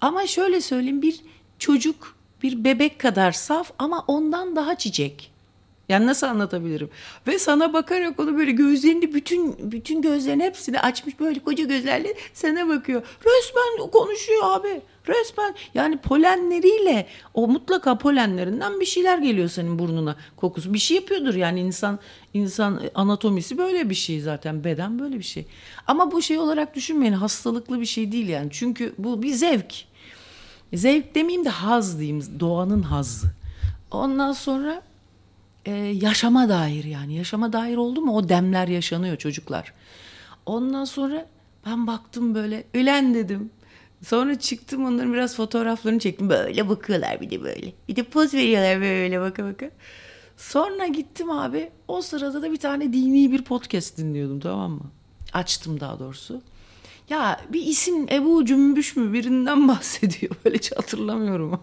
Ama şöyle söyleyeyim bir çocuk bir bebek kadar saf ama ondan daha çiçek. Yani nasıl anlatabilirim? Ve sana bakarak onu böyle gözlerini bütün bütün gözlerin hepsini açmış böyle koca gözlerle sana bakıyor. Resmen konuşuyor abi. Resmen yani polenleriyle o mutlaka polenlerinden bir şeyler geliyor senin burnuna kokusu. Bir şey yapıyordur yani insan insan anatomisi böyle bir şey zaten beden böyle bir şey. Ama bu şey olarak düşünmeyin hastalıklı bir şey değil yani. Çünkü bu bir zevk. Zevk demeyeyim de haz diyeyim doğanın hazzı. Ondan sonra e, yaşama dair yani yaşama dair oldu mu o demler yaşanıyor çocuklar. Ondan sonra ben baktım böyle ölen dedim. Sonra çıktım onların biraz fotoğraflarını çektim. Böyle bakıyorlar bir de böyle. Bir de poz veriyorlar böyle baka baka. Sonra gittim abi. O sırada da bir tane dini bir podcast dinliyordum tamam mı? Açtım daha doğrusu. Ya bir isim Ebu Cümbüş mü birinden [LAUGHS] bahsediyor. Böyle hiç hatırlamıyorum.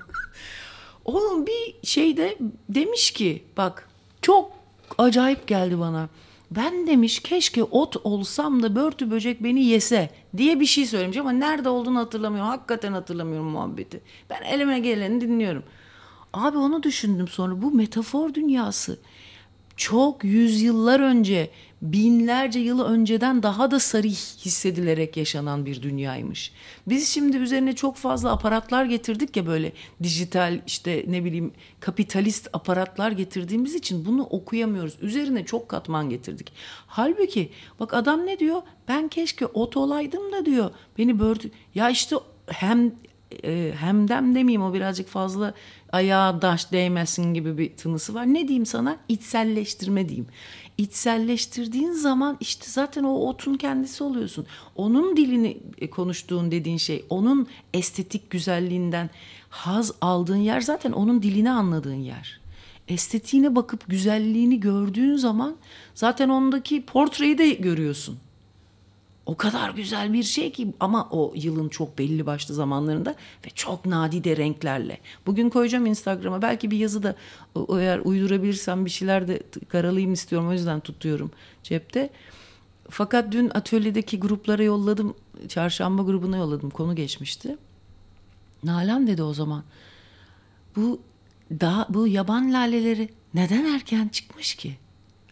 [LAUGHS] Onun bir şeyde demiş ki bak çok acayip geldi bana. Ben demiş keşke ot olsam da börtü böcek beni yese diye bir şey söylemiş ama nerede olduğunu hatırlamıyorum. Hakikaten hatırlamıyorum muhabbeti. Ben elime geleni dinliyorum. Abi onu düşündüm sonra bu metafor dünyası çok yüzyıllar önce, binlerce yıl önceden daha da sarih hissedilerek yaşanan bir dünyaymış. Biz şimdi üzerine çok fazla aparatlar getirdik ya böyle dijital işte ne bileyim kapitalist aparatlar getirdiğimiz için bunu okuyamıyoruz. Üzerine çok katman getirdik. Halbuki bak adam ne diyor? Ben keşke ot olaydım da diyor. Beni bördü. Ya işte hem e, hemdem demeyeyim o birazcık fazla ayağa daş değmesin gibi bir tınısı var. Ne diyeyim sana? İçselleştirme diyeyim. İçselleştirdiğin zaman işte zaten o otun kendisi oluyorsun. Onun dilini e, konuştuğun dediğin şey, onun estetik güzelliğinden haz aldığın yer zaten onun dilini anladığın yer. Estetiğine bakıp güzelliğini gördüğün zaman zaten ondaki portreyi de görüyorsun. O kadar güzel bir şey ki ama o yılın çok belli başlı zamanlarında ve çok nadide renklerle. Bugün koyacağım Instagram'a belki bir yazı da eğer uydurabilirsem bir şeyler de karalayayım istiyorum o yüzden tutuyorum cepte. Fakat dün atölyedeki gruplara yolladım. Çarşamba grubuna yolladım. Konu geçmişti. Nalan dedi o zaman. Bu daha bu yaban laleleri neden erken çıkmış ki?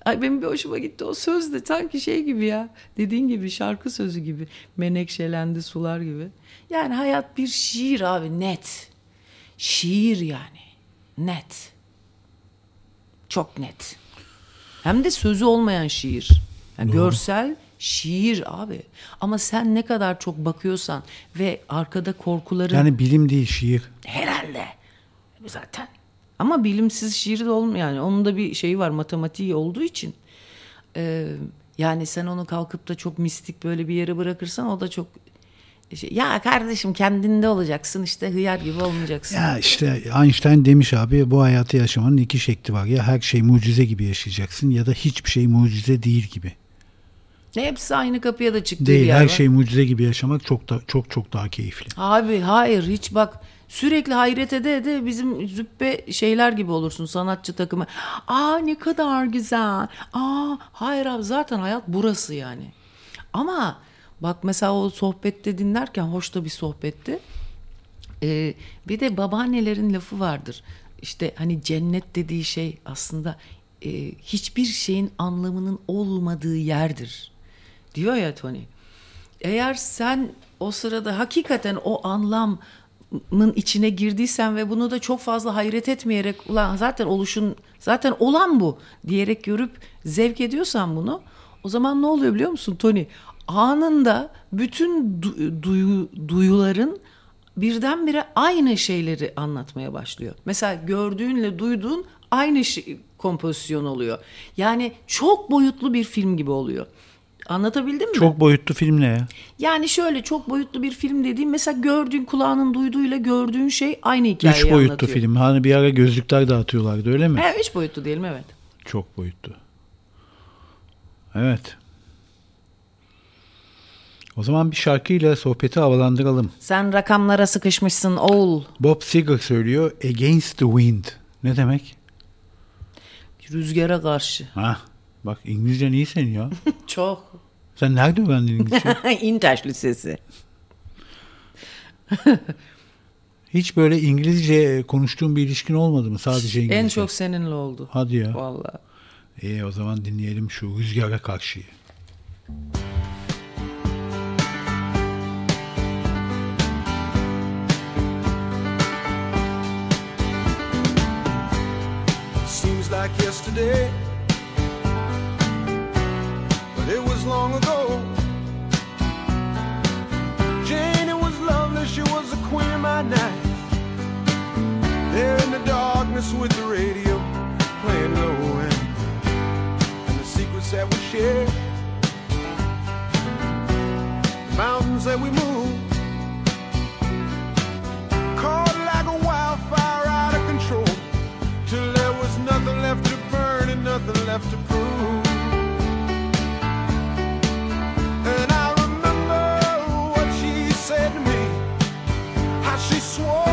Ay benim bir hoşuma gitti o söz de sanki şey gibi ya. Dediğin gibi şarkı sözü gibi. Menekşelendi sular gibi. Yani hayat bir şiir abi net. Şiir yani. Net. Çok net. Hem de sözü olmayan şiir. Yani görsel şiir abi. Ama sen ne kadar çok bakıyorsan ve arkada korkuların Yani bilim değil şiir. Herhalde. Zaten. Ama bilimsiz şiir de olmuyor yani. Onun da bir şeyi var matematiği olduğu için. Ee, yani sen onu kalkıp da çok mistik böyle bir yere bırakırsan o da çok şey, ya kardeşim kendinde olacaksın işte hıyar gibi olmayacaksın. Ya işte Einstein demiş abi bu hayatı yaşamanın iki şekli var. Ya her şey mucize gibi yaşayacaksın ya da hiçbir şey mucize değil gibi. Ne hepsi aynı kapıya da çıktığı Değil her var. şey mucize gibi yaşamak çok da çok çok daha keyifli. Abi hayır hiç bak sürekli hayret ede ede bizim züppe şeyler gibi olursun sanatçı takımı. Aa ne kadar güzel. Aa hayır abi zaten hayat burası yani. Ama bak mesela o sohbette dinlerken hoş da bir sohbetti. Ee, bir de babaannelerin lafı vardır. İşte hani cennet dediği şey aslında e, hiçbir şeyin anlamının olmadığı yerdir. Diyor ya Tony. Eğer sen o sırada hakikaten o anlamın içine girdiysen ve bunu da çok fazla hayret etmeyerek ulan zaten oluşun zaten olan bu diyerek görüp zevk ediyorsan bunu o zaman ne oluyor biliyor musun Tony? Anında bütün du- duyu, duyuların birdenbire aynı şeyleri anlatmaya başlıyor. Mesela gördüğünle duyduğun aynı şey, kompozisyon oluyor. Yani çok boyutlu bir film gibi oluyor. Anlatabildim mi? Çok boyutlu film ne ya? Yani şöyle çok boyutlu bir film dediğim mesela gördüğün kulağının duyduğuyla gördüğün şey aynı hikayeyi Üç boyutlu anlatıyor. film. Hani bir ara gözlükler dağıtıyorlardı öyle mi? He, üç boyutlu diyelim evet. Çok boyutlu. Evet. O zaman bir şarkıyla sohbeti havalandıralım. Sen rakamlara sıkışmışsın oğul. Bob Seger söylüyor Against the Wind. Ne demek? Rüzgara karşı. Ha, bak İngilizcen iyi senin ya. [LAUGHS] Çok. Sen nerede öğrendin İngilizce? [LAUGHS] İntaş Lisesi. [LAUGHS] Hiç böyle İngilizce konuştuğun bir ilişkin olmadı mı? Sadece İngilizce. En çok seninle oldu. Hadi ya. Vallahi. İyi o zaman dinleyelim şu rüzgara karşıyı. Seems like yesterday, it was long ago. Jane, it was lovely, she was the queen of my night. There in the darkness with the radio playing low and the secrets that we share, the mountains that we move. Caught like a wildfire out of control till there was nothing left to burn and nothing left to prove. Swore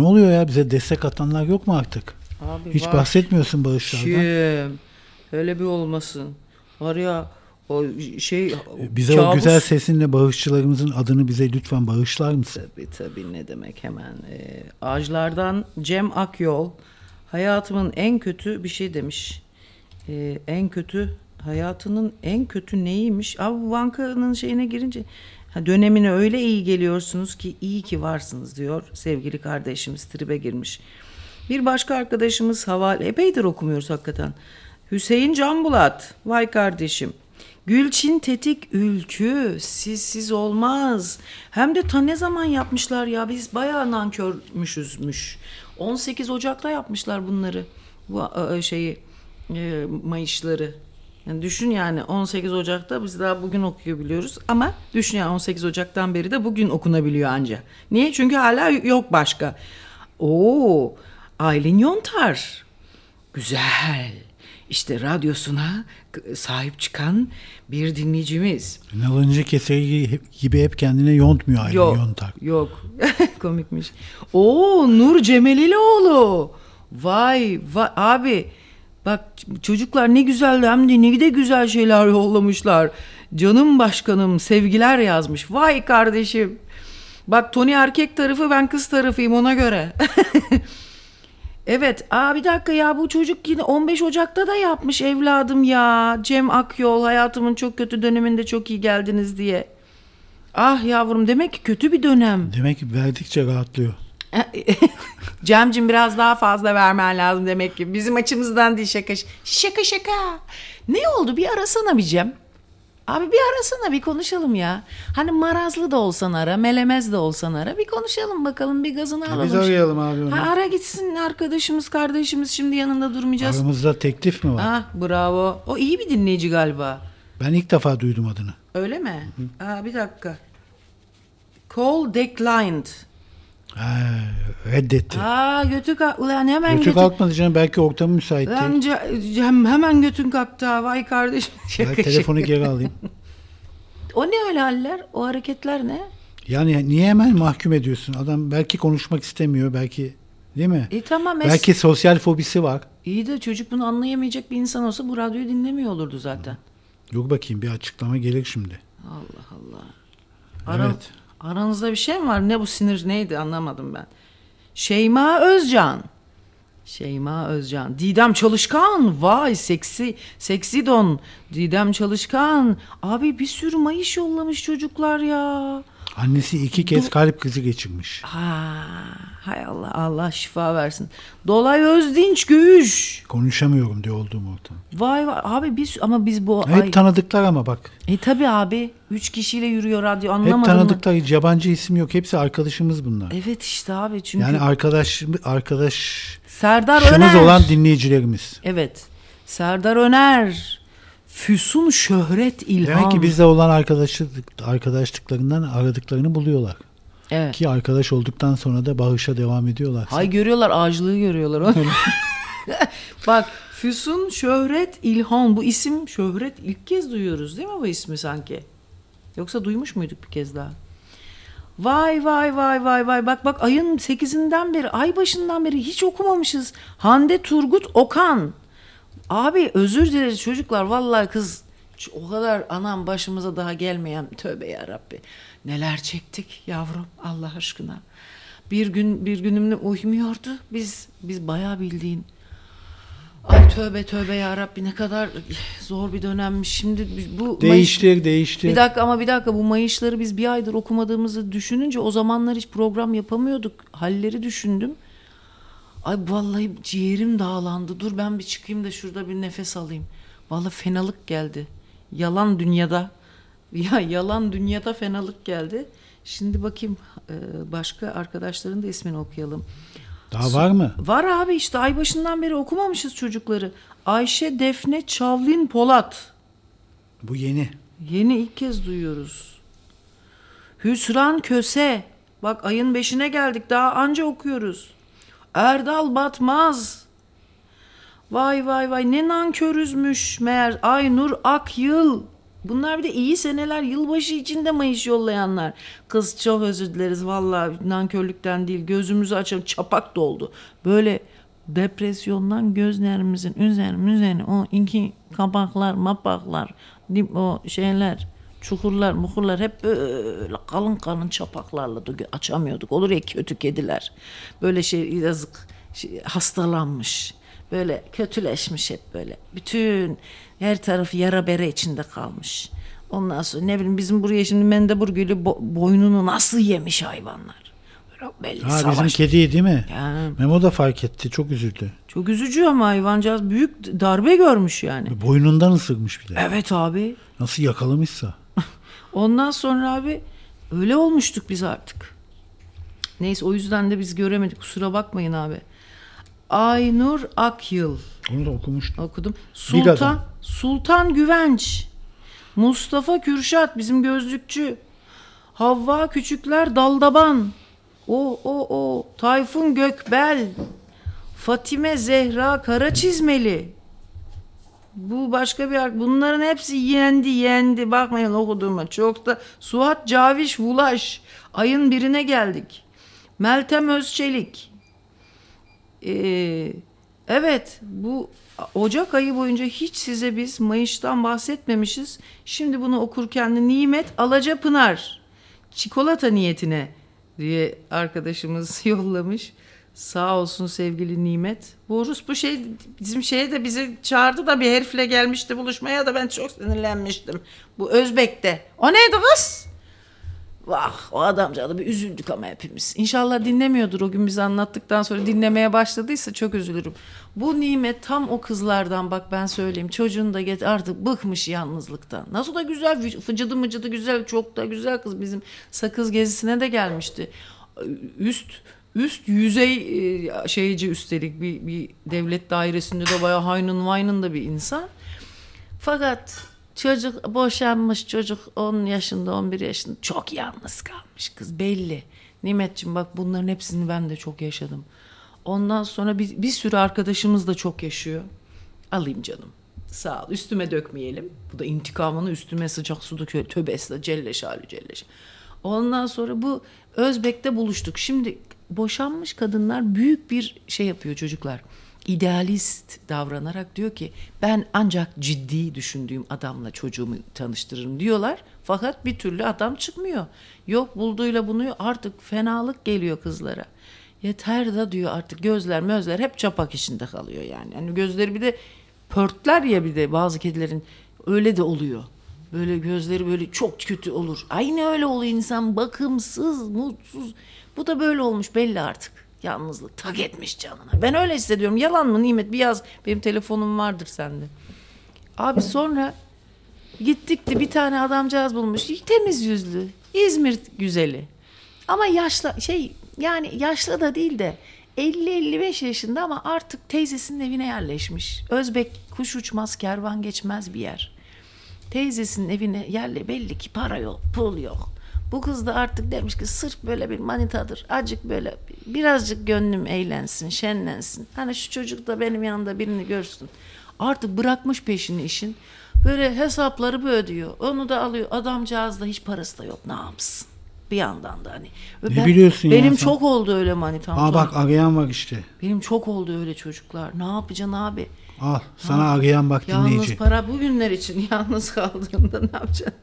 Ne oluyor ya bize destek atanlar yok mu artık? Abi Hiç var. bahsetmiyorsun bağışlardan. Kim? Öyle bir olmasın. Var ya o şey Bize o kabus- güzel sesinle bağışçılarımızın adını bize lütfen bağışlar mısın? Tabii tabii ne demek hemen. Ee, ağaçlardan Cem Akyol hayatımın en kötü bir şey demiş. Ee, en kötü hayatının en kötü neymiş? Abi bu bankanın şeyine girince ha, dönemine öyle iyi geliyorsunuz ki iyi ki varsınız diyor sevgili kardeşimiz tribe girmiş. Bir başka arkadaşımız havale epeydir okumuyoruz hakikaten. Hüseyin Canbulat vay kardeşim. Gülçin Tetik Ülkü sizsiz olmaz. Hem de ta ne zaman yapmışlar ya biz bayağı nankörmüşüzmüş. 18 Ocak'ta yapmışlar bunları. Bu şeyi e, Mayışları. Yani düşün yani 18 Ocak'ta biz daha bugün okuyabiliyoruz ama düşün yani 18 Ocak'tan beri de bugün okunabiliyor anca. Niye? Çünkü hala yok başka. Oo, Aylin Yontar. Güzel. İşte radyosuna sahip çıkan bir dinleyicimiz. Nalıncı keseri gibi hep kendine yontmuyor ayrı Yok. yontar. Yok. [LAUGHS] Komikmiş. Oo Nur Cemelilioğlu. Vay vay abi. Bak çocuklar ne güzel hem de ne de güzel şeyler yollamışlar. Canım başkanım sevgiler yazmış. Vay kardeşim. Bak Tony erkek tarafı ben kız tarafıyım ona göre. [LAUGHS] Evet. Aa bir dakika ya bu çocuk yine 15 Ocak'ta da yapmış evladım ya. Cem Akyol hayatımın çok kötü döneminde çok iyi geldiniz diye. Ah yavrum demek ki kötü bir dönem. Demek ki verdikçe rahatlıyor. [LAUGHS] Cemcim biraz daha fazla vermen lazım demek ki. Bizim açımızdan değil şaka. Şaka şaka. Ne oldu bir arasana bir Cem. Abi bir arasana bir konuşalım ya. Hani marazlı da olsan ara, melemez de olsan ara. Bir konuşalım bakalım bir gazını alalım. Biz arayalım abi onu. Ha, ara gitsin arkadaşımız kardeşimiz şimdi yanında durmayacağız. Aramızda teklif mi var? Ah bravo. O iyi bir dinleyici galiba. Ben ilk defa duydum adını. Öyle mi? Aa, bir dakika. Call declined. Ha, reddetti. Aa götü kalk. Ulan hemen Kötü götü. kalkmadı canım belki ortamı müsait Lan değil. ce- hem, hemen götün kalktı ha. Vay kardeşim. Şaka telefonu geri alayım. [LAUGHS] O ne öyle haller? O hareketler ne? Yani niye hemen mahkum ediyorsun? Adam belki konuşmak istemiyor belki değil mi? E tamam. es- Belki sosyal fobisi var. İyi de çocuk bunu anlayamayacak bir insan olsa bu radyoyu dinlemiyor olurdu zaten. Yok bakayım bir açıklama gelir şimdi. Allah Allah. Ara- Evet. Aranızda bir şey mi var? Ne bu sinir neydi anlamadım ben. Şeyma Özcan. Şeyma Özcan. Didem Çalışkan. Vay seksi. Seksi don. Didem Çalışkan. Abi bir sürü mayış yollamış çocuklar ya. Annesi iki kez kalp krizi geçirmiş. Ha, hay Allah Allah şifa versin. Dolay Özdinç Göğüş. Konuşamıyorum diye olduğum ortam. Vay vay abi biz ama biz bu Hep ay tanıdıklar ama bak. e tabi abi üç kişiyle yürüyor radyo Hep anlamadın mı? tanıdıklar. Hiç yabancı isim yok. Hepsi arkadaşımız bunlar. Evet işte abi çünkü Yani arkadaş arkadaş Serdar Öner. olan dinleyicilerimiz. Evet. Serdar Öner. Füsun Şöhret İlham. Demek ki bizle olan arkadaşlık arkadaşlıklarından aradıklarını buluyorlar. Evet. Ki arkadaş olduktan sonra da bağışa devam ediyorlar. Hay görüyorlar ağacılığı görüyorlar. onu. [LAUGHS] [LAUGHS] Bak Füsun Şöhret İlhan bu isim Şöhret ilk kez duyuyoruz değil mi bu ismi sanki? Yoksa duymuş muyduk bir kez daha? Vay vay vay vay vay bak bak ayın 8'inden beri ay başından beri hiç okumamışız. Hande Turgut Okan. Abi özür dileriz çocuklar vallahi kız o kadar anam başımıza daha gelmeyen tövbe ya Rabbi. Neler çektik yavrum Allah aşkına. Bir gün bir günümle uymuyordu. Biz biz bayağı bildiğin Ay tövbe tövbe ya Rabbi ne kadar zor bir dönemmiş. Şimdi bu Mayıs- Değiştir, değiştir. bir dakika ama bir dakika bu Mayışları biz bir aydır okumadığımızı düşününce o zamanlar hiç program yapamıyorduk. Halleri düşündüm. Ay vallahi ciğerim dağlandı. Dur ben bir çıkayım da şurada bir nefes alayım. Vallahi fenalık geldi. Yalan dünyada. [LAUGHS] Ya yalan dünyada fenalık geldi. Şimdi bakayım e, başka arkadaşların da ismini okuyalım. Daha var mı? Var abi işte ay başından beri okumamışız çocukları. Ayşe Defne Çavlin Polat. Bu yeni. Yeni ilk kez duyuyoruz. Hüsran Köse. Bak ayın beşine geldik daha anca okuyoruz. Erdal Batmaz. Vay vay vay ne nankörüzmüş meğer Aynur Akyıl. Bunlar bir de iyi seneler yılbaşı içinde Mayış yollayanlar. Kız çok özür dileriz vallahi nankörlükten değil gözümüzü açalım çapak doldu. Böyle depresyondan gözlerimizin üzerine üzerine o iki kapaklar mapaklar o şeyler çukurlar mukurlar hep böyle kalın kalın çapaklarla açamıyorduk. Olur ya kötü kediler. Böyle şey yazık şey, hastalanmış. Böyle kötüleşmiş hep böyle. Bütün her tarafı yara bere içinde kalmış. Ondan sonra ne bileyim bizim buraya şimdi mendebur gülü bo- boynunu nasıl yemiş hayvanlar. Böyle belli Ha, savaş. bizim kediyi değil mi? Ya, Memo da fark etti. Çok üzüldü. çok üzücü ama hayvancağız büyük darbe görmüş yani. Boynundan ısırmış bir de. Evet abi. Nasıl yakalamışsa. Ondan sonra abi öyle olmuştuk biz artık. Neyse o yüzden de biz göremedik. Kusura bakmayın abi. Aynur Akyıl Onu da okumuştum. okudum. Sultan Sultan Güvenç. Mustafa Kürşat bizim gözlükçü. Havva Küçükler Daldaban. O o o Tayfun Gökbel. Fatime Zehra Karaçizmeli. Bu başka bir ar- bunların hepsi yendi yendi. Bakmayın okuduğuma. Çok da Suat Caviş Vulaş. Ayın birine geldik. Meltem Özçelik. Ee, evet bu Ocak ayı boyunca hiç size biz Mayış'tan bahsetmemişiz. Şimdi bunu okurken de Nimet Alacapınar çikolata niyetine diye arkadaşımız [LAUGHS] yollamış. Sağ olsun sevgili Nimet. Bu Rus bu şey bizim şeye de bizi çağırdı da bir herifle gelmişti buluşmaya da ben çok sinirlenmiştim. Bu Özbek'te. O neydi kız? Vah o adamca da bir üzüldük ama hepimiz. İnşallah dinlemiyordur o gün bize anlattıktan sonra dinlemeye başladıysa çok üzülürüm. Bu nimet tam o kızlardan bak ben söyleyeyim. Çocuğun da get artık bıkmış yalnızlıktan. Nasıl da güzel fıcıdı mıcıdı güzel çok da güzel kız bizim sakız gezisine de gelmişti. Üst üst yüzey e, şeyci üstelik bir, bir devlet dairesinde de bayağı haynın vaynın da bir insan. Fakat çocuk boşanmış çocuk 10 yaşında 11 yaşında çok yalnız kalmış kız belli. Nimetciğim bak bunların hepsini ben de çok yaşadım. Ondan sonra bir, bir sürü arkadaşımız da çok yaşıyor. Alayım canım. Sağ ol. Üstüme dökmeyelim. Bu da intikamını üstüme sıcak su döküyor. Tövbe estağfurullah. Celle şalü celle şalü. Ondan sonra bu Özbek'te buluştuk. Şimdi boşanmış kadınlar büyük bir şey yapıyor çocuklar. İdealist davranarak diyor ki ben ancak ciddi düşündüğüm adamla çocuğumu tanıştırırım diyorlar. Fakat bir türlü adam çıkmıyor. Yok bulduğuyla bunu artık fenalık geliyor kızlara. Yeter da diyor artık gözler mözler hep çapak içinde kalıyor yani. Yani gözleri bir de pörtler ya bir de bazı kedilerin öyle de oluyor. Böyle gözleri böyle çok kötü olur. Aynı öyle oluyor insan bakımsız, mutsuz. Bu da böyle olmuş belli artık. Yalnızlık tak etmiş canına. Ben öyle hissediyorum. Yalan mı Nimet? Bir yaz. Benim telefonum vardır sende. Abi sonra gittik de bir tane adamcağız bulmuş. Temiz yüzlü. İzmir güzeli. Ama yaşlı şey yani yaşlı da değil de 50-55 yaşında ama artık teyzesinin evine yerleşmiş. Özbek kuş uçmaz kervan geçmez bir yer. Teyzesinin evine yerle belli ki para yok, pul yok. Bu kız da artık demiş ki sırf böyle bir manitadır. Acık böyle birazcık gönlüm eğlensin, şenlensin. Hani şu çocuk da benim yanımda birini görsün. Artık bırakmış peşini işin. Böyle hesapları böyle ödüyor. Onu da alıyor. Adamcağız da hiç parası da yok. Ne yapsın? Bir yandan da hani. Ne biliyorsun ya Benim sen? çok oldu öyle manitam. Aa bak arayan var işte. Benim çok oldu öyle çocuklar. Ne yapacaksın abi? Al sana arayan bak Yalnız dinleyici. para bugünler için [LAUGHS] yalnız kaldığında ne yapacaksın?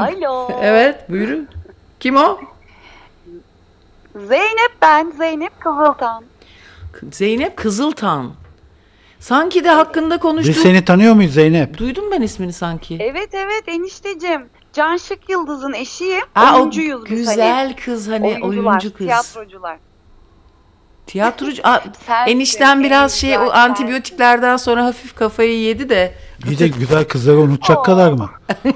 [LAUGHS] Alo. evet buyurun. Kim o? Zeynep ben. Zeynep Kızıltan. Zeynep Kızıltan. Sanki de hakkında konuştuk. Biz seni tanıyor muyuz Zeynep? Duydum ben ismini sanki. Evet evet eniştecim. Can Şık Yıldız'ın eşiyim. Aa, o Oyuncuyuz biz güzel hani. kız hani Oyuncular, oyuncu kız. Tiyatrocular. Tiyatrocu. [LAUGHS] Sen enişten biraz şey o antibiyotiklerden sonra hafif kafayı yedi de. Bir de güzel kızları unutacak kadar mı? [LAUGHS]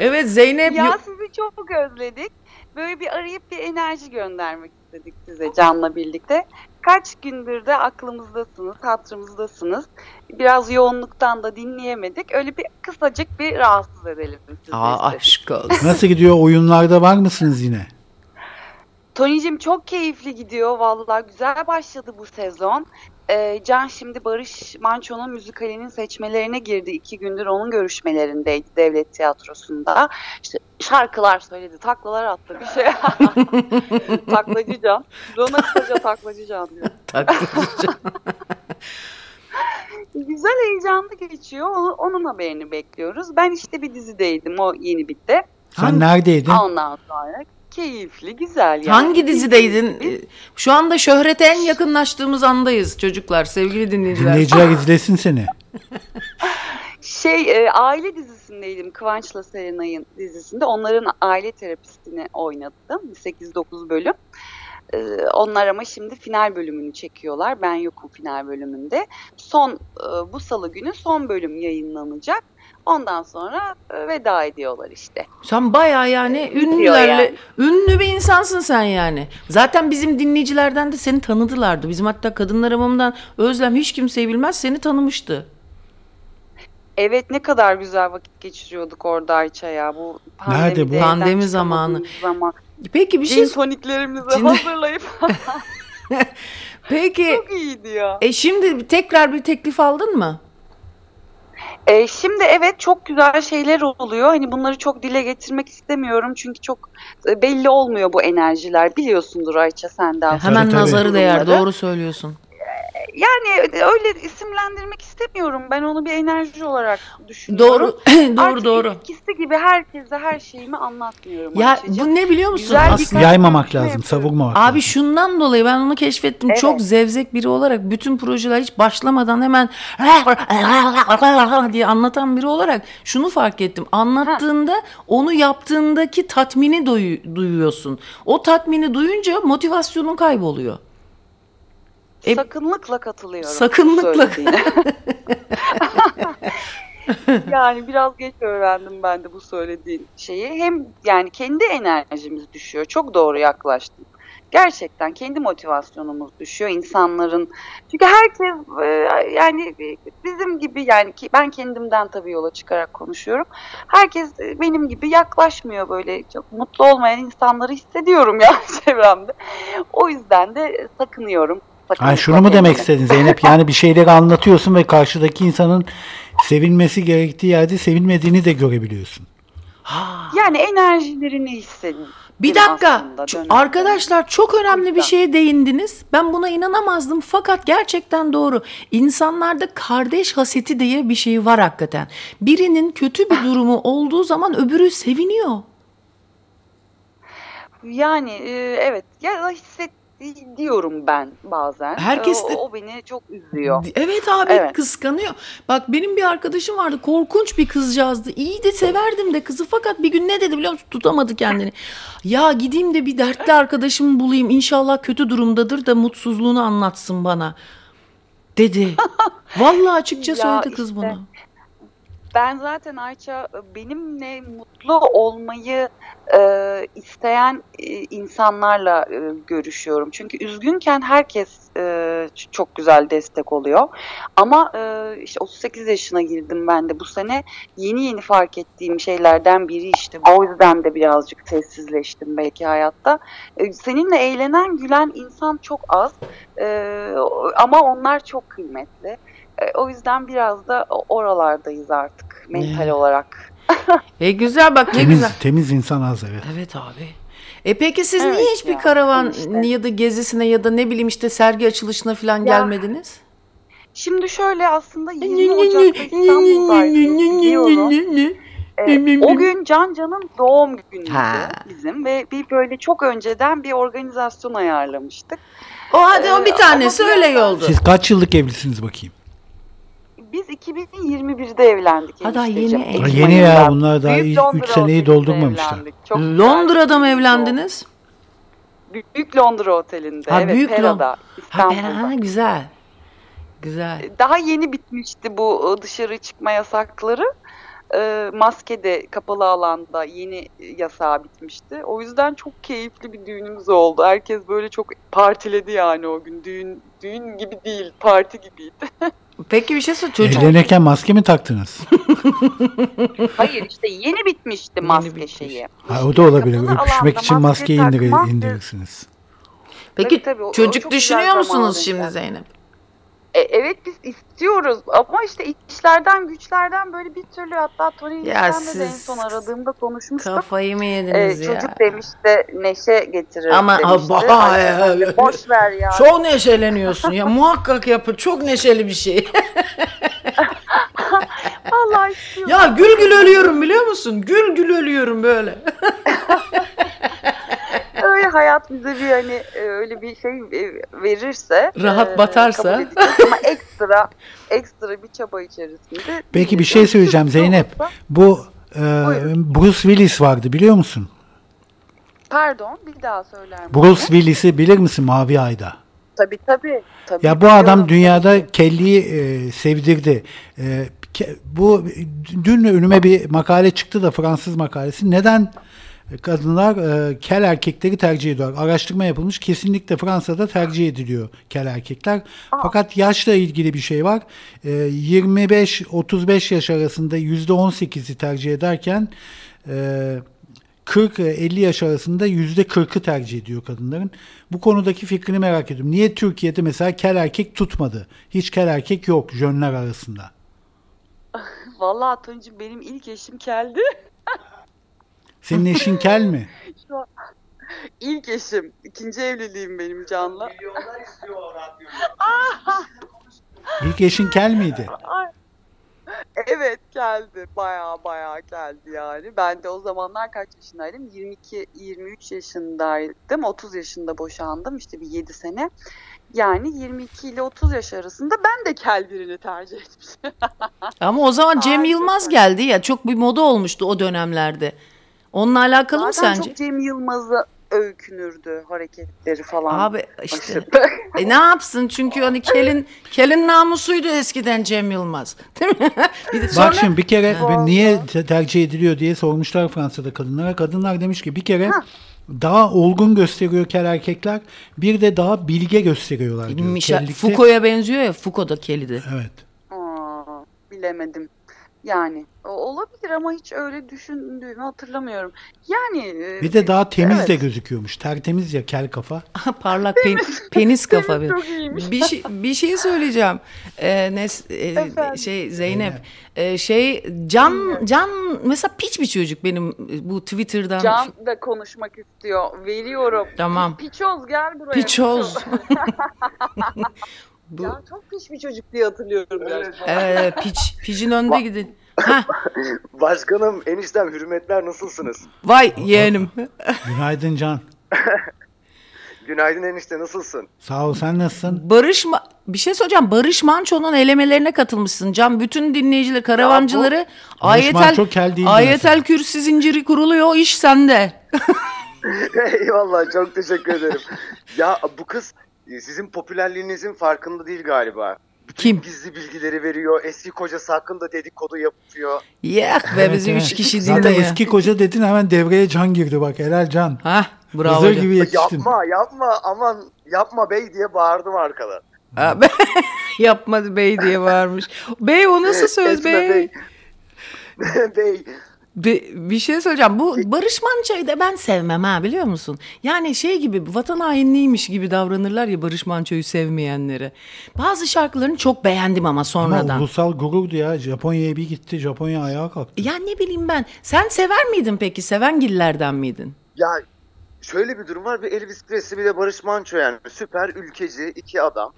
Evet Zeynep Ya sizi çok özledik. Böyle bir arayıp bir enerji göndermek istedik size Can'la birlikte. Kaç gündür de aklımızdasınız, hatırımızdasınız. Biraz yoğunluktan da dinleyemedik. Öyle bir kısacık bir rahatsız edelim sizi. Aa istedik. aşk olsun. Nasıl gidiyor oyunlarda var mısınız yine? Tony'cim çok keyifli gidiyor. Vallahi güzel başladı bu sezon. Ee, Can şimdi Barış Manço'nun müzikalinin seçmelerine girdi. İki gündür onun görüşmelerindeydi devlet tiyatrosunda. İşte şarkılar söyledi, taklalar attı bir şey. [LAUGHS] taklacı Can. Biz ona kısaca taklacı Can diyor. [LAUGHS] Taklacı. Güzel heyecanlı geçiyor. Onu- Onun haberini bekliyoruz. Ben işte bir dizideydim. O yeni bitti. Sen neredeydin? Ondan sonra keyifli, güzel yani. Hangi dizideydin? Ee, Şu anda şöhrete en yakınlaştığımız andayız çocuklar, sevgili dinleyiciler. Dinleyiciler izlesin seni. [LAUGHS] Şey, e, aile dizisindeydim. Kıvanç'la Serenay'ın dizisinde. Onların aile terapistini oynadım. 8-9 bölüm. E, onlar ama şimdi final bölümünü çekiyorlar. Ben yokum final bölümünde. Son e, bu salı günü son bölüm yayınlanacak. Ondan sonra e, veda ediyorlar işte. Sen bayağı yani Bitiyor ünlülerle, yani. ünlü bir insansın sen yani. Zaten bizim dinleyicilerden de seni tanıdılardı. Bizim hatta kadınlar hamamından Özlem hiç kimseyi bilmez seni tanımıştı. Evet ne kadar güzel vakit geçiriyorduk orada Ayça ya. Bu Nerede bu? pandemide Pandemi zamanı. Zaman. Peki bir şey toniklerimizi Şimdi- hazırlayıp [LAUGHS] Peki çok iyiydi ya. e şimdi tekrar bir teklif aldın mı? E, şimdi evet çok güzel şeyler oluyor. Hani bunları çok dile getirmek istemiyorum çünkü çok e, belli olmuyor bu enerjiler. Biliyorsundur Ayça sen de. aslında Hemen tabii. nazarı değer. Doğru söylüyorsun. Yani öyle isimlendirmek istemiyorum. Ben onu bir enerji olarak düşünüyorum. Doğru. [CLEARS THROAT] doğru Artık doğru. eskisi gibi herkese her şeyimi anlatmıyorum. Ya Ayça'cığım. bu ne biliyor musun? Güzel Aslında Yaymamak lazım, yapıyorum. savurmamak Abi lazım. şundan dolayı ben onu keşfettim. Evet. Çok zevzek biri olarak bütün projeler hiç başlamadan hemen diye anlatan biri olarak şunu fark ettim. Anlattığında onu yaptığındaki tatmini doyu- duyuyorsun. O tatmini duyunca motivasyonun kayboluyor. E- Sakınlıkla katılıyorum. Sakınlıkla. [LAUGHS] yani biraz geç öğrendim ben de bu söylediğin şeyi. Hem yani kendi enerjimiz düşüyor. Çok doğru yaklaştın. Gerçekten kendi motivasyonumuz düşüyor insanların. Çünkü herkes e, yani bizim gibi yani ki ben kendimden tabii yola çıkarak konuşuyorum. Herkes e, benim gibi yaklaşmıyor böyle çok mutlu olmayan insanları hissediyorum [LAUGHS] ya çevremde. O yüzden de sakınıyorum. Ay Sakınlıkla şunu mu demek istedin Zeynep? Yani bir şeyleri anlatıyorsun ve karşıdaki insanın sevilmesi gerektiği yerde sevilmediğini de görebiliyorsun. Yani enerjilerini hissedin. Bir dakika. aslında. Arkadaşlar çok önemli bir şeye değindiniz. Ben buna inanamazdım fakat gerçekten doğru. İnsanlarda kardeş haseti diye bir şey var hakikaten. Birinin kötü bir [LAUGHS] durumu olduğu zaman öbürü seviniyor. Yani e, evet ya hisset diyorum ben bazen. Herkes o, de- o beni çok üzüyor. Evet abi Evet. kıskanıyor. Bak benim bir arkadaşım vardı korkunç bir kızcağızdı. İyi de severdim de kızı fakat bir gün ne dedi biliyor musun? Tutamadı kendini. Ya gideyim de bir dertli arkadaşımı bulayım. İnşallah kötü durumdadır da mutsuzluğunu anlatsın bana. Dedi. [LAUGHS] Vallahi açıkça söyledi kız işte. bunu. Ben zaten Ayça benimle mutlu olmayı e, isteyen e, insanlarla e, görüşüyorum. Çünkü üzgünken herkes e, çok güzel destek oluyor. Ama e, işte 38 yaşına girdim ben de bu sene. Yeni yeni fark ettiğim şeylerden biri işte. O yüzden de birazcık sessizleştim belki hayatta. E, seninle eğlenen, gülen insan çok az. E, ama onlar çok kıymetli. E, O yüzden biraz da oralardayız artık mental Evet. olarak. [LAUGHS] E güzel bak ne Temiz, güzel. temiz insan az evet. Evet abi. E peki siz Evet niye hiçbir ya, karavan işte. ya da gezisine ya da ne bileyim işte sergi açılışına falan gelmediniz? Şimdi şöyle aslında 20 Ocak'ta İstanbul'daydım biliyorum. E, o gün Can Can'ın doğum günüydü Ha. bizim ve bir böyle çok önceden bir organizasyon ayarlamıştık. O hadi o bir Ee, tanesi ama bir öyle yandan- oldu. Siz kaç yıllık evlisiniz bakayım? Biz 2021'de evlendik. Ha, daha yeni Ekim. Yeni ya, bunlar daha Büyük üç Londra seneyi Oteli'nde doldurmamışlar. Çok Londra'da mı evlendiniz? Büyük Londra Oteli'nde. Ha, evet, Büyük Pera'da, Ha, İstanbul'da. ha, güzel. Güzel. Daha yeni bitmişti bu e, dışarı çıkma yasakları. E, Maske de kapalı alanda yeni yasağı bitmişti. O yüzden çok keyifli bir düğünümüz oldu. Herkes böyle çok partiledi yani o gün. Düğün düğün gibi değil, parti gibiydi. [LAUGHS] Peki bir şey sor. Çocuk. Evlenirken maske mi taktınız? [LAUGHS] Hayır işte yeni bitmişti maske bitmiş. şeyi. Ha, o da olabilir. Kapalı Öpüşmek için maskeyi maske indir- indirirsiniz. Peki Tabii, tabii, o- o çocuk güzel düşünüyor musunuz şimdi işte. Zeynep? E, evet biz istiyoruz ama işte işlerden güçlerden böyle bir türlü hatta Tony Ya Sen'le de en siz son aradığımda konuşmuştuk. Kafayı mı E, yediniz ya? çocuk demişti neşe getirir Ama demişti. Ay, ya- boş ver ya. Çok neşeleniyorsun ya muhakkak yapın çok neşeli bir şey. [LAUGHS] Allah istiyorum. ya gül gül ölüyorum biliyor musun? Gül gül ölüyorum böyle. [LAUGHS] öyle hayat bize bir hani e, öyle bir şey e, verirse Rahat e, batarsa. edeceğiz. ama ekstra ekstra bir çaba içerisinde Peki bir şey söyleyeceğim Zeynep. Bu e, Bruce Willis vardı biliyor musun? Pardon bir daha söyler misin? Bruce Willis'i bilir misin Mavi Ay'da? Tabii tabii. tabii Ya bu adam biliyorum. dünyada kelliyi e, sevdirdi. E, ke- bu dün önüme bir makale çıktı da Fransız makalesi. Neden kadınlar e, kel erkekleri tercih ediyor? Araştırma yapılmış. Kesinlikle Fransa'da tercih ediliyor kel erkekler. Fakat yaşla ilgili bir şey var. E, 25-35 yaş arasında %18'i tercih ederken e, 40-50 yaş arasında %40'ı tercih ediyor kadınların. Bu konudaki fikrini merak ediyorum. Niye Türkiye'de mesela kel erkek tutmadı? Hiç kel erkek yok jönler arasında. [LAUGHS] Vallahi Tunç'um benim ilk eşim keldi. Senin eşin kel mi? [LAUGHS] Şu an ilk eşim. ikinci evliliğim benim Can'la. [LAUGHS] İlk eşin kel miydi? Evet geldi. Baya baya geldi yani. Ben de o zamanlar kaç yaşındaydım? 22 23 yaşındaydım. 30 yaşında boşandım. İşte bir 7 sene. Yani 22 ile 30 yaş arasında ben de kel birini tercih etmişim. Ama o zaman Cem Ay, Yılmaz geldi ya çok bir moda olmuştu o dönemlerde. Onunla alakalı mı Zaten sence? çok Cem Yılmaz'a öykünürdü hareketleri falan. Abi işte [LAUGHS] e, ne yapsın çünkü hani kelin kelin namusuydu eskiden Cem Yılmaz. Değil mi? [LAUGHS] bir de sonra Bak şimdi bir kere Vallahi. niye te- tercih ediliyor diye sormuşlar Fransa'da kadınlara. Kadınlar demiş ki bir kere daha olgun gösteriyor kel erkekler. Bir de daha bilge gösteriyorlar diyor. Michel benziyor ya Foucault da kelidi. Evet. Aa, bilemedim. Yani o- olabilir ama hiç öyle düşündüğümü hatırlamıyorum. Yani e, Bir de daha temiz evet. de gözüküyormuş. Tertemiz ya kel kafa. [LAUGHS] Parlak pen- [LAUGHS] penis kafa bir. Bir şey, bir şey söyleyeceğim. Ee, Nes, e, şey Zeynep. Ee, şey Can Can mesela piç bir çocuk benim e, bu Twitter'dan. Can da konuşmak istiyor. Veriyorum. Tamam. Piçoz gel buraya. Piçoz. [LAUGHS] bu, Can çok piç bir çocuk diye hatırlıyorum. evet, evet, piç. Piçin önde gidin. Hah, [LAUGHS] Başkanım, eniştem, hürmetler nasılsınız? vay yeğenim. Günaydın Can. [LAUGHS] Günaydın enişte nasılsın? Sağ ol sen nasılsın? Barış Ma- bir şey söyleyeceğim. Barış Manço'nun elemelerine katılmışsın. Can bütün dinleyiciler, karavancıları ayetel kel değil ayetel diyorsun. kürsü zinciri kuruluyor. O iş sende. [LAUGHS] Eyvallah çok teşekkür ederim. ya bu kız sizin popülerliğinizin farkında değil galiba. Bütün Kim? Gizli bilgileri veriyor. Eski kocası hakkında dedikodu yapıyor. Yak be bizi Evet, üç kişi Zaten dinliyor. eski koca dedin hemen devreye Can girdi bak helal Can. Hah bravo Hızır gibi yetiştin. Yapma yapma aman yapma bey diye bağırdım arkada. Ha, be- [LAUGHS] Yapmadı bey diye bağırmış. Bey o nasıl söz Etme bey? bey. [LAUGHS] bey. Be- bir şey söyleyeceğim. Bu Barış Manço'yu da ben sevmem ha biliyor musun? Yani şey gibi vatan hainliğiymiş gibi davranırlar ya Barış Manço'yu sevmeyenlere. Bazı şarkılarını çok beğendim ama Ama sonradan. ulusal gururdu ya. Japonya'ya bir gitti. Japonya ayağa kalktı. Ya ne bileyim ben. Sen sever miydin peki? Seven gillerden miydin? Ya şöyle bir durum var. Bir Elvis Presley bir de Barış Manço yani. Süper ülkeci iki adam.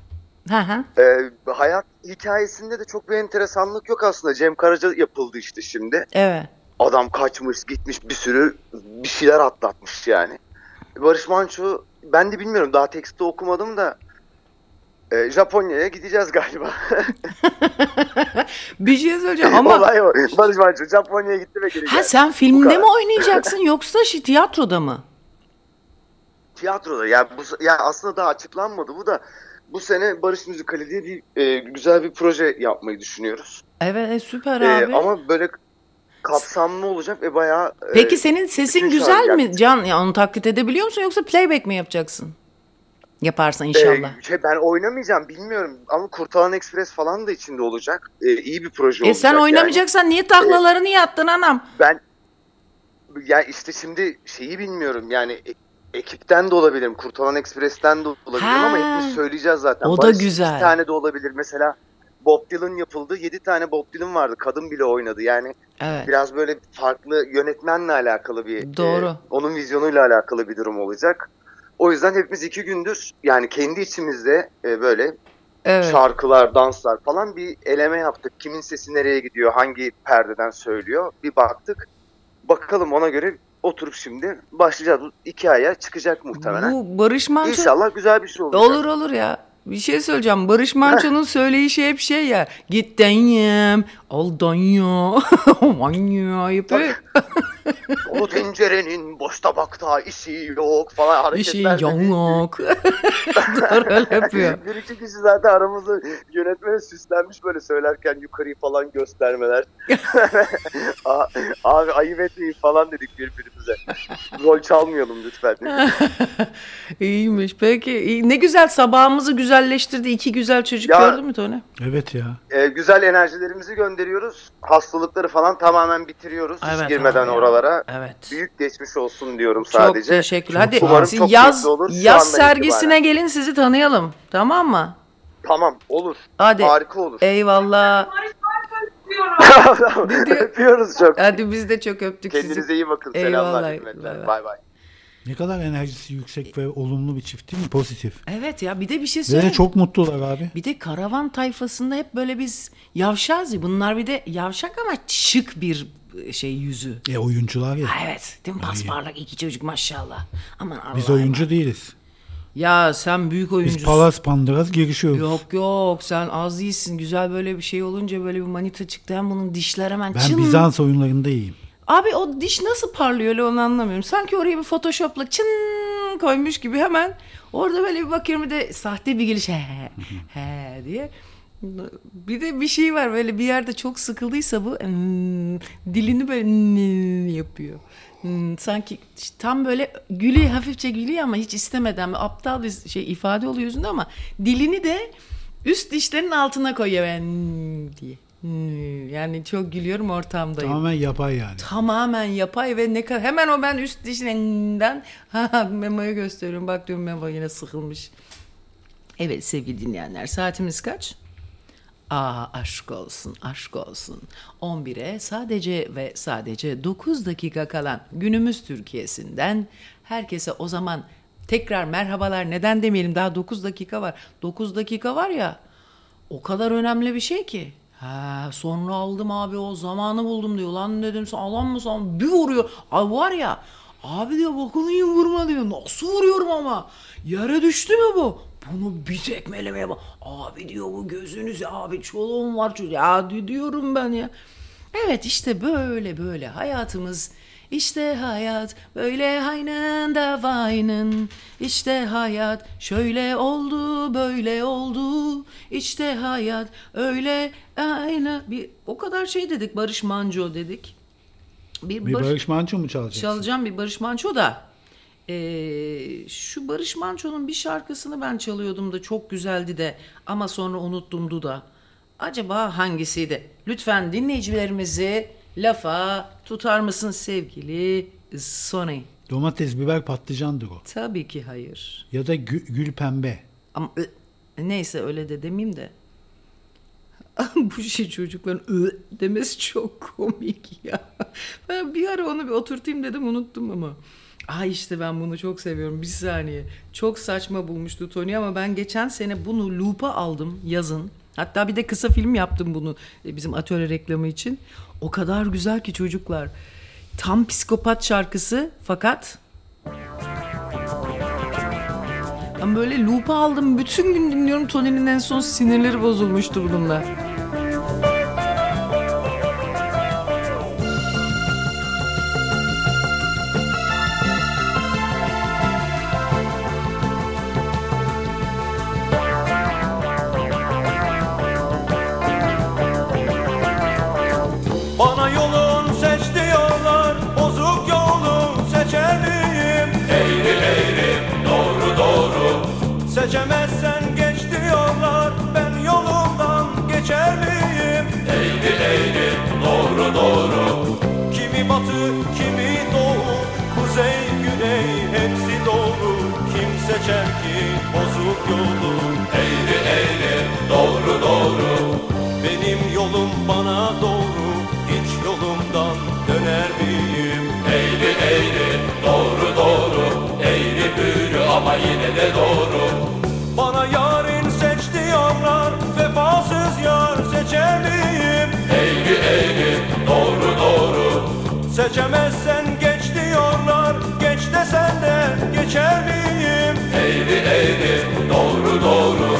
Ha ha. Ee, hayat hikayesinde de çok bir enteresanlık yok aslında. Cem Karaca yapıldı işte şimdi. Evet. Adam kaçmış gitmiş bir sürü bir şeyler atlatmış yani. Barış Manço ben de bilmiyorum daha teksti okumadım da e, Japonya'ya gideceğiz galiba. [LAUGHS] Bir şey söyleyeceğim ama Olay o. Barış Manço Japonya'ya gitti ve geri ha sen filmde mi oynayacaksın yoksa şey tiyatroda mı? Tiyatroda ya, bu, ya aslında daha açıklanmadı bu da bu sene Barış Müzikali diye bir e, güzel bir proje yapmayı düşünüyoruz. Evet e, süper E, abi. ama böyle kapsamlı olacak ve bayağı e, Peki senin sesin güzel mi Can? Ya onu taklit edebiliyor musun yoksa playback mi yapacaksın? Yaparsan Ee, inşallah. şey, ben oynamayacağım bilmiyorum ama Kurtalan Express falan da içinde olacak. Ee, iyi bir proje E olacak. sen yani. oynamayacaksan niye taklalarını yattın anam? Ben ya işte şimdi şeyi bilmiyorum yani e, ekipten de olabilirim. Kurtalan Ekspres'ten de olabilirim Ha. ama hepimiz söyleyeceğiz zaten. O da Barış güzel. iki tane de olabilir. Mesela Bob Dylan yapıldı. 7 tane Bob Dylan vardı. Kadın bile oynadı. Yani Evet. biraz böyle farklı yönetmenle alakalı bir Doğru. e, onun vizyonuyla alakalı bir durum olacak. O yüzden hepimiz iki gündür yani kendi içimizde e, böyle Evet. şarkılar, danslar falan bir eleme yaptık. Kimin sesi nereye gidiyor, hangi perdeden söylüyor bir baktık. Bakalım ona göre oturup şimdi başlayacağız. Bu iki aya çıkacak muhtemelen. Bu Barış Manço İnşallah güzel bir şey olacak. Olur olur ya. Bir şey söyleyeceğim. Barış Manço'nun [LAUGHS] söyleyişi hep şey ya. Git denyem, al danyo, [LAUGHS] manyo yapıyor. O tencerenin boş tabakta işi yok falan şey hareketler. yok. [LAUGHS] Doğru yapıyor. bir iki kişi zaten aramızda yönetmene süslenmiş böyle söylerken yukarıyı falan göstermeler. Abi ayıp etmeyin falan dedik birbirimize. Rol çalmayalım lütfen. İyiymiş. Peki ne güzel sabahımızı güzelleştirdi. İki güzel çocuk Ya- gördün mü Tony? Evet ya. Ee, güzel enerjilerimizi gönderiyoruz. Hastalıkları falan tamamen bitiriyoruz. Hiç Evet girmeden abi oralara. Evet. Büyük geçmiş olsun diyorum Çok sadece. teşekkürler. Hadi Umarım siz çok yaz olur. Şu yaz sergisine itibaren. gelin sizi tanıyalım. Tamam mı? Tamam olur. Hadi. Harika olur. Eyvallah. [LAUGHS] Öpüyoruz çok. Hadi biz de çok öptük sizi. Kendinize iyi bakın. Eyvallah. Selamlar. Bay bay. Ne kadar enerjisi yüksek ve olumlu bir çift değil mi? Pozitif. Evet ya bir de bir şey Ve söyleyeyim. de çok mutlular abi. Bir de karavan tayfasında hep böyle biz yavşağız ya. Bunlar bir de yavşak ama şık bir şey yüzü. E oyuncular ya. Ha, evet değil mi? Pasparlak iki çocuk maşallah. Aman Allah'ım. Biz oyuncu değiliz. Ya sen büyük Biz oyuncusun. palas pandıras girişiyoruz. Yok yok sen az değilsin. Güzel böyle bir şey olunca böyle bir manita çıktı. Hem bunun dişler hemen Ben çın. Bizans oyunlarında iyiyim. Abi o diş nasıl parlıyor öyle onu anlamıyorum. Sanki oraya bir photoshopla çın koymuş gibi hemen orada böyle bir bakıyorum bir de sahte bir geliş he he, diye. Bir de bir şey var böyle bir yerde çok sıkıldıysa bu hmm, dilini böyle hmm yapıyor. Hmm, sanki tam böyle gülüyor hafifçe gülüyor ama hiç istemeden bir aptal bir şey ifade oluyor yüzünde ama dilini de üst dişlerin altına koyuyor ben diye. Hmm, yani çok gülüyorum ortamdayım. Tamamen yapay yani. Tamamen yapay ve ne kadar hemen o ben üst dişlerinden [LAUGHS] ha Memo'yu gösteriyorum. Bak diyorum Memo yine sıkılmış. Evet sevgili dinleyenler saatimiz kaç? Aa aşk olsun aşk olsun. 11'e sadece ve sadece 9 dakika kalan günümüz Türkiye'sinden herkese o zaman tekrar merhabalar neden demeyelim daha 9 dakika var. 9 dakika var ya o kadar önemli bir şey ki. Ha, sonra aldım abi o zamanı buldum diyor. Lan dedim sen adam mısın? Bir vuruyor. Abi var ya abi diyor bakın vurma diyor. Nasıl vuruyorum ama? Yere düştü mü bu? Bunu bir tekmelemeye bak. Abi diyor bu gözünüz abi çoluğum var çocuğum. Ya di- diyorum ben ya. Evet işte böyle böyle hayatımız işte hayat böyle aynen da işte hayat şöyle oldu böyle oldu işte hayat öyle aynı bir o kadar şey dedik Barış Manço dedik. Bir, Bir Barış- Barış Manço mu çalacaksın? Çalacağım bir Barış Manço da. Ee, şu Barış Manço'nun bir şarkısını ben çalıyordum da çok güzeldi de ama sonra unuttumdu da. Acaba hangisiydi? Lütfen dinleyicilerimizi lafa tutar mısın sevgili Sony? Domates, biber, patlıcandır o. Tabii ki hayır. Ya da gü- gül pembe. Ama neyse öyle de demeyeyim de. [LAUGHS] Bu şey çocukların ö demesi çok komik ya. Ben bir ara onu bir oturtayım dedim unuttum ama. Ay işte ben bunu çok seviyorum. Bir saniye. Çok saçma bulmuştu Tony ama ben geçen sene bunu loop'a aldım yazın. Hatta bir de kısa film yaptım bunu e, bizim atölye reklamı için. O kadar güzel ki çocuklar. Tam psikopat şarkısı fakat ben böyle loop'a aldım. Bütün gün dinliyorum. Tony'nin en son sinirleri bozulmuştu bununla. Doğru. Bana yarın seç diyorlar vefasız yar seçer miyim? Eğri eğri doğru doğru Seçemezsen geç diyorlar Geç desen de geçer miyim? Eğri eğri doğru doğru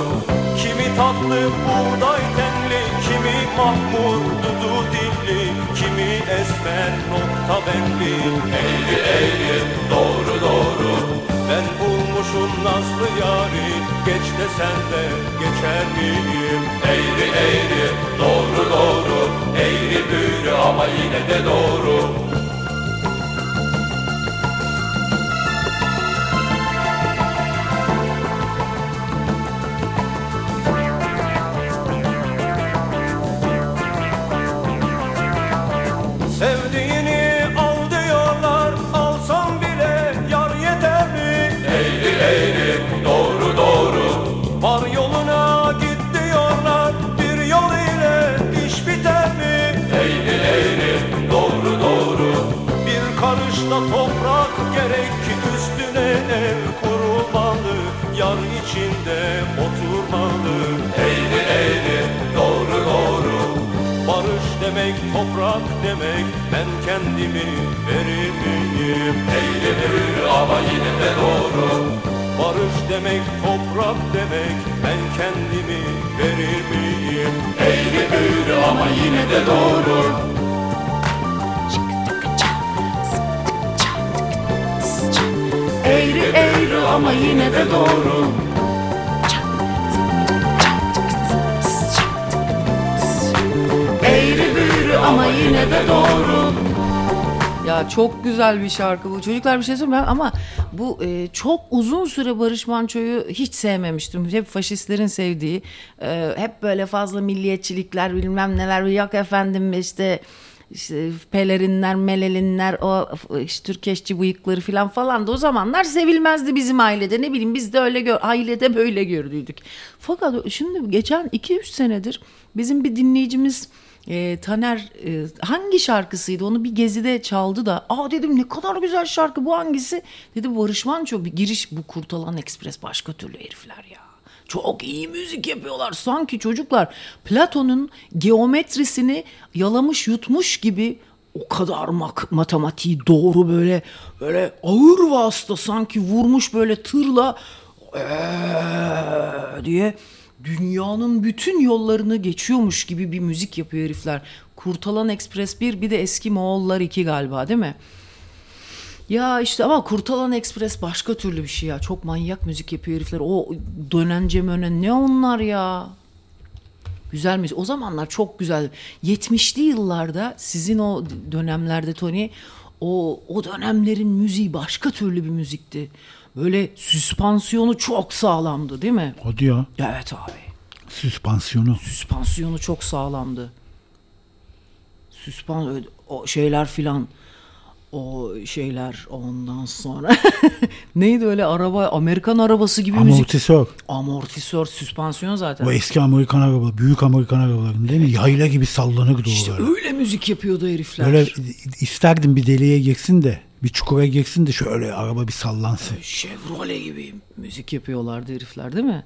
Kimi tatlı buğday tenli Kimi mahmur dudu dilli Kimi esmer nokta benli Eğri eğri nazlı yari Geç desen de geçer miyim? Eğri eğri doğru doğru Eğri büğrü ama yine de doğru toprak demek Ben kendimi? Eğri büğrü ama yine de doğru Barış demek toprak demek Ben kendimi? Eğri büğrü ama yine de doğru Eğri eğri ama yine de doğru. Ama yine de doğru. Ya çok güzel bir şarkı bu. Çocuklar bir şey söyleyeyim mi? ama bu e, çok uzun süre Barış Manço'yu hiç sevmemiştim. Hep faşistlerin sevdiği, e, hep böyle fazla milliyetçilikler bilmem neler. Yok efendim işte işte pelerinler, melelinler, o işte Türkeşçi bıyıkları falan falan da o zamanlar sevilmezdi bizim ailede. Ne bileyim biz de öyle gör, ailede böyle gördüydük. Fakat şimdi geçen 2-3 senedir bizim bir dinleyicimiz e, Taner e, hangi şarkısıydı onu bir gezide çaldı da aa dedim ne kadar güzel şarkı bu hangisi dedi Barış Manço bir giriş bu Kurtalan Ekspres başka türlü herifler ya. Çok iyi müzik yapıyorlar. Sanki çocuklar Platon'un geometrisini yalamış yutmuş gibi o kadar mak- matematiği doğru böyle böyle ağır vasıta sanki vurmuş böyle tırla "Eee" diye dünyanın bütün yollarını geçiyormuş gibi bir müzik yapıyor herifler. Kurtalan Ekspres 1 bir de eski Moğollar 2 galiba değil mi? Ya işte ama Kurtalan Ekspres başka türlü bir şey ya. Çok manyak müzik yapıyor herifler. O dönence mönen ne onlar ya. Güzel müzik. O zamanlar çok güzel. 70'li yıllarda sizin o dönemlerde Tony o o dönemlerin müziği başka türlü bir müzikti. Böyle süspansiyonu çok sağlamdı değil mi? Hadi ya. Evet abi. Süspansiyonu. Süspansiyonu çok sağlamdı. Süspan o şeyler filan o şeyler ondan sonra [LAUGHS] neydi öyle araba Amerikan arabası gibi müzik Amortisör. amortisör süspansiyon zaten O eski Amerikan araba, büyük Amerikan arabaların değil mi? Yayla gibi sallanırdı işte o böyle. öyle müzik yapıyordu herifler Böyle isterdim bir deliğe girsin de, bir çukura girsin de şöyle araba bir sallansın. Chevrolet gibi müzik yapıyorlardı herifler değil mi?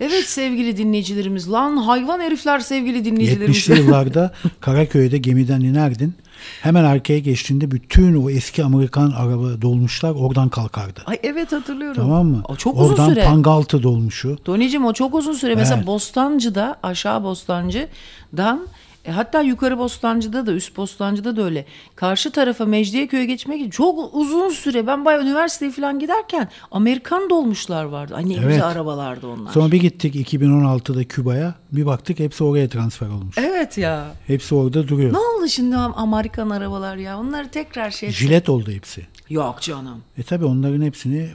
Evet sevgili dinleyicilerimiz lan hayvan herifler sevgili dinleyicilerimiz 70'li [LAUGHS] yıllarda Karaköy'de gemiden inerdin. Hemen arkaya geçtiğinde bütün o eski Amerikan araba dolmuşlar oradan kalkardı. Ay evet hatırlıyorum. Tamam mı? O çok uzun Oradan süre. Pangaltı dolmuşu. Tony'cim o çok uzun süre. Mesela Evet. Bostancı'da aşağı Bostancı'dan e, hatta yukarı Bostancı'da da üst Bostancı'da da öyle. Karşı tarafa Mecidiyeköy'e geçmek için çok uzun süre ben bayağı üniversiteye falan giderken Amerikan dolmuşlar vardı. Ay ne Evet. güzel arabalardı onlar. Sonra bir gittik 2016'da Küba'ya. Bir baktık hepsi oraya transfer olmuş. Evet ya. Hepsi orada duruyor. Ne oldu şimdi Amerikan arabalar ya? Onları tekrar şey... Jilet oldu hepsi. Yok canım. E tabi onların hepsini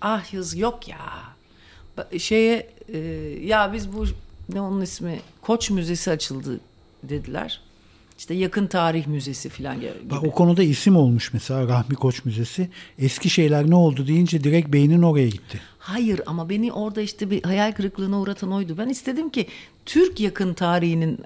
Ah yaz yok ya. Şeye e, ya biz bu ne onun ismi Koç Müzesi açıldı dediler. İşte yakın tarih müzesi falan gibi. Bak o konuda isim olmuş mesela Rahmi Koç Müzesi. Eski şeyler ne oldu deyince direkt beynin oraya gitti. Hayır ama beni orada işte bir hayal kırıklığına uğratan oydu. Ben istedim ki Türk yakın tarihinin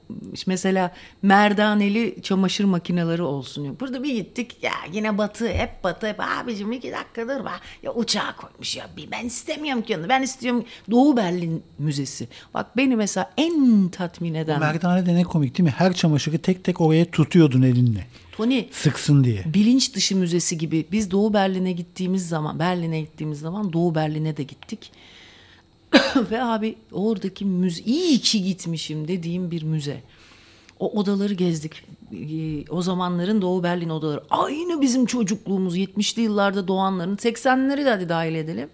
mesela merdaneli çamaşır makineleri olsun. Yok. Burada bir gittik ya yine batı hep batı hep abicim iki dakikadır var. Ya uçağa koymuş ya bir ben istemiyorum ki onu ben istiyorum Doğu Berlin Müzesi. Bak beni mesela en tatmin eden Merdane de ne komik değil mi? Her çamaşırı tek tek oraya tutuyordun elinle. Tony Sıksın diye. bilinç dışı müzesi gibi biz Doğu Berlin'e gittiğimiz zaman Berlin'e gittiğimiz zaman Doğu Berlin'e de gittik. [COUGHS] Ve abi oradaki müze iyi ki gitmişim dediğim bir müze. O odaları gezdik. Ee, O zamanların Doğu Berlin odaları. Aynı bizim çocukluğumuz 70'li yıllarda doğanların 80'leri de dahil edelim.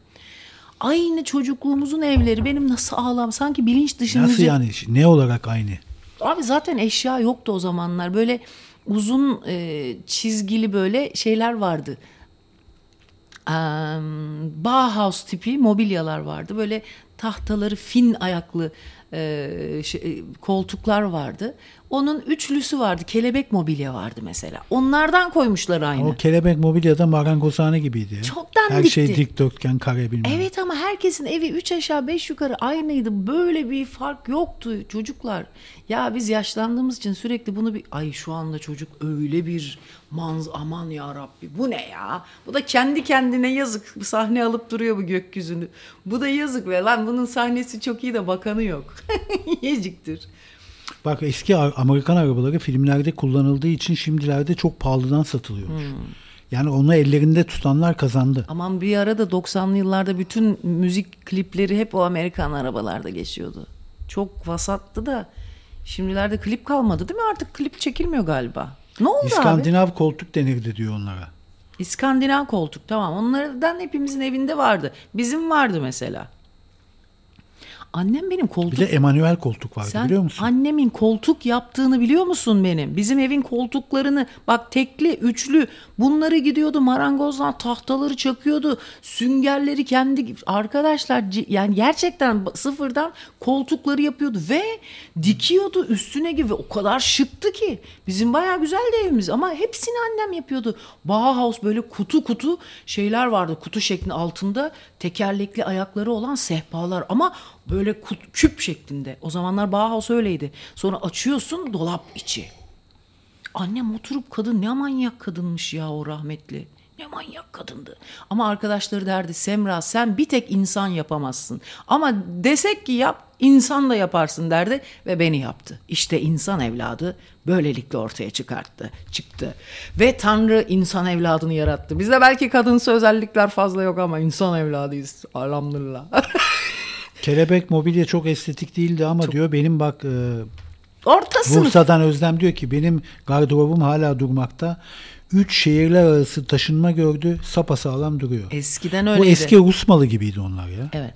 Aynı çocukluğumuzun evleri benim nasıl ağlam sanki bilinç dışı Nasıl müze. yani? Ne olarak aynı? Abi zaten eşya yoktu o zamanlar. Böyle uzun e, çizgili böyle şeyler vardı. Em, Bauhaus tipi mobilyalar vardı. Böyle tahtaları fin ayaklı şey, e, koltuklar vardı. Onun üçlüsü vardı. Kelebek mobilya vardı mesela. Onlardan koymuşlar aynı. O kelebek mobilyada marangozhane gibiydi. ya. Çok Her dandikti. şey dikdörtgen, kare bilmem. Evet ama herkesin evi 3 aşağı 5 yukarı aynıydı. Böyle bir fark yoktu çocuklar. Ya biz yaşlandığımız için sürekli bunu bir ay şu anda çocuk öyle bir manz aman ya Rabbi bu ne ya? Bu da kendi kendine yazık. Sahne alıp duruyor bu gökyüzünü. Bu da yazık ve lan bunun sahnesi çok iyi de bakanı yok. [LAUGHS] Yeciktir. Bak eski Amerikan arabaları filmlerde kullanıldığı için şimdilerde çok pahalıdan satılıyormuş. Hmm. Yani onu ellerinde tutanlar kazandı. Aman bir ara da 90'lı yıllarda bütün müzik klipleri hep o Amerikan arabalarda geçiyordu. Çok vasattı da şimdilerde klip kalmadı değil mi? Artık klip çekilmiyor galiba. Ne oldu abi? İskandinav koltuk denirdi diyor onlara. İskandinav koltuk tamam. Onlardan hepimizin evinde vardı. Bizim vardı mesela. Annem benim koltuk... Bir de Emanuel koltuk vardı Sen biliyor musun? annemin koltuk yaptığını biliyor musun benim? Bizim evin koltuklarını bak tekli, üçlü bunları gidiyordu marangozdan tahtaları çakıyordu. Süngerleri kendi arkadaşlar yani gerçekten sıfırdan koltukları yapıyordu ve dikiyordu üstüne gibi o kadar şıktı ki. Bizim bayağı güzeldi evimiz ama hepsini annem yapıyordu. Bauhaus böyle kutu kutu şeyler vardı. Kutu şeklinde altında tekerlekli ayakları olan sehpalar ama böyle kut- küp şeklinde. O zamanlar Bauhaus öyleydi. Sonra açıyorsun dolap içi. Annem oturup kadın ne manyak kadınmış ya o rahmetli. Ne manyak kadındı. Ama arkadaşları derdi Semra sen bir tek insan yapamazsın. Ama desek ki yap insan da yaparsın derdi ve beni yaptı. İşte insan evladı böylelikle ortaya çıkarttı, çıktı. Ve Tanrı insan evladını yarattı. Bizde belki kadınsı özellikler fazla yok ama insan evladıyız. Elhamdülillah. [LAUGHS] Kelebek mobilya çok estetik değildi ama diyor benim bak e, Orta sınıf. Bursa'dan Özlem diyor ki benim gardırobum hala durmakta. Üç şehirler arası taşınma gördü. Sapasağlam duruyor. Eskiden Bu öyleydi. eski Rus malı gibiydi onlar ya. Evet.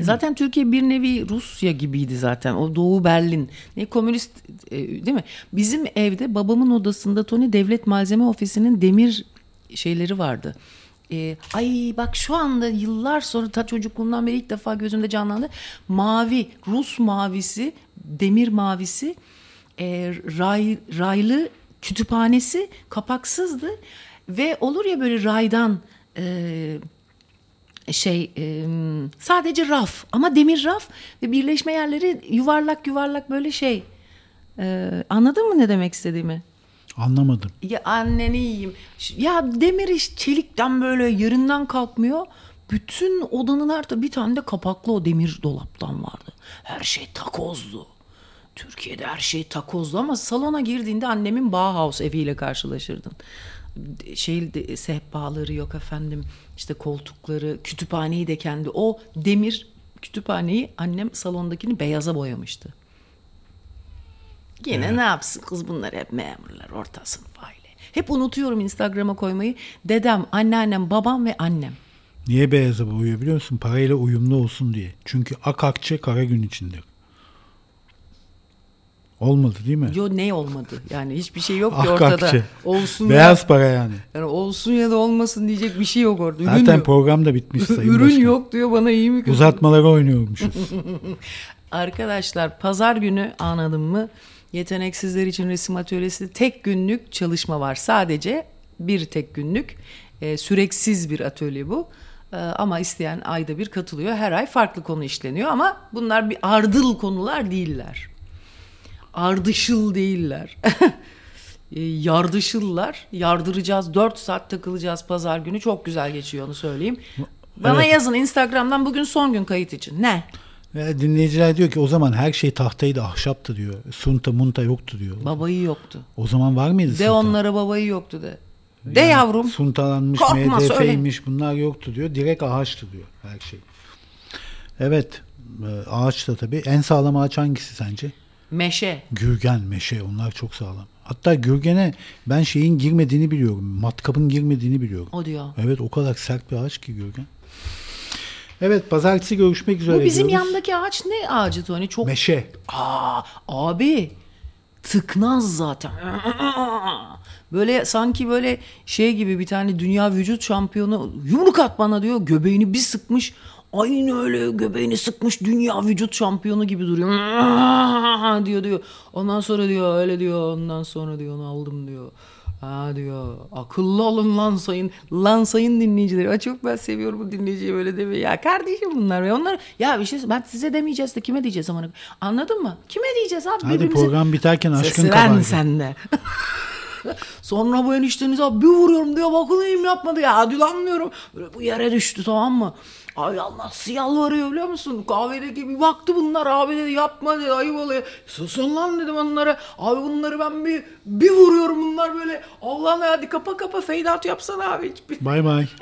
zaten Türkiye bir nevi Rusya gibiydi zaten. O Doğu Berlin. Ne komünist e, değil mi? Bizim evde babamın odasında Tony Devlet Malzeme Ofisi'nin demir şeyleri vardı. E, ay bak şu anda yıllar sonra ta çocukluğumdan beri ilk defa gözümde canlandı. Mavi, Rus mavisi, demir mavisi, e, ray, raylı kütüphanesi kapaksızdı. Ve olur ya böyle raydan e, şey e, sadece raf ama demir raf ve birleşme yerleri yuvarlak yuvarlak böyle şey. E, anladın mı ne demek istediğimi? Anlamadım. Ya anneni yiyeyim. Ya demir iş çelikten böyle yerinden kalkmıyor. Bütün odanın her bir tane de kapaklı o demir dolaptan vardı. Her şey takozdu. Türkiye'de her şey takozdu ama salona girdiğinde annemin Bauhaus eviyle karşılaşırdın. Şey sehpaları yok efendim. işte koltukları, kütüphaneyi de kendi o demir kütüphaneyi annem salondakini beyaza boyamıştı. Yine ne yapsın kız bunlar hep memurlar orta sınıf aile. Hep unutuyorum Instagram'a koymayı. Dedem, anneannem, babam ve annem. Niye beyaza boyuyor biliyor musun? Parayla uyumlu olsun diye. Çünkü ak akçe kara gün içindir. Olmadı değil mi? Yo ne olmadı? Yani hiçbir şey yok ki ortada. akçe. Olsun Beyaz ya. para yani. Yani olsun ya da olmasın diyecek bir şey yok orada. Ürün Zaten yok. program da bitmiş [LAUGHS] sayın Ürün başkan. yok diyor bana iyi mi kötü? Uzatmaları oynuyormuşuz. [LAUGHS] Arkadaşlar pazar günü anladın mı? Yeteneksizler için resim atölyesi tek günlük çalışma var. Sadece bir tek günlük e, süreksiz bir atölye bu. Ee, ama isteyen ayda bir katılıyor. Her ay farklı konu işleniyor ama bunlar bir ardıl konular değiller. Ardışıl değiller. [LAUGHS] E, Yardışıllar. Yardıracağız. 4 saat takılacağız pazar günü. Çok güzel geçiyor onu söyleyeyim. Bana Evet. yazın Instagram'dan bugün son gün kayıt için. Ne? Ve dinleyiciler diyor ki o zaman her şey tahtaydı, ahşaptı diyor. Sunta munta yoktu diyor. Babayı yoktu. O zaman var mıydı De sunta? onlara babayı yoktu de. De yavrum. Suntalanmış, Korkma, MDF'ymiş bunlar yoktu diyor. Direkt ağaçtı diyor her şey. Evet. e, Ağaç da tabii. En sağlam ağaç hangisi sence? Meşe. Gürgen, meşe onlar çok sağlam. Hatta gürgene ben şeyin girmediğini biliyorum. Matkapın girmediğini biliyorum. O diyor. Evet o kadar sert bir ağaç ki gürgen. Evet pazartesi görüşmek üzere Bu bizim diyoruz. yandaki ağaç ne ağacı Tony? Çok Meşe. Aa, abi tıknaz zaten. Böyle sanki böyle şey gibi bir tane dünya vücut şampiyonu yumruk at bana diyor. Göbeğini bir sıkmış. Aynı öyle göbeğini sıkmış dünya vücut şampiyonu gibi duruyor. [LAUGHS] diyor diyor. Ondan sonra diyor öyle diyor. Ondan sonra diyor onu aldım diyor. Ha diyor akıllı olun lan sayın lan sayın dinleyicileri. Aa, çok ben seviyorum bu dinleyiciyi böyle demeyi. Ya kardeşim bunlar ve onlar ya bir şey ben size demeyeceğiz de kime diyeceğiz ama anladın mı? Kime diyeceğiz abi Hadi birbirimize? program biterken aşkın kabardı. sen de. [LAUGHS] Sonra bu enişteniz abi bir vuruyorum diyor bakılayım yapmadı ya hadi lan diyorum. Böyle bu yere düştü tamam mı? Ya nasıl yalvarıyor biliyor musun? Kahvedeki bir baktı bunlar abi dedi yapma dedi ayıp oluyor. Susun lan dedim onlara. Abi bunları ben bir bir vuruyorum bunlar böyle. Allah'ım hadi kapa kapa fade out yapsana abi. Bay bay.